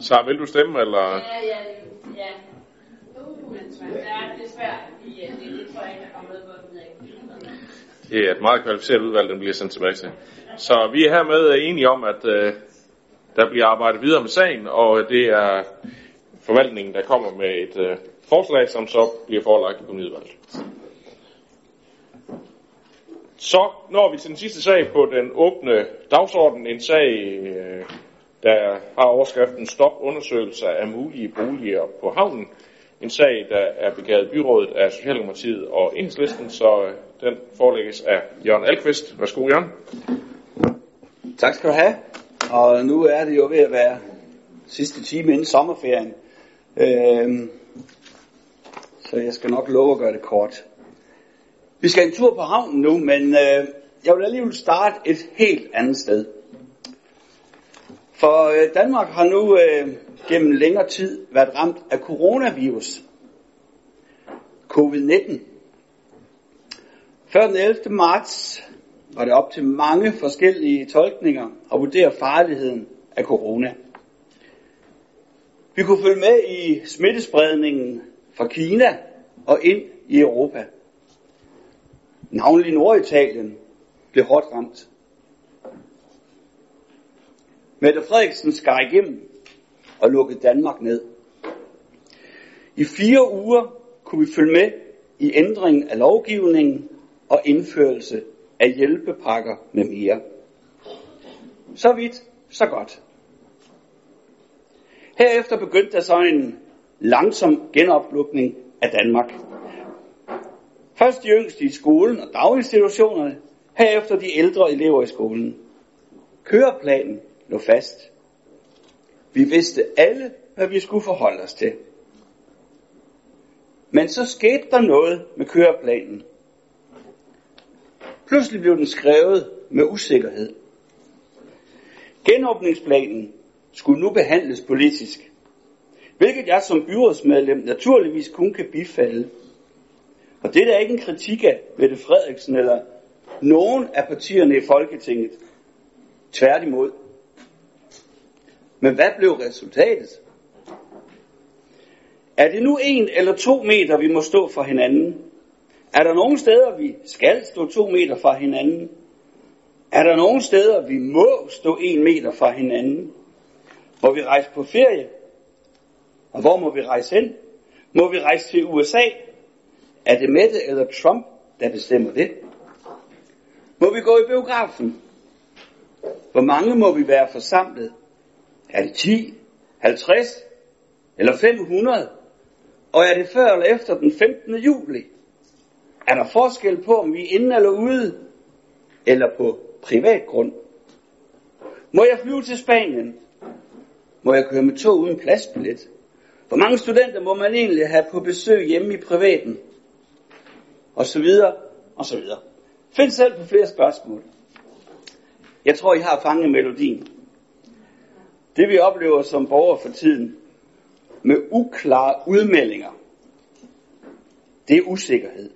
A: Så vil du stemme, eller?
C: Ja, ja, ja. Det er svært, fordi det, det tror jeg ikke, der kommer.
A: Det er et meget kvalificeret udvalg, den bliver sendt tilbage til. Så vi er hermed øh, enige om, at øh, der bliver arbejdet videre med sagen, og det er forvaltningen, der kommer med et øh, forslag, som så bliver forelagt i kommuneudvalget. Så når vi til den sidste sag på den åbne dagsorden, en sag, øh, der har overskriften Stop undersøgelser af mulige boliger på havnen. En sag, der er begavet byrådet af Socialdemokratiet og Enhedslisten, så øh, den forelægges af Jørgen Alkvist. Værsgo, Jørgen.
X: Tak skal du have. Og nu er det jo ved at være sidste time inden sommerferien. Øhm, så jeg skal nok love at gøre det kort. Vi skal en tur på havnen nu, men øh, jeg vil alligevel starte et helt andet sted. For øh, Danmark har nu øh, gennem længere tid været ramt af coronavirus. Covid-19. Før den 11. marts var det op til mange forskellige tolkninger at vurdere farligheden af corona. Vi kunne følge med i smittespredningen fra Kina og ind i Europa. Navnlig Norditalien blev hårdt ramt. Mette Frederiksen skar igennem og lukkede Danmark ned. I fire uger kunne vi følge med i ændringen af lovgivningen og indførelse af hjælpepakker med mere. Så vidt, så godt. Herefter begyndte der så en langsom genoplukning af Danmark. Først de yngste i skolen og daginstitutionerne, herefter de ældre elever i skolen. Køreplanen lå fast. Vi vidste alle, hvad vi skulle forholde os til. Men så skete der noget med køreplanen. Pludselig blev den skrevet med usikkerhed. Genåbningsplanen skulle nu behandles politisk, hvilket jeg som byrådsmedlem naturligvis kun kan bifalde. Og det er ikke en kritik af Mette Frederiksen eller nogen af partierne i Folketinget. Tværtimod. Men hvad blev resultatet? Er det nu en eller to meter, vi må stå fra hinanden? Er der nogle steder, vi skal stå to meter fra hinanden? Er der nogle steder, vi må stå en meter fra hinanden? Må vi rejse på ferie? Og hvor må vi rejse hen? Må vi rejse til USA? Er det Mette eller Trump, der bestemmer det? Må vi gå i biografen? Hvor mange må vi være forsamlet? Er det 10, 50 eller 500? Og er det før eller efter den 15. juli? Er der forskel på, om vi er inde eller ude? Eller på privat grund? Må jeg flyve til Spanien? Må jeg køre med tog uden pladsbillet? Hvor mange studenter må man egentlig have på besøg hjemme i privaten? Og så videre, og så videre. Find selv på flere spørgsmål. Jeg tror, I har fanget melodien. Det vi oplever som borgere for tiden, med uklare udmeldinger, det er usikkerhed.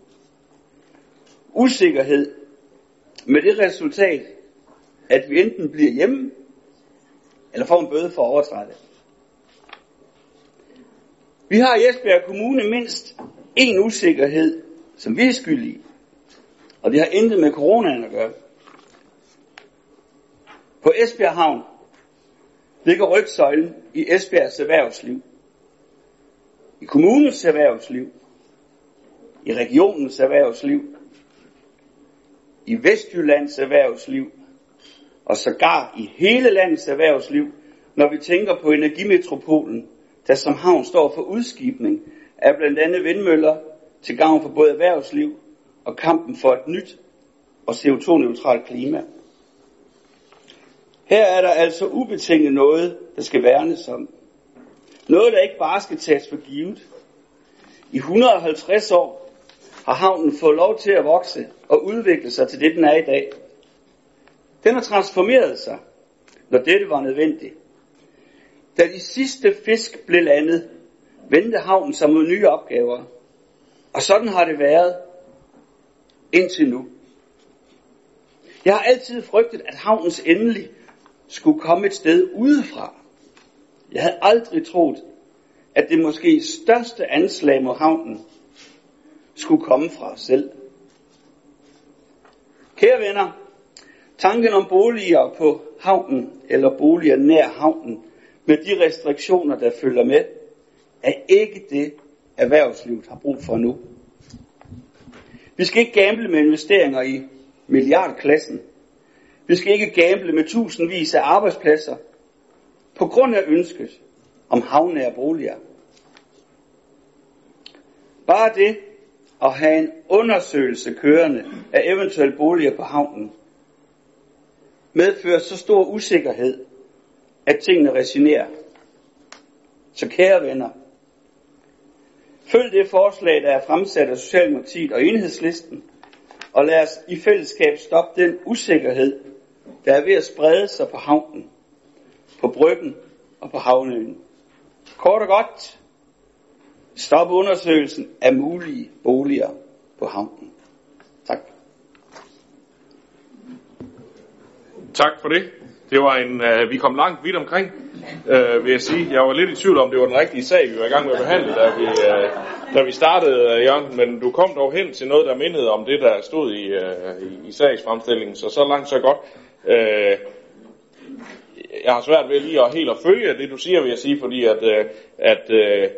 X: Usikkerhed med det resultat, at vi enten bliver hjemme, eller får en bøde for at overtræde. Vi har i Esbjerg Kommune mindst en usikkerhed, som vi er skyldige. Og det har intet med coronaen at gøre. På Esbjerg Havn ligger rygsøjlen i Esbjergs erhvervsliv. I kommunens erhvervsliv. I regionens erhvervsliv. I Vestjyllands erhvervsliv. Og sågar i hele landets erhvervsliv, når vi tænker på energimetropolen, der som havn står for udskibning af blandt andet vindmøller til gavn for både erhvervsliv og kampen for et nyt og CO2-neutralt klima. Her er der altså ubetinget noget, der skal værnes om. Noget, der ikke bare skal tages for givet. I 150 år har havnen fået lov til at vokse og udvikle sig til det, den er i dag. Den har transformeret sig, når dette var nødvendigt. Da de sidste fisk blev landet, vendte havnen sig mod nye opgaver. Og sådan har det været indtil nu. Jeg har altid frygtet, at havnens endelige skulle komme et sted udefra. Jeg havde aldrig troet, at det måske største anslag mod havnen skulle komme fra os selv. Kære venner, tanken om boliger på havnen eller boliger nær havnen med de restriktioner, der følger med, er ikke det, erhvervslivet har brug for nu. Vi skal ikke gamble med investeringer i milliardklassen. Vi skal ikke gamble med tusindvis af arbejdspladser på grund af ønsket om havnære boliger. Bare det at have en undersøgelse kørende af eventuelle boliger på havnen medfører så stor usikkerhed, at tingene resignerer. Så kære venner, følg det forslag, der er fremsat af Socialdemokratiet og Enhedslisten, og lad os i fællesskab stoppe den usikkerhed, der er ved at sprede sig på havnen, på bryggen og på havnøen. Kort og godt, stop undersøgelsen af mulige boliger på havnen. Tak.
A: Tak for det. Det var en, uh, vi kom langt vidt omkring, uh, vil jeg sige. Jeg var lidt i tvivl om, det var den rigtige sag, vi var i gang med at behandle, da vi, uh, da vi startede, uh, Jørgen. Men du kom dog hen til noget, der mindede om det, der stod i, uh, i, i sagsfremstillingen. Så så langt, så godt. Øh, jeg har svært ved lige at helt at følge det, du siger, vil jeg sige, fordi at, øh, at øh,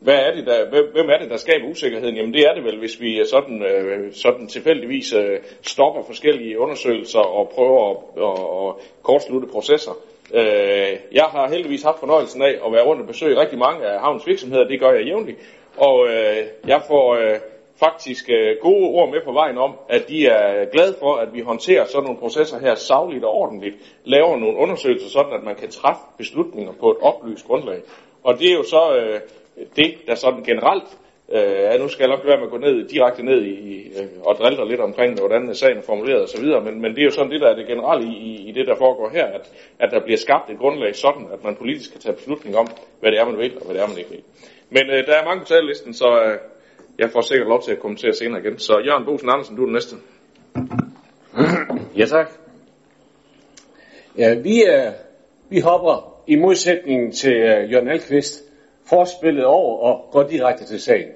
A: hvad er det, der, hvem er det, der skaber usikkerheden? Jamen det er det vel, hvis vi sådan, øh, sådan tilfældigvis øh, stopper forskellige undersøgelser og prøver at, at, at kortslutte processer. Øh, jeg har heldigvis haft fornøjelsen af at være rundt og besøge rigtig mange af havns virksomheder, det gør jeg jævnligt. Og øh, jeg får øh, faktisk øh, gode ord med på vejen om, at de er glade for, at vi håndterer sådan nogle processer her savligt og ordentligt, laver nogle undersøgelser sådan, at man kan træffe beslutninger på et oplyst grundlag. Og det er jo så øh, det, der sådan generelt, øh, nu skal jeg nok være med at gå ned, direkte ned i, øh, og drille lidt omkring, hvordan sagen er formuleret osv., men, men det er jo sådan det, der er det generelle i, i, i det, der foregår her, at, at der bliver skabt et grundlag sådan, at man politisk kan tage beslutning om, hvad det er, man vil, og hvad det er, man ikke vil. Men øh, der er mange på talelisten, så øh, jeg får sikkert lov til at kommentere senere igen. Så Jørgen Bosen Andersen, du er den næste.
J: Ja, tak. Ja, vi, er, vi hopper i modsætning til øh, Jørgen Alkvist, forspillet over og går direkte til sagen.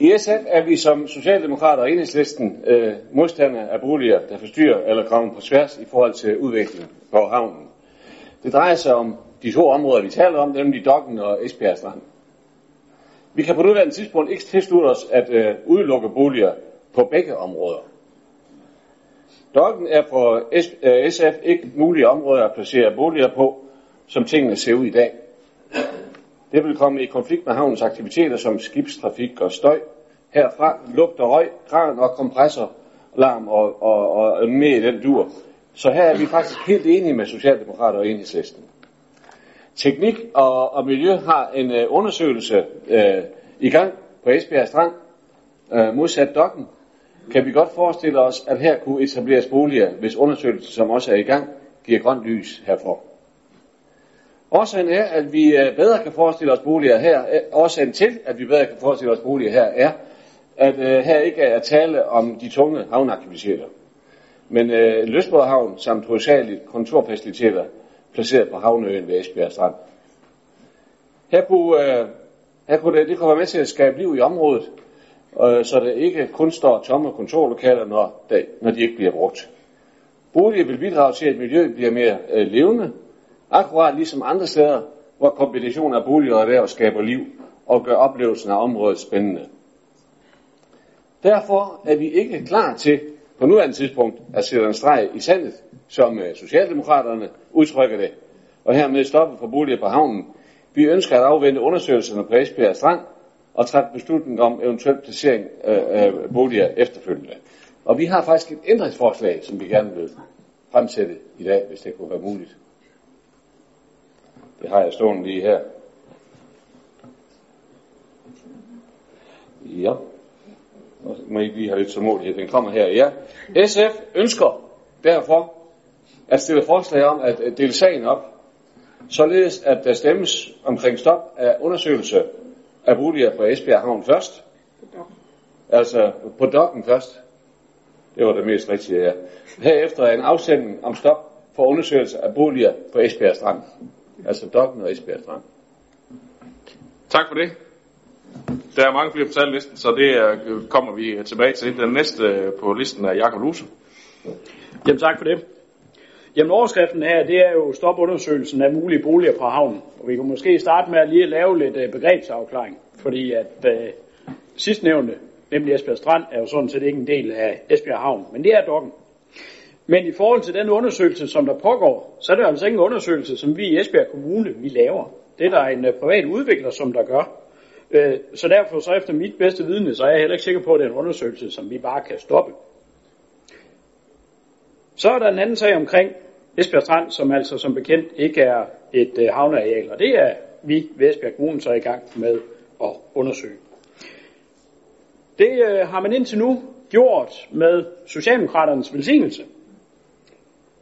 J: I SF er vi som Socialdemokrater og Enhedslisten øh, modstandere af boliger, der forstyrrer eller kommer på tværs i forhold til udviklingen på havnen. Det drejer sig om de to områder, vi taler om, nemlig Dokken og Esbjerg Strand. Vi kan på nuværende tidspunkt ikke tilslutte os at øh, udelukke boliger på begge områder. Dokken er for SF øh, ikke mulige områder at placere boliger på, som tingene ser ud i dag. Det vil komme i konflikt med havnens aktiviteter som skibstrafik og støj. Herfra lugter røg, kran og kompressor, larm og, og, og med i den dur. Så her er vi faktisk helt enige med Socialdemokrater og Enhedslisten. Teknik og, og Miljø har en øh, undersøgelse øh, i gang på Esbjerg Strand, øh, modsat dokken. Kan vi godt forestille os, at her kunne etableres boliger, hvis undersøgelsen, som også er i gang, giver grønt lys herfor. Årsagen er, at vi øh, bedre kan forestille os boliger her. Øh, årsagen til, at vi bedre kan forestille os boliger her, er, at øh, her ikke er tale om de tunge havneaktiviteter, men øh, uh, Løsborghavn samt hovedsageligt kontorfaciliteter placeret på havneøen ved Esbjerg Strand. Her kunne, øh, her kunne det, det kunne være med til at skabe liv i området, øh, så det ikke kun står tomme kontorlokaler, når, det, når de ikke bliver brugt. Boliger vil bidrage til, at miljøet bliver mere øh, levende, akkurat ligesom andre steder, hvor kombinationen af boliger og erhverv skaber liv og gør oplevelsen af området spændende. Derfor er vi ikke klar til på nuværende tidspunkt er sætter en streg i sandet, som øh, Socialdemokraterne udtrykker det, og hermed stopper for boliger på havnen. Vi ønsker at afvente undersøgelserne på Esbjerg Strand og træffe beslutning om eventuel placering øh, af boliger efterfølgende. Og vi har faktisk et ændringsforslag, som vi gerne vil fremsætte i dag, hvis det kunne være muligt. Det har jeg stående lige her. Ja. Nu må I lige have lidt tålmodighed. Den kommer her. Ja. SF ønsker derfor at stille forslag om at dele sagen op, således at der stemmes omkring stop af undersøgelse af boliger på Esbjerg Havn først. Altså på dokken først. Det var det mest rigtige, ja. Herefter er en afsending om stop for undersøgelse af boliger på Esbjerg Strand. Altså dokken og Esbjerg Strand.
A: Tak for det. Der er mange flere på tallisten, så det øh, kommer vi øh, tilbage til. Den næste øh, på listen er Jakob Luse.
U: Jamen tak for det. Jamen overskriften her, det er jo stopundersøgelsen af mulige boliger på havnen. Og vi kan måske starte med at lige lave lidt begrebsafklaring. Fordi at øh, sidstnævnte, nemlig Esbjerg Strand, er jo sådan set ikke en del af Esbjerg Havn. Men det er dokken. Men i forhold til den undersøgelse, som der pågår, så er det altså ikke en undersøgelse, som vi i Esbjerg Kommune, vi laver. Det er der en privat udvikler, som der gør. Øh, så derfor, så efter mit bedste vidne, så er jeg heller ikke sikker på, at det er en undersøgelse, som vi bare kan stoppe. Så er der en anden sag omkring Esbjerg Strand, som altså som bekendt ikke er et øh, havneareal, og det er vi ved Esbjerg Kommune så i gang med at undersøge. Det øh, har man indtil nu gjort med Socialdemokraternes velsignelse.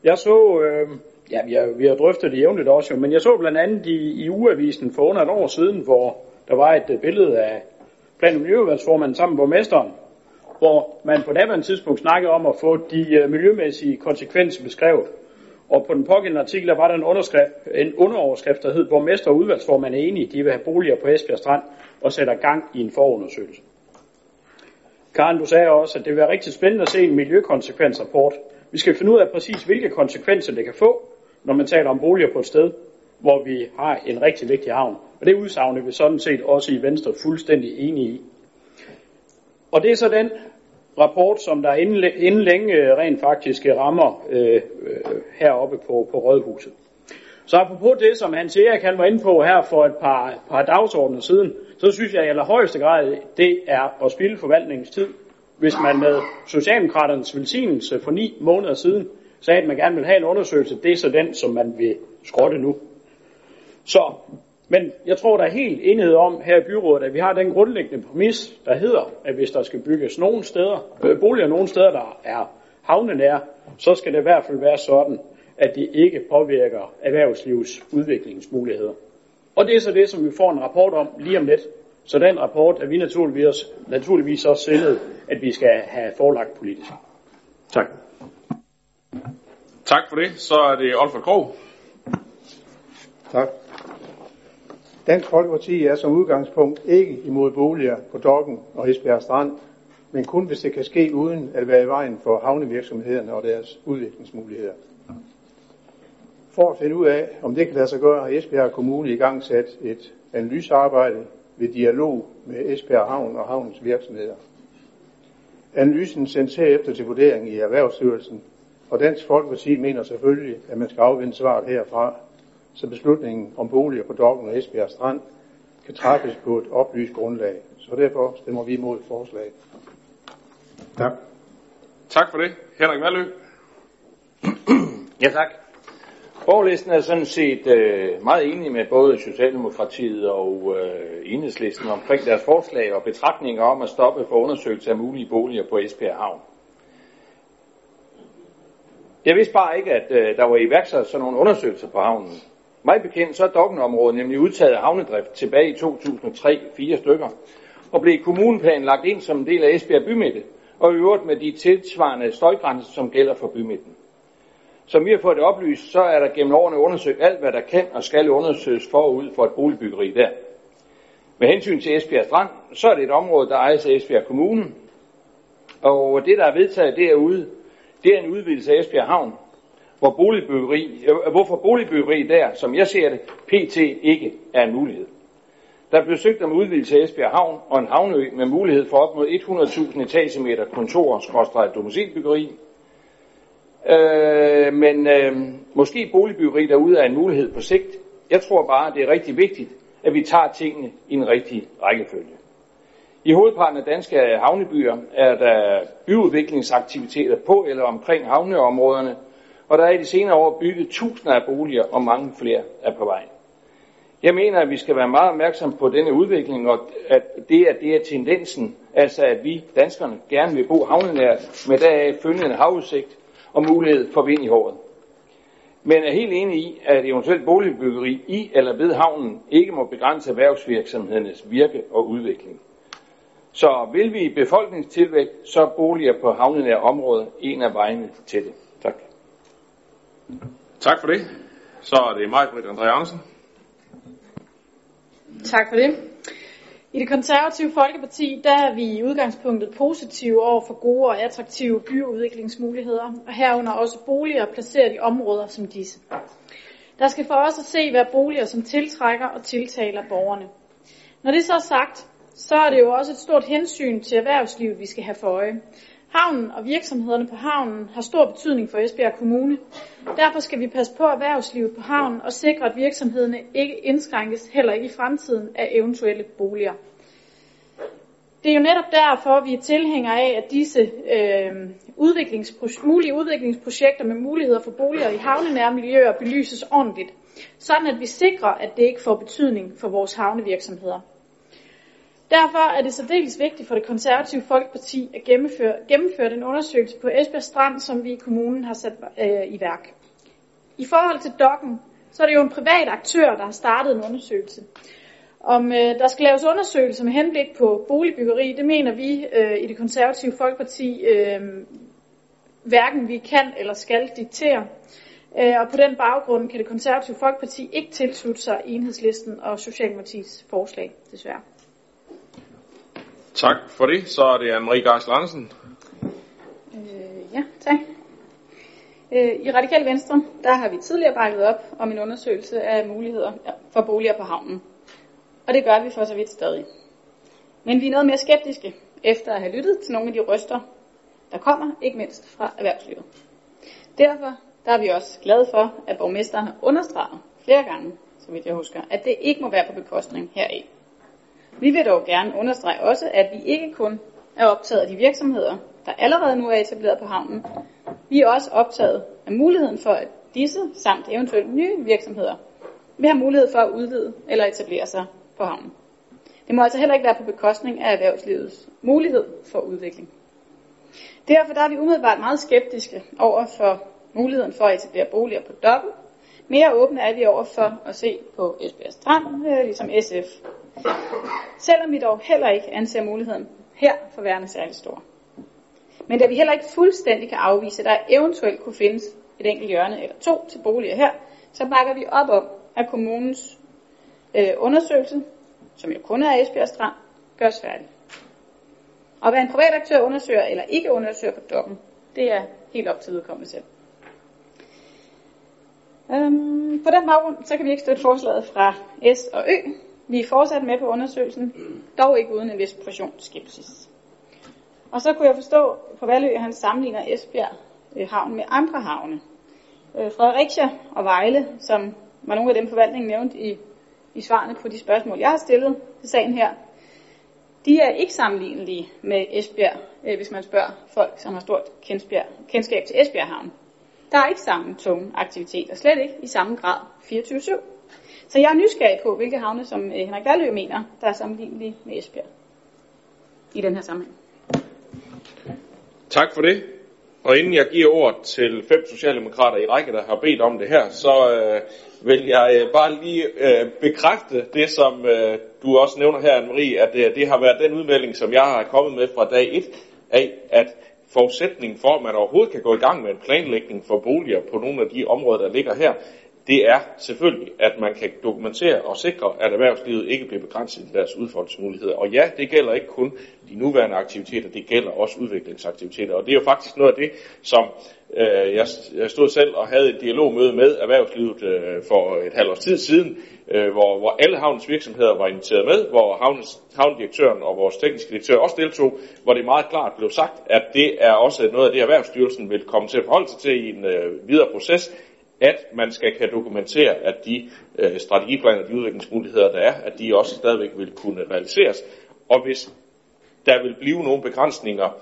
U: Jeg så, øh, ja, vi har, vi har drøftet det jævnligt også, jo, men jeg så blandt andet i, i ugeavisen for under et år siden, hvor der var et øh, billede af plan- og miljøudvalgsformanden sammen med borgmesteren, hvor man på daværende tidspunkt snakkede om at få de øh, miljømæssige konsekvenser beskrevet. Og på den pågældende artikel, der var der en, underskrift, en underoverskrift, der hed, borgmester og udvalgsformand er enige, de vil have boliger på Esbjerg Strand og sætter gang i en forundersøgelse. Karen, du sagde også, at det vil være rigtig spændende at se en miljøkonsekvensrapport. Vi skal finde ud af præcis, hvilke konsekvenser det kan få, når man taler om boliger på et sted, hvor vi har en rigtig vigtig havn. Og det udsagn er vi sådan set også i Venstre fuldstændig enige i. Og det er så den rapport, som der inden længe øh, rent faktisk øh, rammer øh, øh, heroppe på, på Rådhuset. Så apropos det, som Hans Erik han var inde på her for et par, par dagsordner siden, så synes jeg i allerhøjeste grad, det er at spille forvaltningens tid. Hvis man med Socialdemokraternes velsignelse for ni måneder siden sagde, at man gerne vil have en undersøgelse, det er så den, som man vil skrotte nu. Så, men jeg tror, der er helt enighed om her i byrådet, at vi har den grundlæggende præmis, der hedder, at hvis der skal bygges nogle steder, øh, boliger nogle steder, der er havnenære, så skal det i hvert fald være sådan, at det ikke påvirker erhvervslivets udviklingsmuligheder. Og det er så det, som vi får en rapport om lige om lidt. Så den rapport er vi naturligvis, naturligvis også sindet, at vi skal have forelagt politisk. Tak.
A: Tak for det. Så er det Olfert Krog.
N: Tak. Dansk Folkeparti er som udgangspunkt ikke imod boliger på Dokken og Esbjerg Strand, men kun hvis det kan ske uden at være i vejen for havnevirksomhederne og deres udviklingsmuligheder. For at finde ud af, om det kan lade sig gøre, har Esbjerg Kommune i gang sat et analysearbejde ved dialog med Esbjerg Havn og havnens virksomheder. Analysen sendes herefter til vurdering i Erhvervsstyrelsen, og Dansk Folkeparti mener selvfølgelig, at man skal afvente svaret herfra, så beslutningen om boliger på Dokken og Esbjerg Strand kan træffes på et oplyst grundlag. Så derfor stemmer vi imod forslaget. Tak.
A: Tak for det. Henrik Valø.
O: Ja, tak. Borgerlisten er sådan set øh, meget enig med både Socialdemokratiet og øh, Enhedslisten omkring deres forslag og betragtninger om at stoppe for undersøgelse af mulige boliger på Esbjerg Havn. Jeg vidste bare ikke, at øh, der var iværksat sådan nogle undersøgelser på havnen. Mig bekendt så er Dokkenområdet nemlig udtaget af havnedrift tilbage i 2003, fire stykker, og blev i kommuneplanen lagt ind som en del af Esbjerg bymidte, og i øvrigt med de tilsvarende støjgrænser, som gælder for bymidten. Som vi har fået det oplyst, så er der gennem årene undersøgt alt, hvad der kan og skal undersøges forud for et boligbyggeri der. Med hensyn til Esbjerg Strand, så er det et område, der ejes af Esbjerg Kommune, og det, der er vedtaget derude, det er en udvidelse af Esbjerg Havn, hvor boligbyggeri, øh, hvorfor boligbyggeri der, som jeg ser det, pt. ikke er en mulighed. Der blev søgt om udvidelse af Esbjerg Havn og en havneø med mulighed for op mod 100.000 etagemeter kontor og domicilbyggeri. Øh, men øh, måske boligbyggeri derude er en mulighed på sigt. Jeg tror bare, det er rigtig vigtigt, at vi tager tingene i en rigtig rækkefølge. I hovedparten af danske havnebyer er der byudviklingsaktiviteter på eller omkring havneområderne, og der er i de senere år bygget tusinder af boliger, og mange flere er på vej. Jeg mener, at vi skal være meget opmærksom på denne udvikling, og at det, at det er tendensen, altså at vi danskerne gerne vil bo havnenært med deraf følgende havudsigt og mulighed for vind i håret. Men er helt enig i, at eventuelt boligbyggeri i eller ved havnen ikke må begrænse erhvervsvirksomhedernes virke og udvikling. Så vil vi i befolkningstilvækst, så er boliger på havnenære områder en af vejene til det. Tak.
A: For det. Så er det mig, Britt André Andersen.
H: Tak for det. I det konservative Folkeparti, der er vi i udgangspunktet positive over for gode og attraktive byudviklingsmuligheder, og herunder også boliger placeret i områder som disse. Der skal for os at se være boliger, som tiltrækker og tiltaler borgerne. Når det så er sagt, så er det jo også et stort hensyn til erhvervslivet, vi skal have for øje. Havnen og virksomhederne på havnen har stor betydning for Esbjerg Kommune. Derfor skal vi passe på erhvervslivet på havnen og sikre, at virksomhederne ikke indskrænkes heller ikke i fremtiden af eventuelle boliger. Det er jo netop derfor, vi er tilhængere af, at disse øh, udviklingspro- mulige udviklingsprojekter med muligheder for boliger i havnenære miljøer belyses ordentligt, sådan at vi sikrer, at det ikke får betydning for vores havnevirksomheder. Derfor er det særdeles vigtigt for det konservative Folkeparti at gennemføre, gennemføre den undersøgelse på Esbjerg Strand, som vi i kommunen har sat øh, i værk. I forhold til dokken, så er det jo en privat aktør, der har startet en undersøgelse. Om øh, der skal laves undersøgelser med henblik på boligbyggeri, det mener vi øh, i det konservative Folkeparti øh, hverken vi kan eller skal diktere. Øh, og på den baggrund kan det konservative Folkeparti ikke tilslutte sig enhedslisten og Socialdemokratiets forslag, desværre.
A: Tak for det. Så er det Anne-Marie Geisler Larsen.
L: Øh, ja, tak. Øh, I Radikal Venstre, der har vi tidligere bakket op om en undersøgelse af muligheder for boliger på havnen. Og det gør vi for så vidt stadig. Men vi er noget mere skeptiske efter at have lyttet til nogle af de røster, der kommer, ikke mindst fra erhvervslivet. Derfor der er vi også glade for, at borgmesteren har understreget flere gange, så vidt jeg husker, at det ikke må være på bekostning heraf. Vi vil dog gerne understrege også, at vi ikke kun er optaget af de virksomheder, der allerede nu er etableret på havnen. Vi er også optaget af muligheden for, at disse samt eventuelt nye virksomheder vil have mulighed for at udvide eller etablere sig på havnen. Det må altså heller ikke være på bekostning af erhvervslivets mulighed for udvikling. Derfor der er vi umiddelbart meget skeptiske over for muligheden for at etablere boliger på dobbelt. Mere åbne er vi over for at se på Esbjerg Strand, øh, ligesom SF. Selvom vi dog heller ikke anser muligheden her for værende særlig stor. Men da vi heller ikke fuldstændig kan afvise, at der eventuelt kunne findes et enkelt hjørne eller to til boliger her, så bakker vi op om, at kommunens øh, undersøgelse, som jo kun er Esbjerg Strand, gørs færdig. Og hvad en privat aktør undersøger eller ikke undersøger på dokken, det er helt op til vedkommende selv. Øhm, på den baggrund, så kan vi ikke støtte forslaget fra S og Ø. Vi er fortsat med på undersøgelsen, dog ikke uden en vis portion skepsis. Og så kunne jeg forstå på Valø, at han sammenligner Esbjerg øh, havn med andre havne. Øh, Fredericia og Vejle, som var nogle af dem forvaltningen nævnt i, i svarene på de spørgsmål, jeg har stillet til sagen her, de er ikke sammenlignelige med Esbjerg, øh, hvis man spørger folk, som har stort kendskab til Esbjerg Havn. Der er ikke samme tunge aktiviteter, slet ikke i samme grad 24-7. Så jeg er nysgerrig på, hvilke havne, som øh, Henrik Valø mener, der er sammenlignelige med Esbjerg i den her sammenhæng.
A: Tak for det. Og inden jeg giver ordet til fem socialdemokrater i række, der har bedt om det her, så øh, vil jeg øh, bare lige øh, bekræfte det, som øh, du også nævner her, Anne-Marie, at det, det har været den udmelding, som jeg har kommet med fra dag 1, af at forudsætningen for, at man overhovedet kan gå i gang med en planlægning for boliger på nogle af de områder, der ligger her, det er selvfølgelig, at man kan dokumentere og sikre, at erhvervslivet ikke bliver begrænset i deres udfoldelsesmuligheder. Og ja, det gælder ikke kun de nuværende aktiviteter, det gælder også udviklingsaktiviteter. Og det er jo faktisk noget af det, som øh, jeg, jeg stod selv og havde et dialogmøde med erhvervslivet øh, for et halvt års tid siden, øh, hvor, hvor alle havnens virksomheder var inviteret med, hvor havnens, havndirektøren og vores tekniske direktør også deltog, hvor det meget klart blev sagt, at det er også noget af det, Erhvervsstyrelsen vil komme til at forholde sig til i en øh, videre proces, at man skal kan dokumentere, at de øh, strategiplaner, de udviklingsmuligheder, der er, at de også stadigvæk vil kunne realiseres. Og hvis der vil blive nogle begrænsninger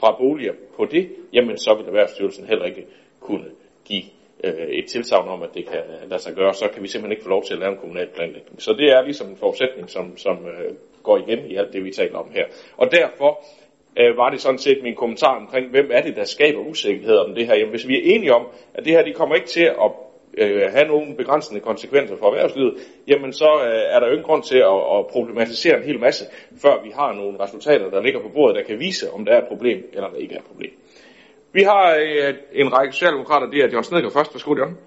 A: fra boliger på det, jamen så vil Erhvervsstyrelsen heller ikke kunne give øh, et tilsavn om, at det kan lade sig gøre, så kan vi simpelthen ikke få lov til at lave en kommunal planlægning. Så det er ligesom en forudsætning, som, som øh, går igen i alt det, vi taler om her. Og derfor øh, var det sådan set min kommentar omkring, hvem er det, der skaber usikkerhed om det her. Jamen hvis vi er enige om, at det her de kommer ikke til at øh, have nogle begrænsende konsekvenser for erhvervslivet, jamen så øh, er der jo ingen grund til at, at problematisere en hel masse, før vi har nogle resultater, der ligger på bordet, der kan vise, om der er et problem eller der ikke er et problem. Vi har øh, en række socialdemokrater, det er John Snedker først. Værsgo, John.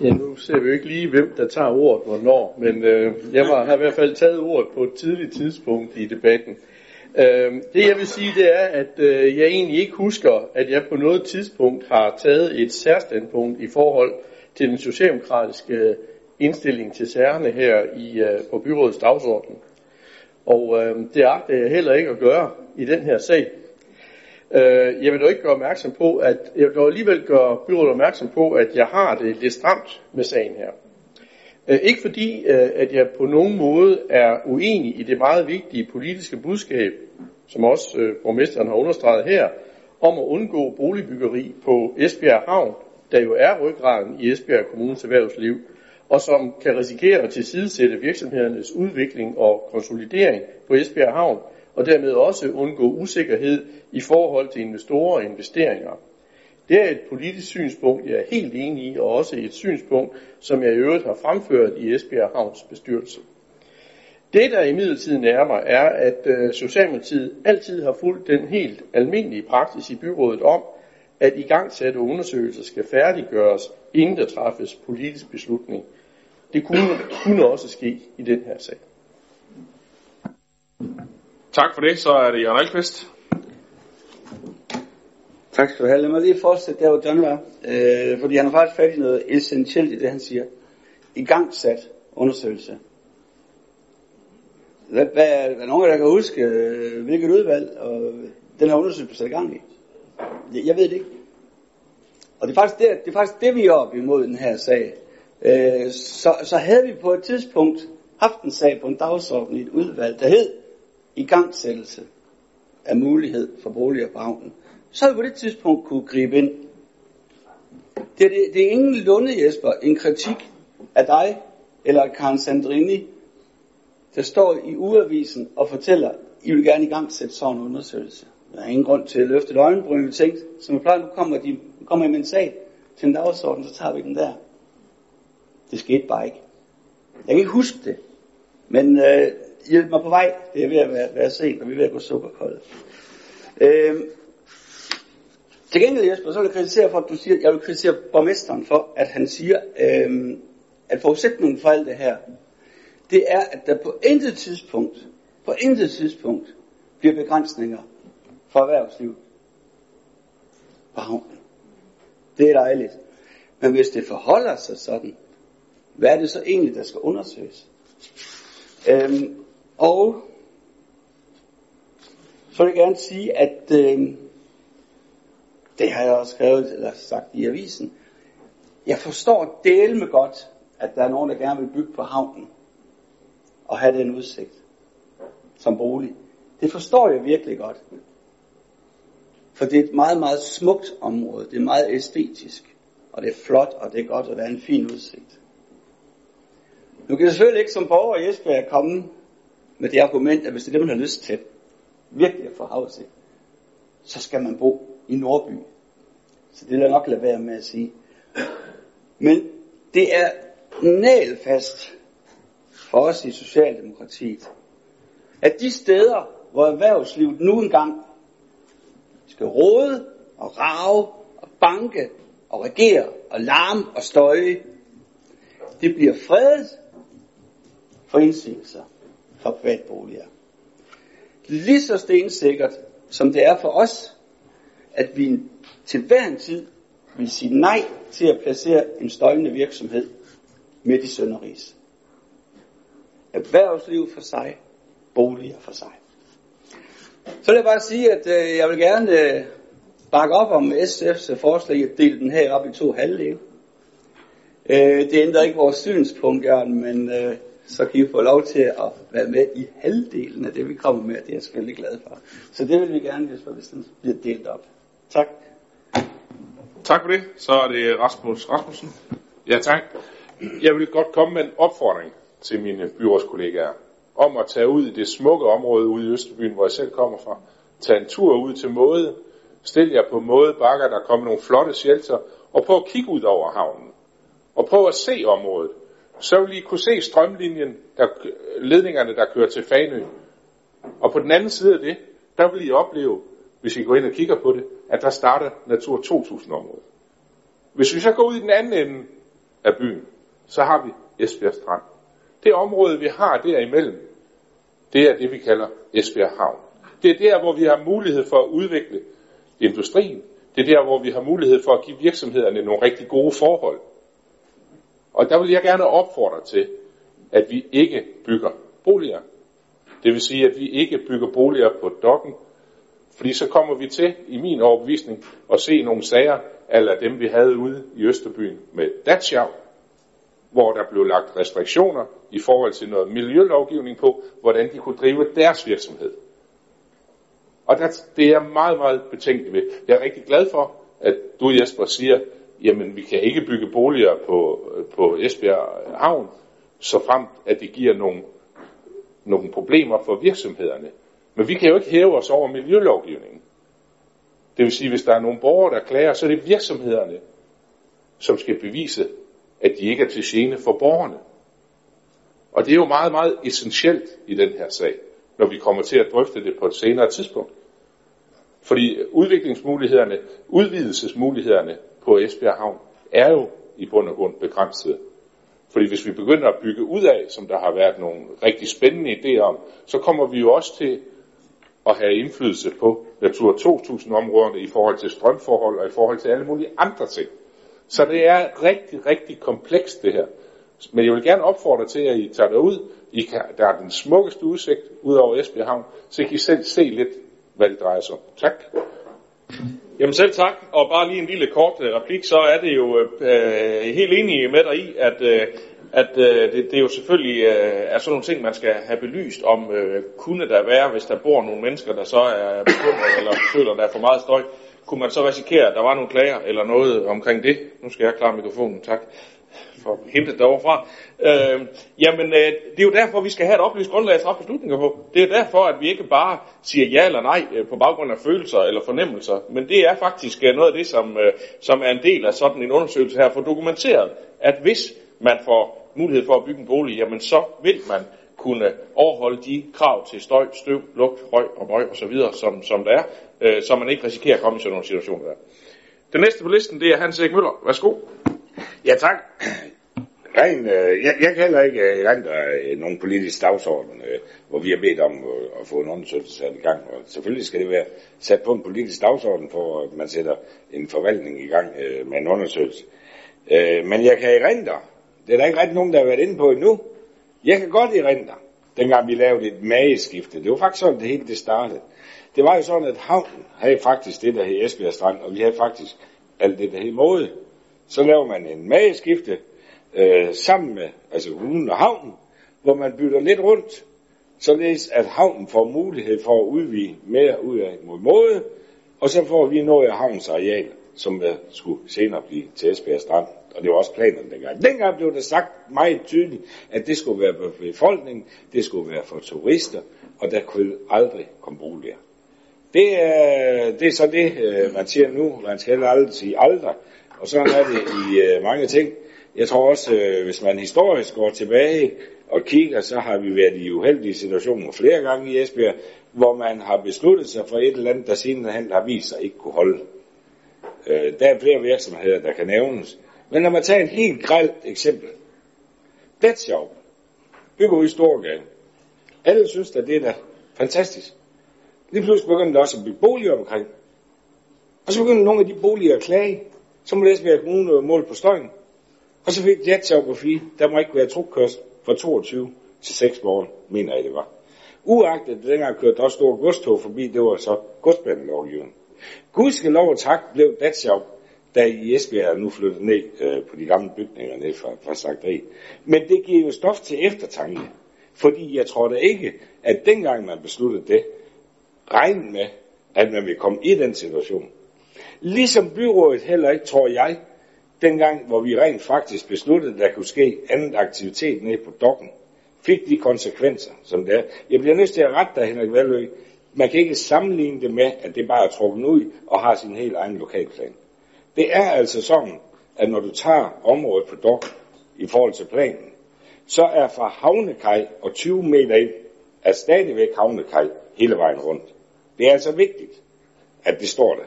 N: Ja, nu ser vi jo ikke lige, hvem der tager ordet hvornår, men øh, jeg var, har i hvert fald taget ordet på et tidligt tidspunkt i debatten. Øh, det jeg vil sige, det er, at øh, jeg egentlig ikke husker, at jeg på noget tidspunkt har taget et særstandpunkt i forhold til den socialdemokratiske øh, indstilling til særne her i, øh, på byrådets dagsorden. Og øh, det agter jeg heller ikke at gøre i den her sag. Øh, jeg vil dog ikke gøre opmærksom på, at jeg vil dog alligevel gøre byrådet opmærksom på, at jeg har det lidt stramt med sagen her. Øh, ikke fordi, øh, at jeg på nogen måde er uenig i det meget vigtige politiske budskab, som også øh, borgmesteren har understreget her, om at undgå boligbyggeri på Esbjerg Havn, der jo er ryggraden i Esbjerg Kommunes erhvervsliv, og som kan risikere at tilsidesætte virksomhedernes udvikling og konsolidering på Esbjerg Havn, og dermed også undgå usikkerhed i forhold til investorer og investeringer. Det er et politisk synspunkt, jeg er helt enig i, og også et synspunkt, som jeg i øvrigt har fremført i Esbjerg Havns bestyrelse. Det, der imidlertid nærmer, er, at øh, Socialdemokratiet altid har fulgt den helt almindelige praksis i byrådet om, at igangsatte undersøgelser skal færdiggøres, inden der træffes politisk beslutning. Det kunne, kunne også ske i den her sag.
A: Tak for det. Så er det Jørgen Alkvist.
X: Tak skal du have. Lad mig lige fortsætte der, hvor John var. Øh, fordi han har faktisk fat i noget essentielt i det, han siger. I gang sat undersøgelse. Hvad, hvad, er nogen af der kan huske, øh, hvilket udvalg og den her undersøgelse blev sat i gang i? Jeg, jeg ved det ikke. Og det er faktisk det, det, er faktisk det vi er op imod den her sag. Øh, så, så havde vi på et tidspunkt haft en sag på en dagsorden i et udvalg, der hed igangsættelse af mulighed for boliger på havnen så havde vi på det tidspunkt kunne gribe ind. Det det, det er ingen lunde, Jesper, en kritik af dig eller Karen Sandrini, der står i uavisen og fortæller, I vil gerne i gang sætte sådan en undersøgelse. Der er ingen grund til at løfte et øjenbryn. Vi tænkte, som jeg plejer, nu kommer, de, kommer med en sag til en dagsorden, så tager vi den der. Det skete bare ikke. Jeg kan ikke huske det. Men øh, hjælp mig på vej. Det er ved at være, være sent, og vi er ved at gå sukkerkolde. Øh, Til gengæld, Jesper, så vil jeg kritisere for, at du siger, jeg vil kritisere borgmesteren for, at han siger, øhm, at forudsætningen for alt det her, det er, at der på intet tidspunkt, på intet tidspunkt, bliver begrænsninger for erhvervslivet på havnen. Det er dejligt. Men hvis det forholder sig sådan, hvad er det så egentlig, der skal undersøges? Øhm, og så vil jeg gerne sige, at øhm, det har jeg også skrevet eller sagt i avisen. Jeg forstår del med godt, at der er nogen, der gerne vil bygge på havnen og have den udsigt som bolig. Det forstår jeg virkelig godt. For det er et meget, meget smukt område. Det er meget æstetisk. Og det er flot, og det er godt, og der er en fin udsigt. Nu kan jeg selvfølgelig ikke som borger i Esbjerg komme med det argument, at hvis det er det, man har lyst til, virkelig at få havudsigt, så skal man bo i Nordby. Så det vil jeg nok lade være med at sige. Men det er nælfast også os i Socialdemokratiet, at de steder, hvor erhvervslivet nu engang skal råde og rave og banke og regere og larme og støje, det bliver fredet for indsigelser for privatboliger. Lige så stensikkert som det er for os, at vi til hver en tid vil sige nej til at placere en støjende virksomhed midt i Sønderris. Erhvervsliv for sig, boliger for sig. Så vil jeg bare sige, at øh, jeg vil gerne øh, bakke op om SF's øh, forslag at dele den her op i to halvdele. Øh, det ændrer ikke vores synspunkt, Jørgen, men øh, så kan I få lov til at være med i halvdelen af det, vi kommer med. Det er jeg selvfølgelig glad for. Så det vil vi gerne, hvis den bliver delt op. Tak.
P: Tak for det. Så er det Rasmus Rasmussen. Ja, tak. Jeg vil godt komme med en opfordring til mine byrådskollegaer om at tage ud i det smukke område ude i Østerbyen, hvor jeg selv kommer fra. Tage en tur ud til Måde. Stil jer på Måde Bakker, der kommer nogle flotte shelter. Og prøv at kigge ud over havnen. Og prøv at se området. Så vil I kunne se strømlinjen, der, ledningerne, der kører til Fanø. Og på den anden side af det, der vil I opleve, hvis I går ind og kigger på det, at der starter Natur 2000 området. Hvis vi så går ud i den anden ende af byen, så har vi Esbjerg Strand. Det område, vi har derimellem, det er det, vi kalder Esbjerg Havn. Det er der, hvor vi har mulighed for at udvikle industrien. Det er der, hvor vi har mulighed for at give virksomhederne nogle rigtig gode forhold. Og der vil jeg gerne opfordre til, at vi ikke bygger boliger. Det vil sige, at vi ikke bygger boliger på dokken, fordi så kommer vi til, i min overbevisning, at se nogle sager, eller dem vi havde ude i Østerbyen med Datsjav, hvor der blev lagt restriktioner i forhold til noget miljølovgivning på, hvordan de kunne drive deres virksomhed. Og det er jeg meget, meget betænkelig ved. Jeg er rigtig glad for, at du, Jesper, siger, jamen vi kan ikke bygge boliger på, på Esbjerg Havn, så frem at det giver nogle, nogle problemer for virksomhederne. Men vi kan jo ikke hæve os over miljølovgivningen. Det vil sige, hvis der er nogle borgere, der klager, så er det virksomhederne, som skal bevise, at de ikke er til gene for borgerne. Og det er jo meget, meget essentielt i den her sag, når vi kommer til at drøfte det på et senere tidspunkt. Fordi udviklingsmulighederne, udvidelsesmulighederne på Esbjerg Havn er jo i bund og grund begrænsede. Fordi hvis vi begynder at bygge ud af, som der har været nogle rigtig spændende idéer om, så kommer vi jo også til at have indflydelse på Natur 2000-områderne i forhold til strømforhold og i forhold til alle mulige andre ting. Så det er rigtig, rigtig komplekst det her. Men jeg vil gerne opfordre til, at I tager derud. I kan, der er den smukkeste udsigt ud over Esbjerg Havn, så I kan selv se lidt, hvad det drejer sig om. Tak. Jamen selv tak, og bare lige en lille kort øh, replik, så er det jo øh, helt enig med dig i, at, øh, at øh, det, det er jo selvfølgelig øh, er sådan nogle ting, man skal have belyst om, øh, kunne der være, hvis der bor nogle mennesker, der så er bekymret eller føler, der er for meget støj, kunne man så risikere, at der var nogle klager eller noget omkring det? Nu skal jeg klare mikrofonen, tak for hentet derovre Øh, jamen, øh, det er jo derfor, vi skal have et oplyst grundlag at træffe beslutninger på. Det er derfor, at vi ikke bare siger ja eller nej øh, på baggrund af følelser eller fornemmelser, men det er faktisk øh, noget af det, som, øh, som er en del af sådan en undersøgelse her, for dokumenteret, at hvis man får mulighed for at bygge en bolig, jamen så vil man kunne overholde de krav til støj, støv, lugt, røg og møg osv., som, som der er, øh, så man ikke risikerer at komme i sådan nogle situationer der.
A: Den næste på listen, det er Hans Erik Møller. Værsgo.
T: Ja, tak. Ren, øh, jeg, jeg kan heller ikke øh, øh, nogen politisk dagsorden, øh, hvor vi har bedt om øh, at få en undersøgelse sat i gang. Og selvfølgelig skal det være sat på en politisk dagsorden, for at man sætter en forvaltning i gang øh, med en undersøgelse. Øh, men jeg kan erindre, det er der ikke rigtig nogen, der har været inde på endnu. Jeg kan godt erindre, dengang vi lavede et mageskifte. Det var faktisk sådan, det hele det startede. Det var jo sådan, at havnen havde faktisk det, der hed Esbjerg Strand, og vi havde faktisk alt det, der hed Måde. Så laver man en mageskifte øh, sammen med altså kommunen og havnen, hvor man bytter lidt rundt, således at havnen får mulighed for at udvide mere ud af mod Måde, og så får vi noget af havnens areal, som skulle senere blive til Esbjerg Strand. Og det var også planerne dengang. Dengang blev det sagt meget tydeligt, at det skulle være for befolkningen, det skulle være for turister, og der kunne aldrig komme boliger. Det er, det er så det, øh, man siger nu. Man skal aldrig sige aldrig. Og sådan er det i øh, mange ting. Jeg tror også, øh, hvis man historisk går tilbage og kigger, så har vi været i uheldige situationer flere gange i Esbjerg, hvor man har besluttet sig for et eller andet, der sidenhen har vist sig ikke kunne holde. Øh, der er flere virksomheder, der kan nævnes. Men når man tager et helt grelt eksempel. Bletshop bygger ud i Storgade. Alle synes, at det er da fantastisk. Lige pludselig begyndte der også at bygge boliger omkring. Og så begyndte nogle af de boliger at klage. Så må det være kommune mål på støjen. Og så fik jetgeografi, der må ikke være trukkørsel fra 22 til 6 morgen, mener jeg det var. Uagtet at dengang kørte der også store godstog forbi, det var så godsbanelovgivning. Gudske lov og tak blev Datsjov, der i Esbjerg er nu flyttet ned øh, på de gamle bygninger ned fra, fra slagteri. Men det giver jo stof til eftertanke. Fordi jeg tror da ikke, at dengang man besluttede det, regne med, at man vil komme i den situation. Ligesom byrådet heller ikke, tror jeg, dengang, hvor vi rent faktisk besluttede, at der kunne ske anden aktivitet nede på dokken, fik de konsekvenser, som det er. Jeg bliver nødt til at rette dig, Henrik Valø. Man kan ikke sammenligne det med, at det bare er trukket ud og har sin helt egen lokalplan. Det er altså sådan, at når du tager området på dokken i forhold til planen, så er fra havnekaj og 20 meter ind, er stadigvæk havnekaj hele vejen rundt. Det er altså vigtigt, at det står der.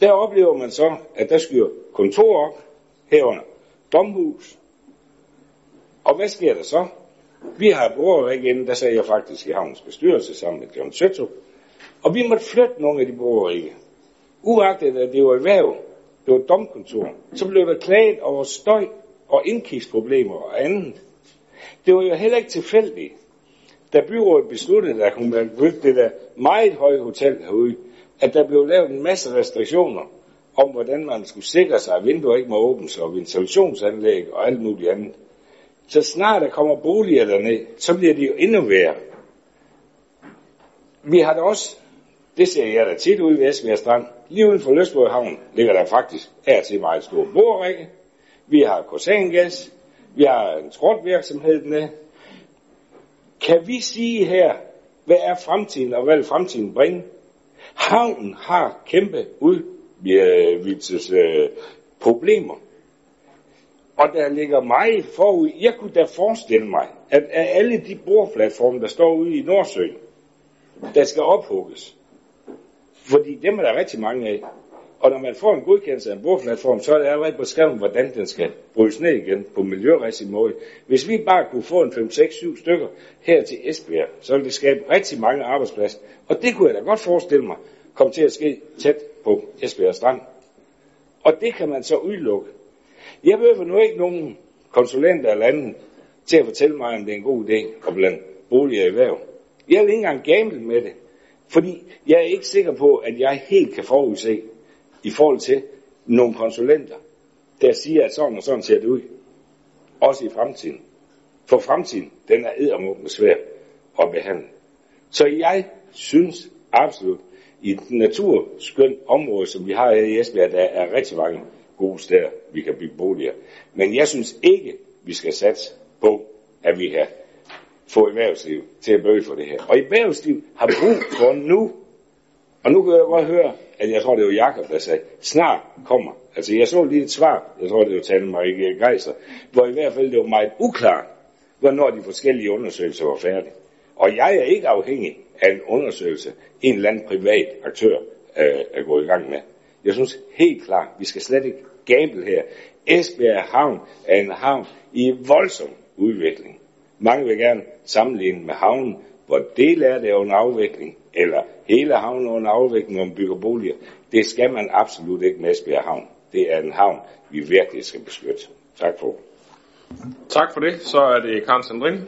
T: Der oplever man så, at der skyder kontor op, herunder domhus. Og hvad sker der så? Vi har brugerig inden, der sagde jeg faktisk i havnens bestyrelse sammen med John Søtto, og vi måtte flytte nogle af de brugerige. Uagtet at det var erhverv, det var domkontor, så blev der klaget over støj og indkigsproblemer og andet. Det var jo heller ikke tilfældigt, da byrådet besluttede, at hun ville bygge det der meget høje hotel herude, at der blev lavet en masse restriktioner om, hvordan man skulle sikre sig, at vinduer ikke må åbnes, og ventilationsanlæg og alt muligt andet. Så snart der kommer boliger derned, så bliver de jo endnu værre. Vi har da også, det ser jeg da tit ude ved Esbjerg Strand, lige uden for Løsborg Havn ligger der faktisk her til meget stor borrække. Vi har korsangas, vi har en trådvirksomhed dernede, kan vi sige her, hvad er fremtiden, og hvad vil fremtiden bringe? Havnen har kæmpe udvidelses øh, problemer. Og der ligger meget forud. Jeg kunne da forestille mig, at af alle de bordplatforme, der står ude i Nordsøen, der skal ophugges, fordi dem er der rigtig mange af, og når man får en godkendelse af en bordplatform, så er det allerede beskrevet, hvordan den skal brydes ned igen på miljørigtig måde. Hvis vi bare kunne få en 5, 6, 7 stykker her til Esbjerg, så ville det skabe rigtig mange arbejdspladser. Og det kunne jeg da godt forestille mig kom til at ske tæt på Esbjerg Strand. Og det kan man så udelukke. Jeg behøver nu ikke nogen konsulenter eller anden til at fortælle mig, om det er en god idé at blande boliger i erhverv. Jeg vil ikke engang gamble med det, fordi jeg er ikke sikker på, at jeg helt kan forudse, i forhold til nogle konsulenter, der siger, at sådan og sådan ser det ud. Også i fremtiden. For fremtiden, den er eddermukken svær at behandle. Så jeg synes absolut, i et naturskønt område, som vi har her i Esbjerg, der er rigtig mange gode steder, vi kan bygge boliger. Men jeg synes ikke, vi skal satse på, at vi har få erhvervsliv til at bøge for det her. Og erhvervsliv har brug for nu. Og nu kan jeg godt høre, at jeg tror, det var Jakob, der sagde, snart kommer. Altså, jeg så lige et svar, jeg tror, det var Tanne Marie Geiser, hvor i hvert fald det var meget uklart, hvornår de forskellige undersøgelser var færdige. Og jeg er ikke afhængig af en undersøgelse, en eller anden privat aktør øh, er gået i gang med. Jeg synes helt klart, vi skal slet ikke gamble her. Esbjerg Havn er en havn i voldsom udvikling. Mange vil gerne sammenligne med havnen, hvor del af det er under afvikling, eller hele havnen er under afvikling, når man bygger boliger. Det skal man absolut ikke med Esbjerg Havn. Det er en havn, vi virkelig skal beskytte. Tak for
A: Tak for det. Så er det Karen Sandrin.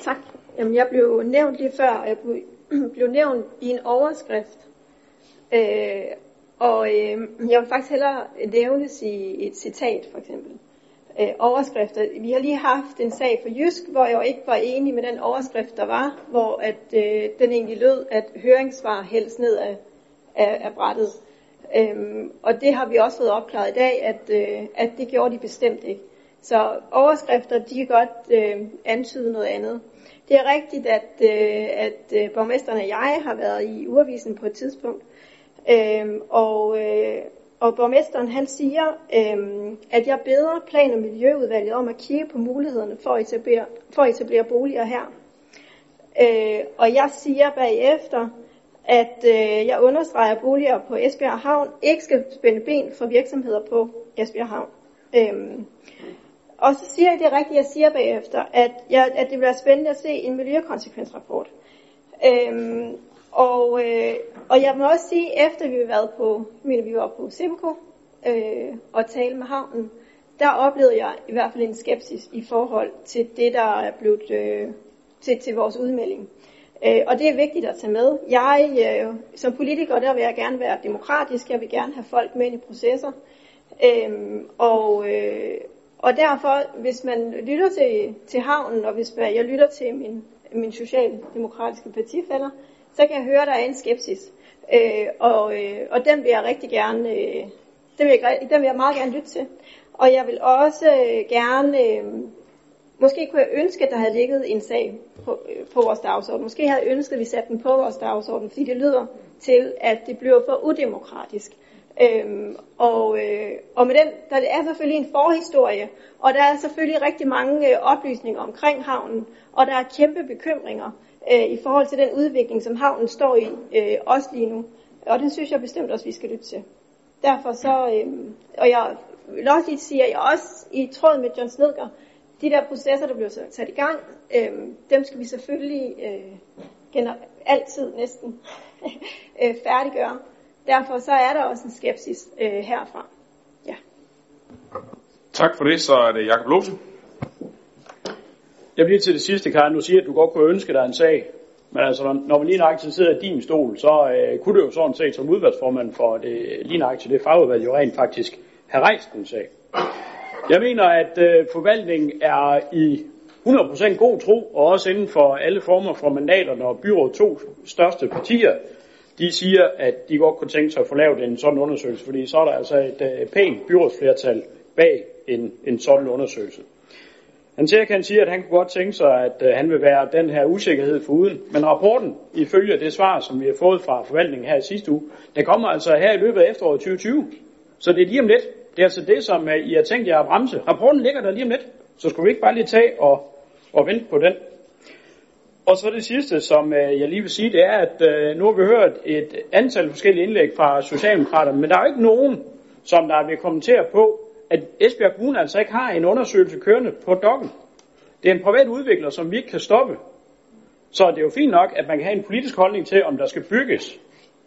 I: Tak. Jamen, jeg blev nævnt lige før, og jeg blev, blev nævnt i en overskrift. Øh, og øh, jeg vil faktisk hellere nævnes i et citat, for eksempel. Øh, overskrifter. Vi har lige haft en sag for Jysk, hvor jeg ikke var enig med den overskrift, der var, hvor at, øh, den egentlig lød, at høringssvar helst ned af, af, af brættet. Øhm, og det har vi også fået opklaret i dag, at, øh, at det gjorde de bestemt ikke. Så overskrifter, de kan godt øh, antyde noget andet. Det er rigtigt, at, øh, at øh, borgmesteren og jeg har været i urevisen på et tidspunkt, øh, og, øh, og borgmesteren han siger, øh, at jeg beder plan- og miljøudvalget om at kigge på mulighederne for at etablere, for at etablere boliger her. Øh, og jeg siger bagefter, at øh, jeg understreger, at boliger på Esbjerg Havn ikke skal spænde ben for virksomheder på Esbjerg Havn. Øhm, og så siger jeg det rigtigt, jeg siger bagefter, at, jeg, at det vil være spændende at se en miljøkonsekvensrapport. Øhm, og, øh, og jeg må også sige, efter vi har været på, mener, vi var på Simco øh, og tale med havnen, der oplevede jeg i hvert fald en skepsis i forhold til det, der er blevet øh, til, til vores udmelding. Øh, og det er vigtigt at tage med. Jeg, øh, som politiker, der vil jeg gerne være demokratisk. Jeg vil gerne have folk med i processer. Øh, og, øh, og derfor, hvis man lytter til, til havnen, og hvis man, jeg lytter til min, min socialdemokratiske partifælder, så kan jeg høre, at der er en skepsis. Øh, og, øh, og den vil jeg rigtig gerne, øh, den, vil jeg, den vil jeg meget gerne lytte til. Og jeg vil også øh, gerne, øh, måske kunne jeg ønske, at der havde ligget en sag på, øh, på vores dagsorden. Måske havde jeg ønsket, at vi satte den på vores dagsorden, fordi det lyder til, at det bliver for udemokratisk. Øhm, og, øh, og med den, der er selvfølgelig en forhistorie, og der er selvfølgelig rigtig mange øh, oplysninger omkring havnen, og der er kæmpe bekymringer øh, i forhold til den udvikling, som havnen står i, øh, også lige nu. Og den synes jeg bestemt også, vi skal lytte til. Derfor så, øh, og jeg vil også lige sige, at jeg også i tråd med John Snedger, de der processer, der bliver sat i gang, øh, dem skal vi selvfølgelig øh, altid næsten øh, færdiggøre. Derfor så er der også en skepsis øh, herfra. Ja.
A: Tak for det. Så er det Jakob Lose.
U: Jeg bliver til det sidste, Karen. Du siger, at du godt kunne ønske dig en sag. Men altså, når man lige nøjagtigt sidder i din stol, så øh, kunne du jo sådan set som udvalgsformand for det, lige nøjagtigt det fagudvalg jo rent faktisk have rejst en sag. Jeg mener, at øh, forvaltningen er i 100% god tro, og også inden for alle former for mandater, når byrådet to største partier, de siger, at de godt kunne tænke sig at få lavet en sådan undersøgelse, fordi så er der altså et øh, pænt byrådsflertal bag en, en sådan undersøgelse. Han siger, kan sige, at han kunne godt tænke sig, at øh, han vil være den her usikkerhed for uden. Men rapporten, ifølge det svar, som vi har fået fra forvaltningen her i sidste uge, den kommer altså her i løbet af efteråret 2020. Så det er lige om lidt. Det er altså det, som øh, I har tænkt jer at bremse. Rapporten ligger der lige om lidt. Så skulle vi ikke bare lige tage og, og vente på den. Og så det sidste, som øh, jeg lige vil sige, det er, at øh, nu har vi hørt et antal forskellige indlæg fra Socialdemokraterne, men der er jo ikke nogen, som der vil kommentere på, at Esbjerg Kommune altså ikke har en undersøgelse kørende på dokken. Det er en privat udvikler, som vi ikke kan stoppe. Så det er jo fint nok, at man kan have en politisk holdning til, om der skal bygges,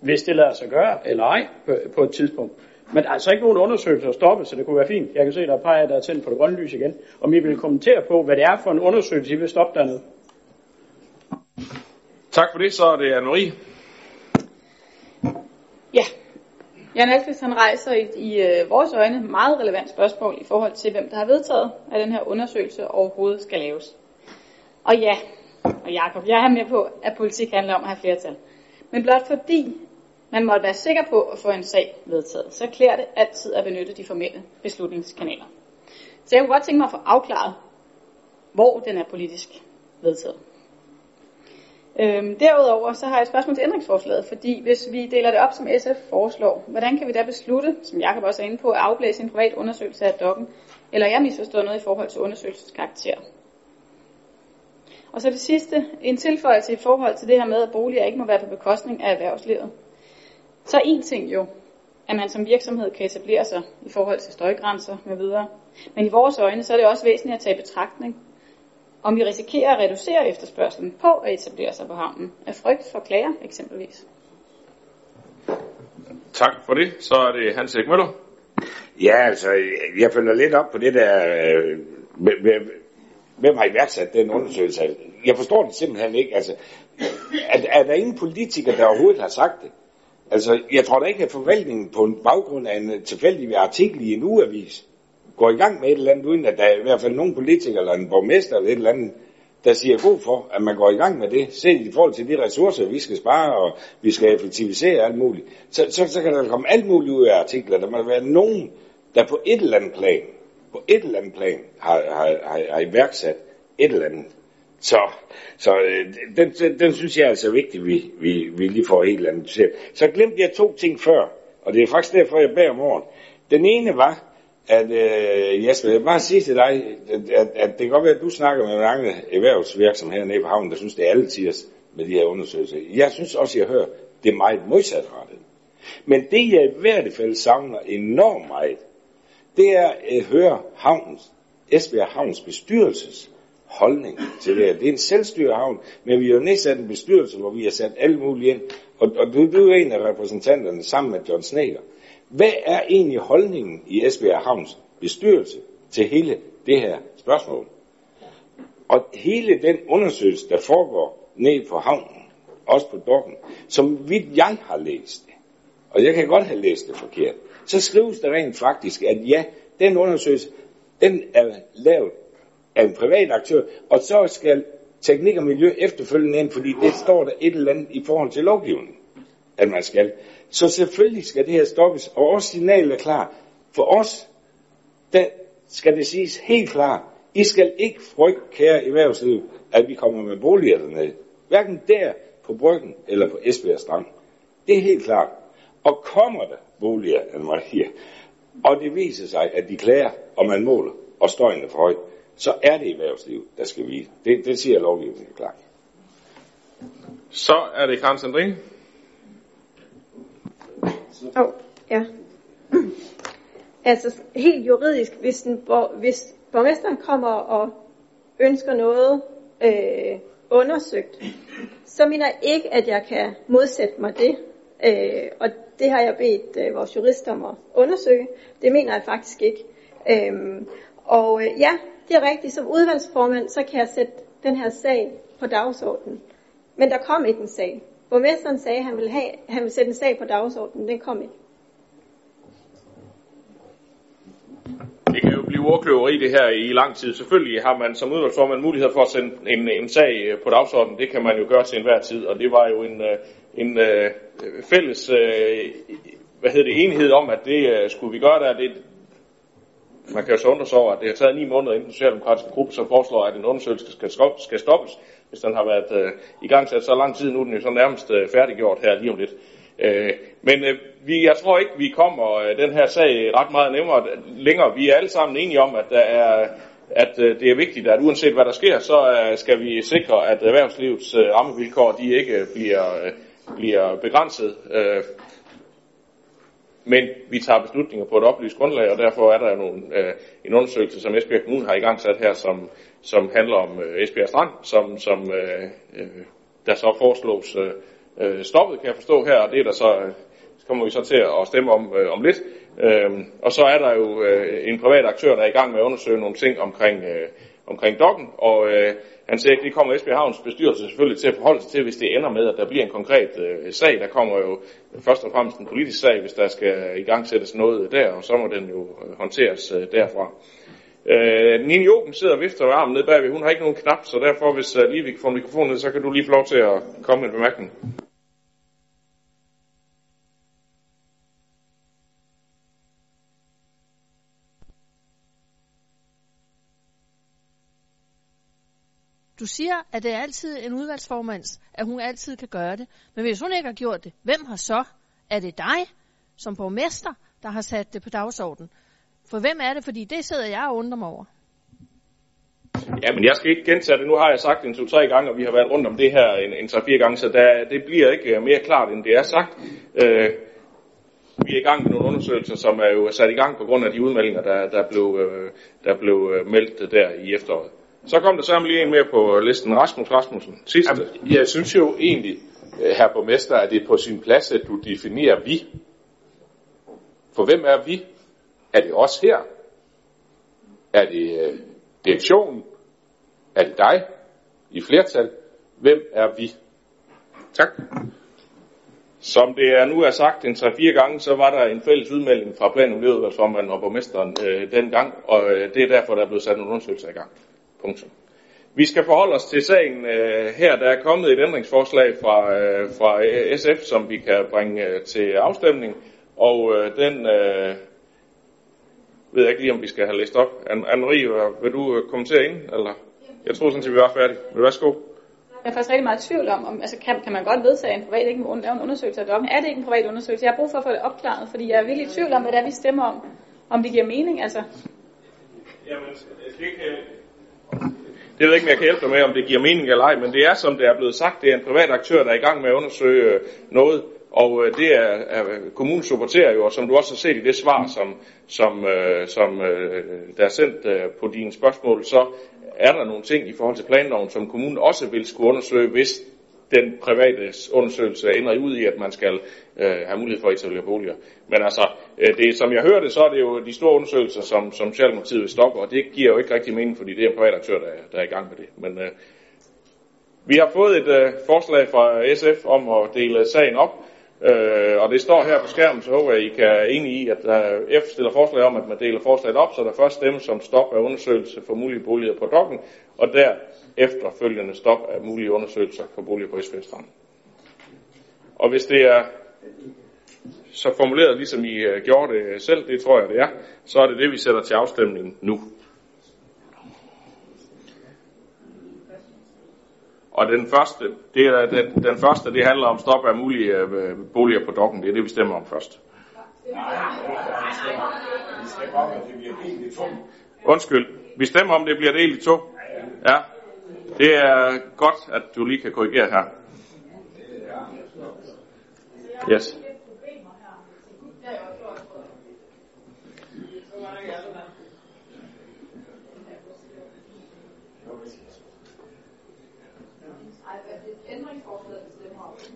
U: hvis det lader sig gøre, eller ej, på, et tidspunkt. Men der er altså ikke nogen undersøgelse at stoppe, så det kunne være fint. Jeg kan se, at der er et par af jer, der er tændt på det grønne lys igen. Om I vil kommentere på, hvad det er for en undersøgelse, I vil stoppe dernede.
A: Tak for det. Så er det Anne-Marie.
L: Ja. Jan Alkvist, han rejser i, i øh, vores øjne meget relevant spørgsmål i forhold til, hvem der har vedtaget, at den her undersøgelse overhovedet skal laves. Og ja, og Jacob, jeg er med på, at politik handler om at have flertal. Men blot fordi man måtte være sikker på at få en sag vedtaget, så klæder det altid at benytte de formelle beslutningskanaler. Så jeg kunne godt tænke mig at få afklaret, hvor den er politisk vedtaget. Øhm, derudover så har jeg et spørgsmål til ændringsforslaget, fordi hvis vi deler det op, som SF foreslår, hvordan kan vi da beslutte, som Jacob også er inde på, at afblæse en privat undersøgelse af dokken, eller jeg misforstår noget i forhold til undersøgelsens karakter? Og så det sidste, en tilføjelse i forhold til det her med, at boliger ikke må være på bekostning af erhvervslivet. Så en ting jo, at man som virksomhed kan etablere sig i forhold til støjgrænser med videre. Men i vores øjne, så er det også væsentligt at tage i betragtning, om vi risikerer at reducere efterspørgselen på at etablere sig på havnen, af frygt for klager eksempelvis.
A: Tak for det. Så er det Hans Erik Møller.
T: Ja, altså, jeg følger lidt op på det der, øh, med, med, hvem har iværksat den undersøgelse? Jeg forstår det simpelthen ikke. Altså, er, er der ingen politikere, der overhovedet har sagt det? Altså, jeg tror da ikke, at forvaltningen på en baggrund af en tilfældig artikel i en ugeavis går i gang med et eller andet, uden at der er i hvert fald nogen politikere eller en borgmester eller et eller andet, der siger god for, at man går i gang med det, set i forhold til de ressourcer, vi skal spare, og vi skal effektivisere alt muligt. Så, så, så kan der komme alt muligt ud af artikler. Der må være nogen, der på et eller andet plan, på et eller andet plan, har, har, har, har iværksat et eller andet. Så, så øh, den, den, den synes jeg er altså vigtig, vi, vi, vi lige får helt andet. Så glemte jeg to ting før, og det er faktisk derfor, jeg beder om morgen. Den ene var, at øh, Jesper, jeg vil bare sige til dig, at, at, at det kan godt være, at du snakker med mange erhvervsvirksomheder nede på havnen, der synes, det er alle tiders med de her undersøgelser. Jeg synes også, jeg hører, det er meget modsatrettet. Men det, jeg i hvert fald savner enormt meget, det er at høre havnens, Esbjerg Havns bestyrelses holdning til det her. Det er en selvstyrehavn, men vi har jo nedsat en bestyrelse, hvor vi har sat alle mulige ind. Og, og du, du er en af repræsentanterne sammen med John Sneger. Hvad er egentlig holdningen i Esbjerg Havns bestyrelse til hele det her spørgsmål? Og hele den undersøgelse, der foregår ned på havnen, også på dokken, som vidt jeg har læst det, og jeg kan godt have læst det forkert, så skrives der rent faktisk, at ja, den undersøgelse, den er lavet af en privat aktør, og så skal teknik og miljø efterfølgende ind, fordi det står der et eller andet i forhold til lovgivningen, at man skal. Så selvfølgelig skal det her stoppes, og også signalet er klar. For os, der skal det siges helt klart, I skal ikke frygte, kære erhvervsliv, at vi kommer med boliger dernede. Hverken der på Bryggen eller på Esbjerg Strand. Det er helt klart. Og kommer der boliger, Maria, og det viser sig, at de klager, og man måler, og støjen er for høj, så er det erhvervsliv, der skal vide. Det, det siger lovgivningen klart.
A: Så er det Karen Sandrine.
I: Åh, oh, ja. altså helt juridisk, hvis, den, hvis borgmesteren kommer og ønsker noget øh, undersøgt, så mener jeg ikke, at jeg kan modsætte mig det. Øh, og det har jeg bedt øh, vores jurister om at undersøge. Det mener jeg faktisk ikke. Øh, og øh, ja, det er rigtigt. Som udvalgsformand, så kan jeg sætte den her sag på dagsordenen. Men der kom ikke en sag. Borgmesteren sagde, at han ville, have, han ville sætte en sag på dagsordenen. Den kom ikke.
A: Det kan jo blive ordkløveri det her i lang tid. Selvfølgelig har man som udvalgsformand mulighed for at sende en, en sag øh, på dagsordenen. Det kan man jo gøre til enhver tid, og det var jo en, øh, en, en fælles hvad hedder det, enighed om, at det skulle vi gøre der. Det, man kan jo så undre sig over, at det har taget ni måneder inden den socialdemokratiske gruppe, så foreslår, at en undersøgelse skal, skal stoppes, hvis den har været øh, i gang sat så lang tid. Nu er den jo så nærmest øh, færdiggjort her lige om lidt. Øh, men øh, vi, jeg tror ikke, vi kommer øh, den her sag ret meget nemmere øh, længere. Vi er alle sammen enige om, at der er at øh, det er vigtigt, at uanset hvad der sker, så øh, skal vi sikre, at erhvervslivets øh, rammevilkår de ikke bliver, øh, bliver begrænset. Øh, men vi tager beslutninger på et oplyst grundlag, og derfor er der jo nogle, øh, en undersøgelse, som Esbjerg Kommune har i gang sat her, som, som handler om øh, Esbjerg Strand, som, som øh, øh, der så foreslås øh, øh stoppet, kan jeg forstå her, og det er der så, øh, kommer vi så til at stemme om, øh, om lidt. Øh, og så er der jo øh, en privat aktør, der er i gang med at undersøge nogle ting omkring, øh, omkring dokken, og øh, han siger, at det kommer Esbjerg Havns bestyrelse selvfølgelig til at forholde sig til, hvis det ender med, at der bliver en konkret øh, sag. Der kommer jo først og fremmest en politisk sag, hvis der skal i gang sættes noget der, og så må den jo øh, håndteres øh, derfra. Øh, Nini Joben sidder og vifter med armen nede bagved. Hun har ikke nogen knap, så derfor, hvis øh, lige vi kan få mikrofonen ned, så kan du lige få lov til at komme med en bemærkning.
V: Du siger, at det er altid en udvalgsformands, at hun altid kan gøre det. Men hvis hun ikke har gjort det, hvem har så? Er det dig, som borgmester, der har sat det på dagsordenen? For hvem er det? Fordi det sidder jeg og undrer mig over.
A: Ja, men jeg skal ikke gentage det. Nu har jeg sagt det en to-tre gange, og vi har været rundt om det her en, en tre-fire gange, så der, det bliver ikke øh, mere klart, end det er sagt. Øh, vi er i gang med nogle undersøgelser, som er jo sat i gang på grund af de udmeldinger, der, der, blev, øh, der blev øh, meldt der i efteråret. Så kom der så lige en mere på listen. Rasmus Rasmussen, sidste.
P: Jamen, jeg synes jo egentlig, øh, herr borgmester, at det er på sin plads, at du definerer vi. For hvem er vi? Er det os her? Er det øh, direktionen? Er det dig i flertal? Hvem er vi?
A: Tak. Som det er nu er sagt en 3-4 gange, så var der en fælles udmelding fra plan- og miljøudvalgsformanden og borgmesteren øh, dengang, og øh, det er derfor, der er blevet sat en undersøgelse i gang. Punktum. Vi skal forholde os til sagen øh, her. Der er kommet et ændringsforslag fra, øh, fra SF, som vi kan bringe øh, til afstemning, og øh, den øh, ved jeg ikke lige, om vi skal have læst op. Anne-Marie, vil du øh, kommentere ind? Eller? Jeg tror sådan set, vi var færdige. Vil du værsgo?
H: Jeg er faktisk rigtig meget i tvivl om, om altså kan, kan man godt vedtage en privat, ikke må lave en undersøgelse af dommen. Er det ikke en privat undersøgelse? Jeg har brug for at få det opklaret, fordi jeg er virkelig i tvivl om, hvad det er, vi stemmer om. Om det giver mening, altså.
A: Jamen, det kan... Det ved jeg ikke, om jeg kan hjælpe dig med, om det giver mening eller ej, men det er, som det er blevet sagt, det er en privat aktør, der er i gang med at undersøge øh, noget, og øh, det er, er kommunen supporterer jo, og som du også har set i det svar, som, som, øh, som øh, der er sendt øh, på dine spørgsmål, så er der nogle ting i forhold til planloven, som kommunen også vil skulle undersøge, hvis den private undersøgelse ender ud i, at man skal øh, have mulighed for at etablere boliger. Men altså, øh, det, som jeg hørte, så er det jo de store undersøgelser, som, som Socialdemokratiet vil stoppe, og det giver jo ikke rigtig mening, fordi det er en privat aktør, der, der er i gang med det. Men øh, vi har fået et øh, forslag fra SF om at dele sagen op, Øh, og det står her på skærmen, så håber jeg, I kan enige i, at der F stiller forslag om, at man deler forslaget op, så der først stemmes som stop af undersøgelse for mulige boliger på dokken, og der efterfølgende stop af mulige undersøgelser for boliger på Østfjordstrand. Og hvis det er så formuleret, ligesom I uh, gjorde det selv, det tror jeg det er, så er det det, vi sætter til afstemning nu. Og den første, det er, den, den første, det handler om stop af mulige øh, boliger på dokken. Det er det, vi stemmer om først. Undskyld. Vi stemmer om, det bliver delt i to. Ja. Det er godt, at du lige kan korrigere her. Yes.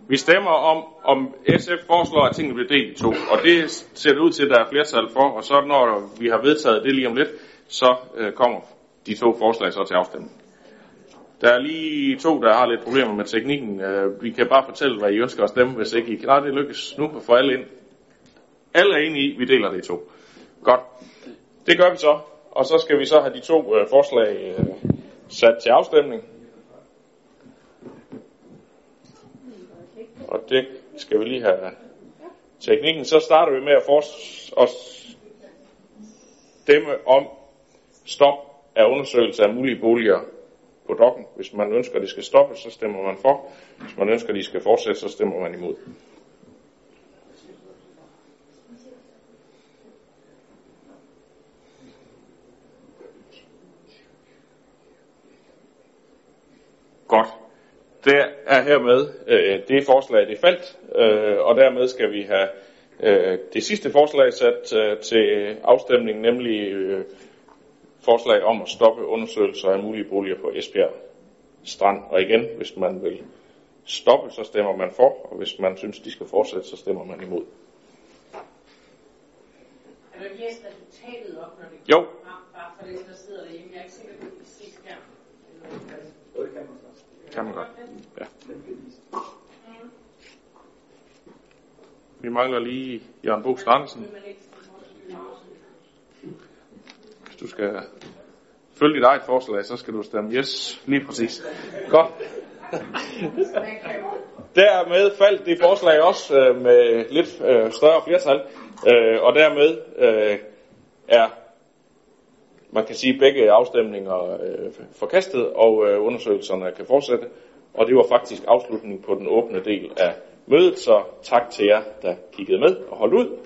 A: Vi stemmer om, om SF foreslår, at tingene bliver delt i to, og det ser det ud til, at der er flertal for, og så når vi har vedtaget det lige om lidt, så øh, kommer de to forslag så til afstemning. Der er lige to, der har lidt problemer med teknikken. Øh, vi kan bare fortælle, hvad I ønsker at stemme, hvis ikke I kan. Nej, det lykkes nu at få alle ind. Alle er enige i, vi deler det i to. Godt. Det gør vi så, og så skal vi så have de to øh, forslag øh, sat til afstemning. og det skal vi lige have teknikken. Så starter vi med at, for- at stemme om stop af undersøgelse af mulige boliger på dokken. Hvis man ønsker, at det skal stoppes, så stemmer man for. Hvis man ønsker, at de skal fortsætte, så stemmer man imod. Godt. Det er hermed øh, det forslag, det faldt, øh, og dermed skal vi have øh, det sidste forslag sat øh, til afstemning, nemlig øh, forslag om at stoppe undersøgelser af mulige boliger på Esbjerg Strand. Og igen, hvis man vil stoppe, så stemmer man for, og hvis man synes, de skal fortsætte, så stemmer man imod.
Y: Er du ikke læst resultatet op, når det
A: Jo.
Y: frem, bare for det, der sidder derhjemme? Jeg er ikke sikker på, at det er præcis her.
A: Kan man godt. Ja. Vi mangler lige Jørgen Bo Stransen. Hvis du skal følge dit eget forslag, så skal du stemme yes, lige præcis. Godt. Dermed faldt det forslag også øh, med lidt øh, større flertal, øh, og dermed øh, er man kan sige, begge afstemninger øh, forkastet, og øh, undersøgelserne kan fortsætte. Og det var faktisk afslutningen på den åbne del af mødet, så tak til jer, der kiggede med og holdt ud.